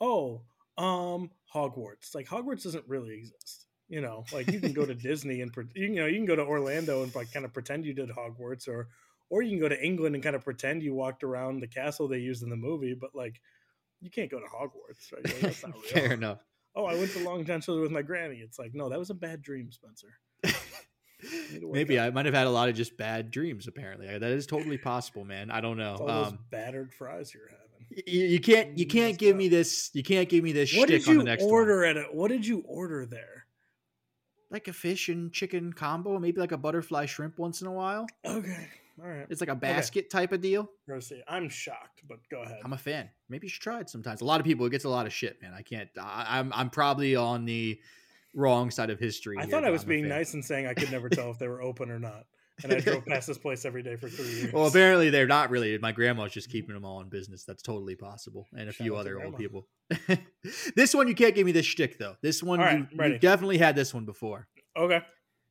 Oh, um, Hogwarts. Like Hogwarts doesn't really exist. You know, like you can go to [LAUGHS] Disney and you know you can go to Orlando and like kind of pretend you did Hogwarts, or or you can go to England and kind of pretend you walked around the castle they used in the movie, but like you can't go to Hogwarts, right? That's not [LAUGHS] real. Fair enough. Oh, I went to Long John Silver with my granny. It's like, no, that was a bad dream, Spencer. Need to work Maybe out. I might have had a lot of just bad dreams. Apparently, that is totally possible, man. I don't know. It's all those Um, battered fries you're having. you, you can't you Mm, can't give me this. You can't give me this What shtick did on you the next one. order at it? What did you order there? Like a fish and chicken combo, maybe like a butterfly shrimp once in a while. Okay, all right. It's like a basket type of deal. Proceed. I'm shocked, but go ahead. I'm a fan. Maybe you should try it sometimes. A lot of people it gets a lot of shit, man. I can't. I, I'm I'm probably on the wrong side of history. I here, thought I was being nice and saying I could never tell if they were open or not, [LAUGHS] and I drove past [LAUGHS] this place every day for three years. Well, apparently they're not really. My grandma's just keeping them all in business. That's totally possible, and a Shout few other old people. [LAUGHS] this one you can't give me this shtick though. This one right, you, you've definitely had this one before. okay.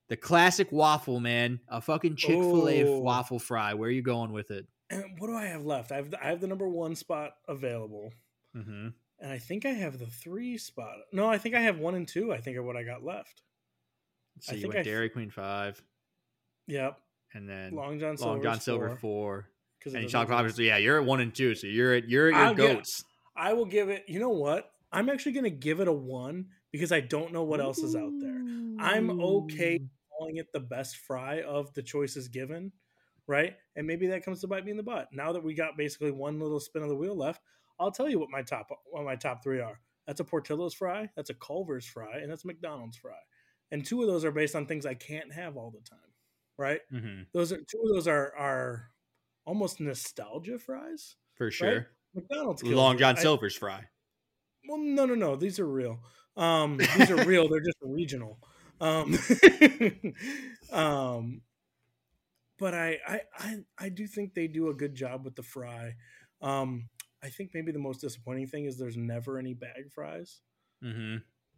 The classic waffle, man. A fucking Chick Fil A Oh. waffle fry. Where are you going with it? And [CLEARS THROAT] what do I have left? I have the, I have the number one spot available, Mm-hmm. and I think I have the three spot. No, I think I have one and two. I think are what I got left. So I you think went I- Dairy Queen five, Yep. and then Long John Silver. Long John Silver four, and chocolate Robbers. So yeah, you're at one and two. So you're at you're at your I'll get- goats. I will give it. You know what? I'm actually going to give it a one because I don't know what else is out there. I'm okay calling it the best fry of the choices given, right? And maybe that comes to bite me in the butt. Now that we got basically one little spin of the wheel left, I'll tell you what my top what my top three are. That's a Portillo's fry, that's a Culver's fry, and that's McDonald's fry. And two of those are based on things I can't have all the time, right? hmm Those are two of those are are almost nostalgia fries. for sure. McDonald's kills Long. John I- Silver's fry. well, no, no, no. These are real. Um, [LAUGHS] these are real. They're just regional. Um, [LAUGHS] um, but I, I, I, I do think they do a good job with the fry. Um, I think maybe the most disappointing thing is there's never any bag fries. Mm-hmm.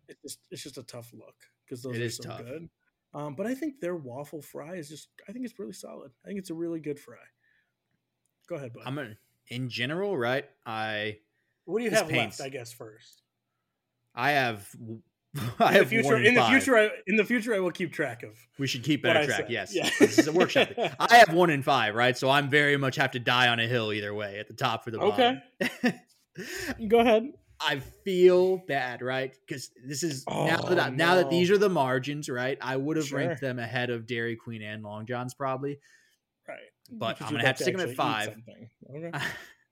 It's just, it's just a tough look because those It are so tough. good. Um, but I think their waffle fry is just, I think it's really solid. I think it's a really good fry. Go ahead, bud. I'm gonna, in general, right? I what do you have paints- left? I guess first. I have [LAUGHS] I In the have future, in the future, I, in the future, I will keep track of. We should keep better track. Yes, Yeah. [LAUGHS] this is a workshop. [LAUGHS] I have one in five, right? So I'm very much have to die on a hill either way, at the top for the Okay. bottom. Go ahead. I feel bad, right? Because this is now Oh, that I- now that these oh, are the margins, right? I would have Sure. ranked them ahead of Dairy Queen and Long John's probably. Right. But Because I'm [LAUGHS] gonna have to stick 'em at five. Okay. I'm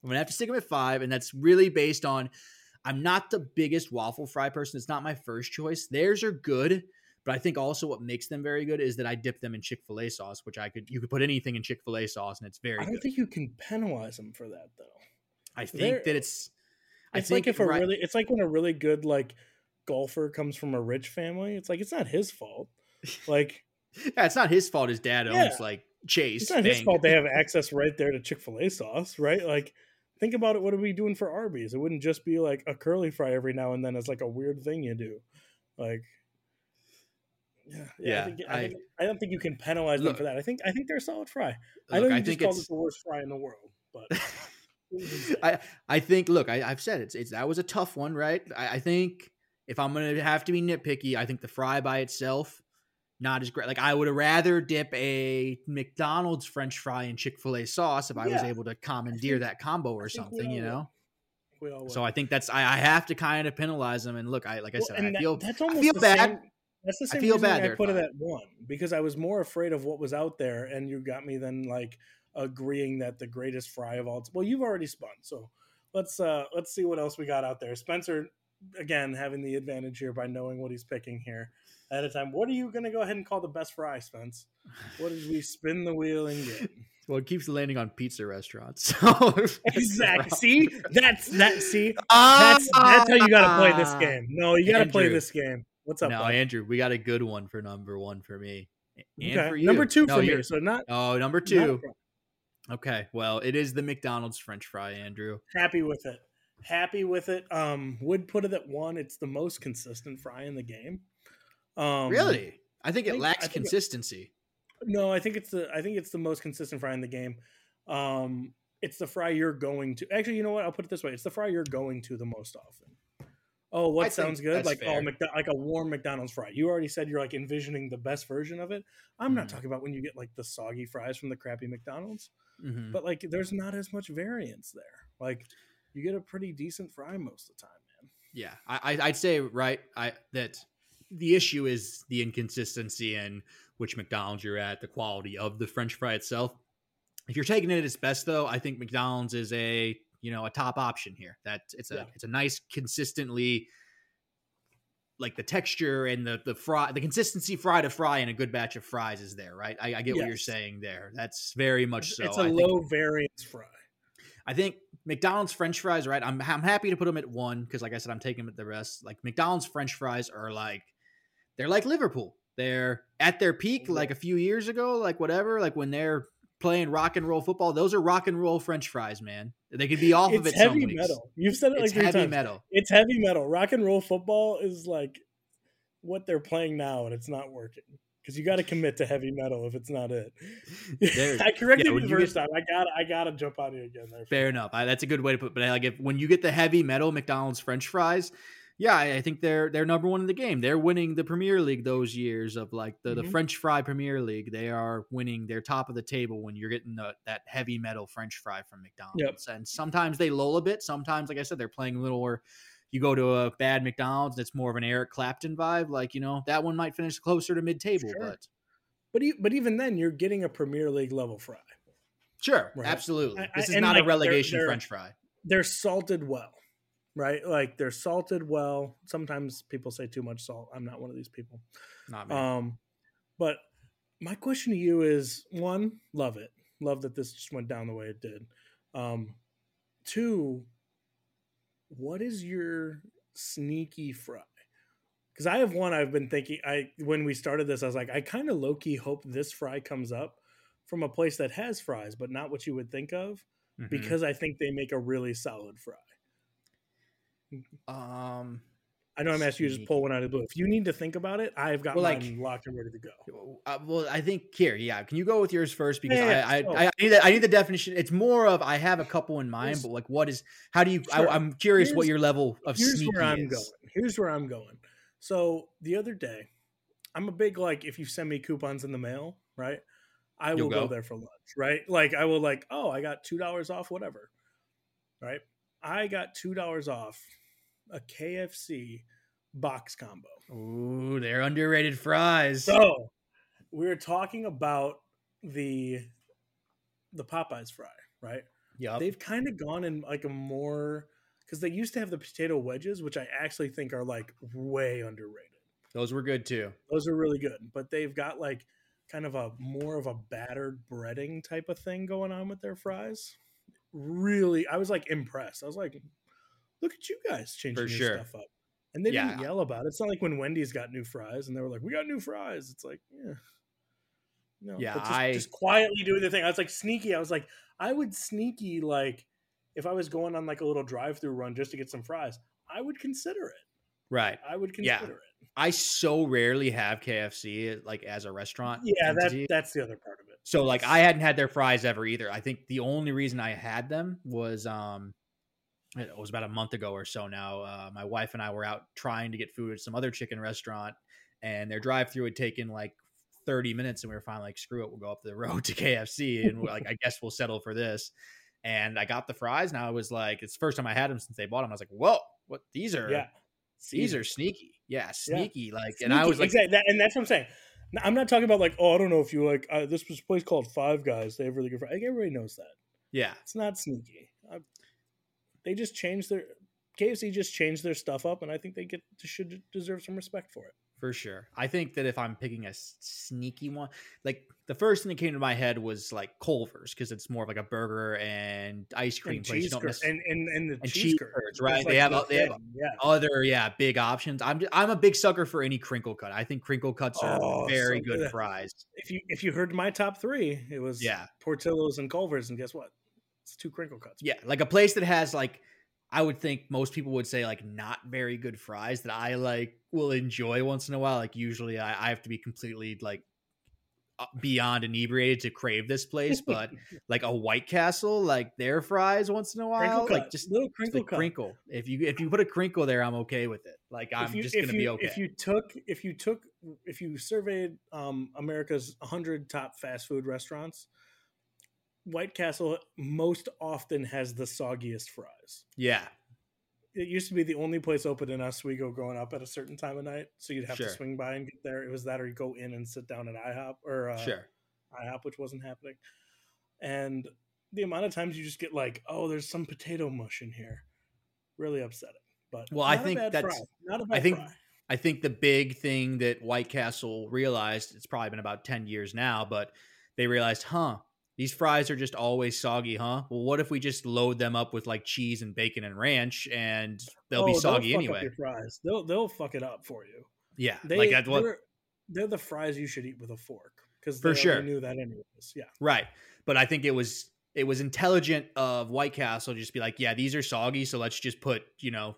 gonna have to stick them at five, and that's really based on I'm not the biggest waffle fry person. It's not my first choice. Theirs are good, But I think also what makes them very good is that I dip them in Chick Fil A sauce, which I could you could put anything in Chick Fil A sauce and it's very. I don't good. think you can penalize them for that though. I think They're- that it's. I It's think like if a right- really, it's like when a really good like golfer comes from a rich family. It's like it's not his fault. Like [LAUGHS] yeah, it's not his fault. His dad owns Yeah. like Chase. it's not his fault they have [LAUGHS] access right there to Chick Fil A sauce, right? Like think about it. What are we doing for Arby's? It wouldn't just be like a curly fry every now and then It's like a weird thing you do, like. Yeah, Yeah, I, think, I, I- think, I don't think you can penalize them for that. I think I think they're a solid fry. I Look, know you I just think called it the worst fry in the world, but [LAUGHS] [LAUGHS] I I think look, I, I've said it's it's that was a tough one, right? I, I think if I'm gonna have to be nitpicky, I think the fry by itself not as great. Like I would have rather dip a McDonald's French fry in Chick Fil A sauce if I was able to commandeer think- that combo or I something, you would. know. So. I think that's I, I have to kind of penalize them. And look, I like I said, I that- feel that's I almost feel bad. Same, that's the I same feel reason bad I put it at one because I was more afraid of what was out there, and you got me then like agreeing that the greatest fry of all. Well, you've already spun, so let's uh let's see what else we got out there. Spencer, again, having the advantage here by knowing what he's picking here at a time. What are you going to go ahead and call the best fry, Spence? What did we spin the wheel and get? [LAUGHS] Well, it keeps landing on pizza restaurants. [LAUGHS] So [LAUGHS] Exactly. See, that's that. See, that's that's how you got to play this game. No, you got to play this game. What's up? No, bud? Andrew, we got a good one for number one for me. And Okay. for you. Number two No, for me. So not Oh, number two. Okay, well, it is the McDonald's French fry, Andrew. happy with it. Happy with it. Um, would put it at one. It's the most consistent fry in the game. Um, really? I think it think- lacks I think it- consistency. No, I think it's the. I think it's the most consistent fry in the game. Um, it's the fry you're going to. Actually, you know what? I'll put it this way: it's the fry you're going to the most often. Oh, what I sounds good? Like oh. McDo- like a warm McDonald's fry. You already said you're like envisioning the best version of it. I'm not Mhm. talking about when you get like the soggy fries from the crappy McDonald's. Mhm. but like there's not as much variance there. Like you get a pretty decent fry most of the time, man. Yeah, I, I- I'd say right. I that the issue is the inconsistency in which McDonald's you're at, the quality of the French fry itself. If you're taking it at its best, though, I think McDonald's is a you know a top option here. That it's a Yeah. it's a nice consistently like the texture and the the fry the consistency fry to fry and a good batch of fries is there right i, I get what you're saying there that's very much so it's a I think- low variance fry. I think McDonald's French fries, right? I'm I'm happy to put them at one because, like I said, I'm taking them at the rest. Like McDonald's French fries are like they're like Liverpool. They're at their peak, Mm-hmm. like a few years ago, like whatever, like when they're playing rock and roll football. Those are rock and roll French fries, man. They could be off It's of it. It's heavy metal. You've said it like It's three heavy times. metal. It's heavy metal. Rock and roll football is like what they're playing now, and it's not working. Because you got to commit to heavy metal if it's not it. [LAUGHS] [LAUGHS] I corrected yeah, you the first time. I got I got to jump on you again there. Fair enough. I, that's a good way to put. But like, if when you get the heavy metal McDonald's French fries, yeah, I, think they're they're number one in the game. They're winning the Premier League those years of like the, the Mhm. French fry Premier League. They are winning. They're top of the table when you're getting the, that heavy metal French fry from McDonald's. And sometimes they lull a bit. Sometimes, like I said, they're playing a little. Or you go to a bad McDonald's, and it's more of an Eric Clapton vibe. Like you know that one might finish closer to mid table, Sure. but But e- but even then, you're getting a Premier League level fry. sure, Right. absolutely. I- I- this is not like, a they're- relegation they're- French fry. they're salted well, right? Like they're salted well. Sometimes people say too much salt. I'm not one of these people. Not me. Um, but my question to you is: one, love it, love that this just went down the way it did. Um, two, what is your sneaky fry? Because I have one I've been thinking. I when we started this, I was like, I kind of low key hope this fry comes up from a place that has fries, but not what you would think of Mhm. because I think they make a really solid fry. Um. I know I'm asking you to just pull one out of the blue. If you need to think about it, I've got Well, like- mine locked and ready to go. Uh, well, I think here, yeah. Can you go with yours first? Because Yeah, I, yeah, I, I, need the, I need the definition. It's more of I have a couple in mind, Here's- but like, what is? How do you? Sure. I, I'm curious what your level of Here's sneaky where I'm is. going. Here's where I'm going. So the other day, I'm a big like if you send me coupons in the mail, right? I will go. go? there for lunch, right? Like I will like, oh, I got two dollars off, whatever. Right? I got two dollars off a KFC box combo. Ooh, they're underrated fries. So we were talking about the the Popeyes fry, right? Yeah. They've kind of gone in like a more because they used to have the potato wedges, which I actually think are like way underrated. Those were good too. Those are really good, but they've got like kind of a more of a battered breading type of thing going on with their fries. Really, I was like impressed. I was like, look at you guys changing your sure. stuff up. And they didn't Yeah. yell about it. It's not like when Wendy's got new fries and they were like, "We got new fries." It's like, yeah, no, Yeah, just, I- just quietly doing the thing. I was like sneaky. I was like, I would sneaky like if I was going on like a little drive-through run just to get some fries. I would consider it. Right. I would Yeah. consider it. I so rarely have KFC like as a restaurant. Yeah, that that's the other part of it. So like I hadn't had their fries ever either. I think the only reason I had them was um it was about a month ago or so now. Uh, my wife and I were out trying to get food at some other chicken restaurant and their drive through had taken like 30 minutes and we were finally like screw it we'll go up the [LAUGHS] road to KFC and we're like I guess we'll settle for this. And I got the fries and I was like it's the first time I had them since they bought them. I was like, "Whoa, what these are yeah. these are sneaky." Yeah, sneaky like and I was like exactly, that, and that's what I'm saying. I'm not talking about like, oh, I don't know if you like uh, this was a place called Five Guys. They have really good. fries. Like, everybody knows that. yeah, It's not sneaky. They just changed their KFC just changed their stuff up, and I think they get should deserve some respect for it. For sure. I think that if I'm picking a sneaky one, like the first thing that came to my head was like Culver's because it's more of like a burger and ice cream And place. Cheese don't curds, and, and and the and cheese, cheese curds, curds, right? They have the they have yeah. other yeah big options. I'm just, I'm a big sucker for any crinkle cut. I think crinkle cuts are Oh, very so good good. fries. If you if you heard my top three, it was Yeah. Portillo's and Culver's, and guess what? It's two crinkle cuts. Yeah, like a place that has like I would think most people would say like not very good fries that I like will enjoy once in a while. Like usually I, I have to be completely like uh, beyond inebriated to crave this place, but [LAUGHS] like a White Castle, like their fries once in a while, crinkle like cut, just little crinkle cut. crinkle. If you if you put a crinkle there, I'm okay with it. Like I'm you, just gonna you, be okay. If you took if you took if you surveyed um, America's 100 top fast food restaurants, White Castle most often has the soggiest fries. yeah, It used to be the only place open in Oswego growing up at a certain time of night, so you'd have Sure. to swing by and get there. It was that, or you go in and sit down at IHOP or uh, sure. IHOP, which wasn't happening. And the amount of times you just get like, "Oh, there's some potato mush in here," really upsetting. But Well, I think that's- fry. not a bad I think fry. I think the big thing that White Castle realized, it's probably been about 10 years now, but they realized, huh, these fries are just always soggy, huh? Well, what if we just load them up with like cheese and bacon and ranch and they'll be Oh, soggy fuck up anyway? your fries. They'll they'll fuck it up for you. Yeah. They like that's what they're, they're the fries you should eat with a fork because For sure. knew that anyways. Yeah, right. But I think it was it was intelligent of White Castle to just be like, yeah, these are soggy, so let's just put, you know,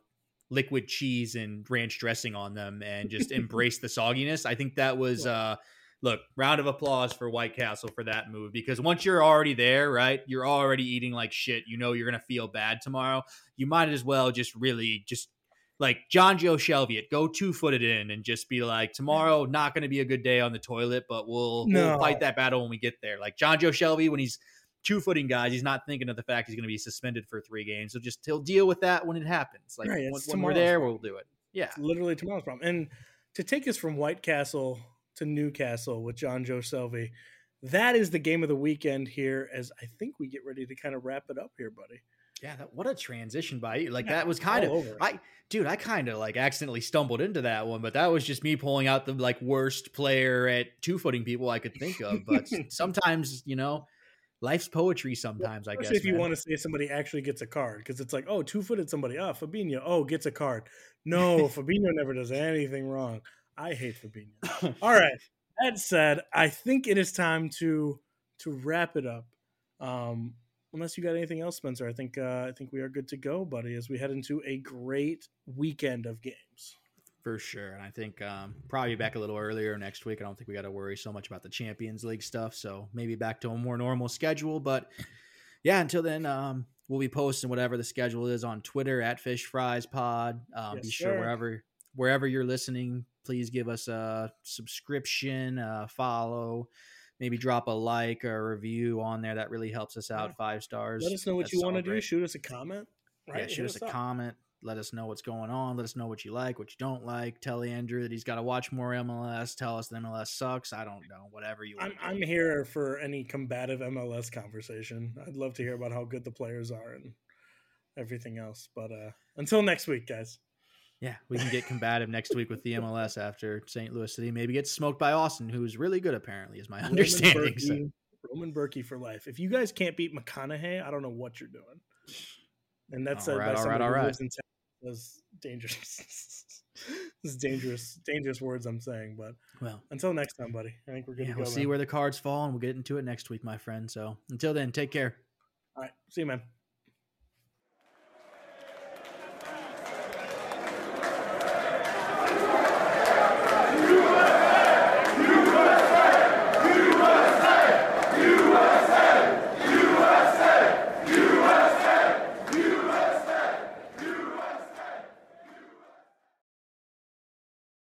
liquid cheese and ranch dressing on them and just [LAUGHS] embrace the sogginess. I think that was uh look, round of applause for White Castle for that move because once you're already there, right? You're already eating like shit. You know you're gonna feel bad tomorrow. You might as well just really just like Jonjo Shelvey it, go two footed in and just be like, tomorrow not gonna be a good day on the toilet, but we'll No. we'll fight that battle when we get there. Like Jonjo Shelvey, when he's two footing guys, he's not thinking of the fact he's gonna be suspended for three games. So just he'll deal with that when it happens. Like Right, when, when we're there, problem. we'll do it. Yeah. It's literally tomorrow's problem. And to take us from White Castle to Newcastle with Jonjo Shelvey, that is the game of the weekend here. As I think we get ready to kind of wrap it up here, buddy. Yeah, that, what a transition by you. Like Yeah, that was kind of over. I dude, I kind of like accidentally stumbled into that one, but that was just me pulling out the like worst player at two-footing people I could think of, but [LAUGHS] sometimes, you know, life's poetry sometimes, I guess. If you want to say somebody actually gets a card, because it's like, oh, two footed somebody. Oh, Fabinho. Oh, gets a card. No, [LAUGHS] Fabinho never does anything wrong. I hate Fabinho. [LAUGHS] All right. That said, I think it is time to to wrap it up. Um, unless you got anything else, Spencer, I think uh, I think we are good to go, buddy. As we head into a great weekend of games. For sure. And I think um, probably back a little earlier next week. I don't think we got to worry so much about the Champions League stuff. So maybe back to a more normal schedule. But yeah, until then, um, we'll be posting whatever the schedule is on Twitter at Fish Fries Pod. Um, Yes, be sure sir. wherever wherever you're listening, please give us a subscription, a follow, maybe drop a like or a review on there. That really helps us out. Yeah. Five stars. Let us know what That's you want to do. Shoot us a comment. Right? Yeah, shoot Hit us a up. comment. Let us know what's going on. Let us know what you like, what you don't like. Tell Andrew that he's got to watch more MLS. Tell us the MLS sucks. I don't know. Whatever you want. I'm, I'm here for any combative MLS conversation. I'd love to hear about how good the players are and everything else. But uh, until next week, guys. Yeah, we can get combative next week with the MLS after St. Louis City maybe gets smoked by Austin, who's really good apparently, is my Roman understanding. So, Bürki, Roman Bürki for life. If you guys can't beat McConaughey, I don't know what you're doing. And that's All said right, by all somebody right, who right. lives in Texas. That's dangerous. [LAUGHS] this is dangerous, dangerous words I'm saying. But well, until next time, buddy. I think we're good yeah, to go. we'll see man. where the cards fall, and we'll get into it next week, my friend. So until then, take care. All right, see you, man.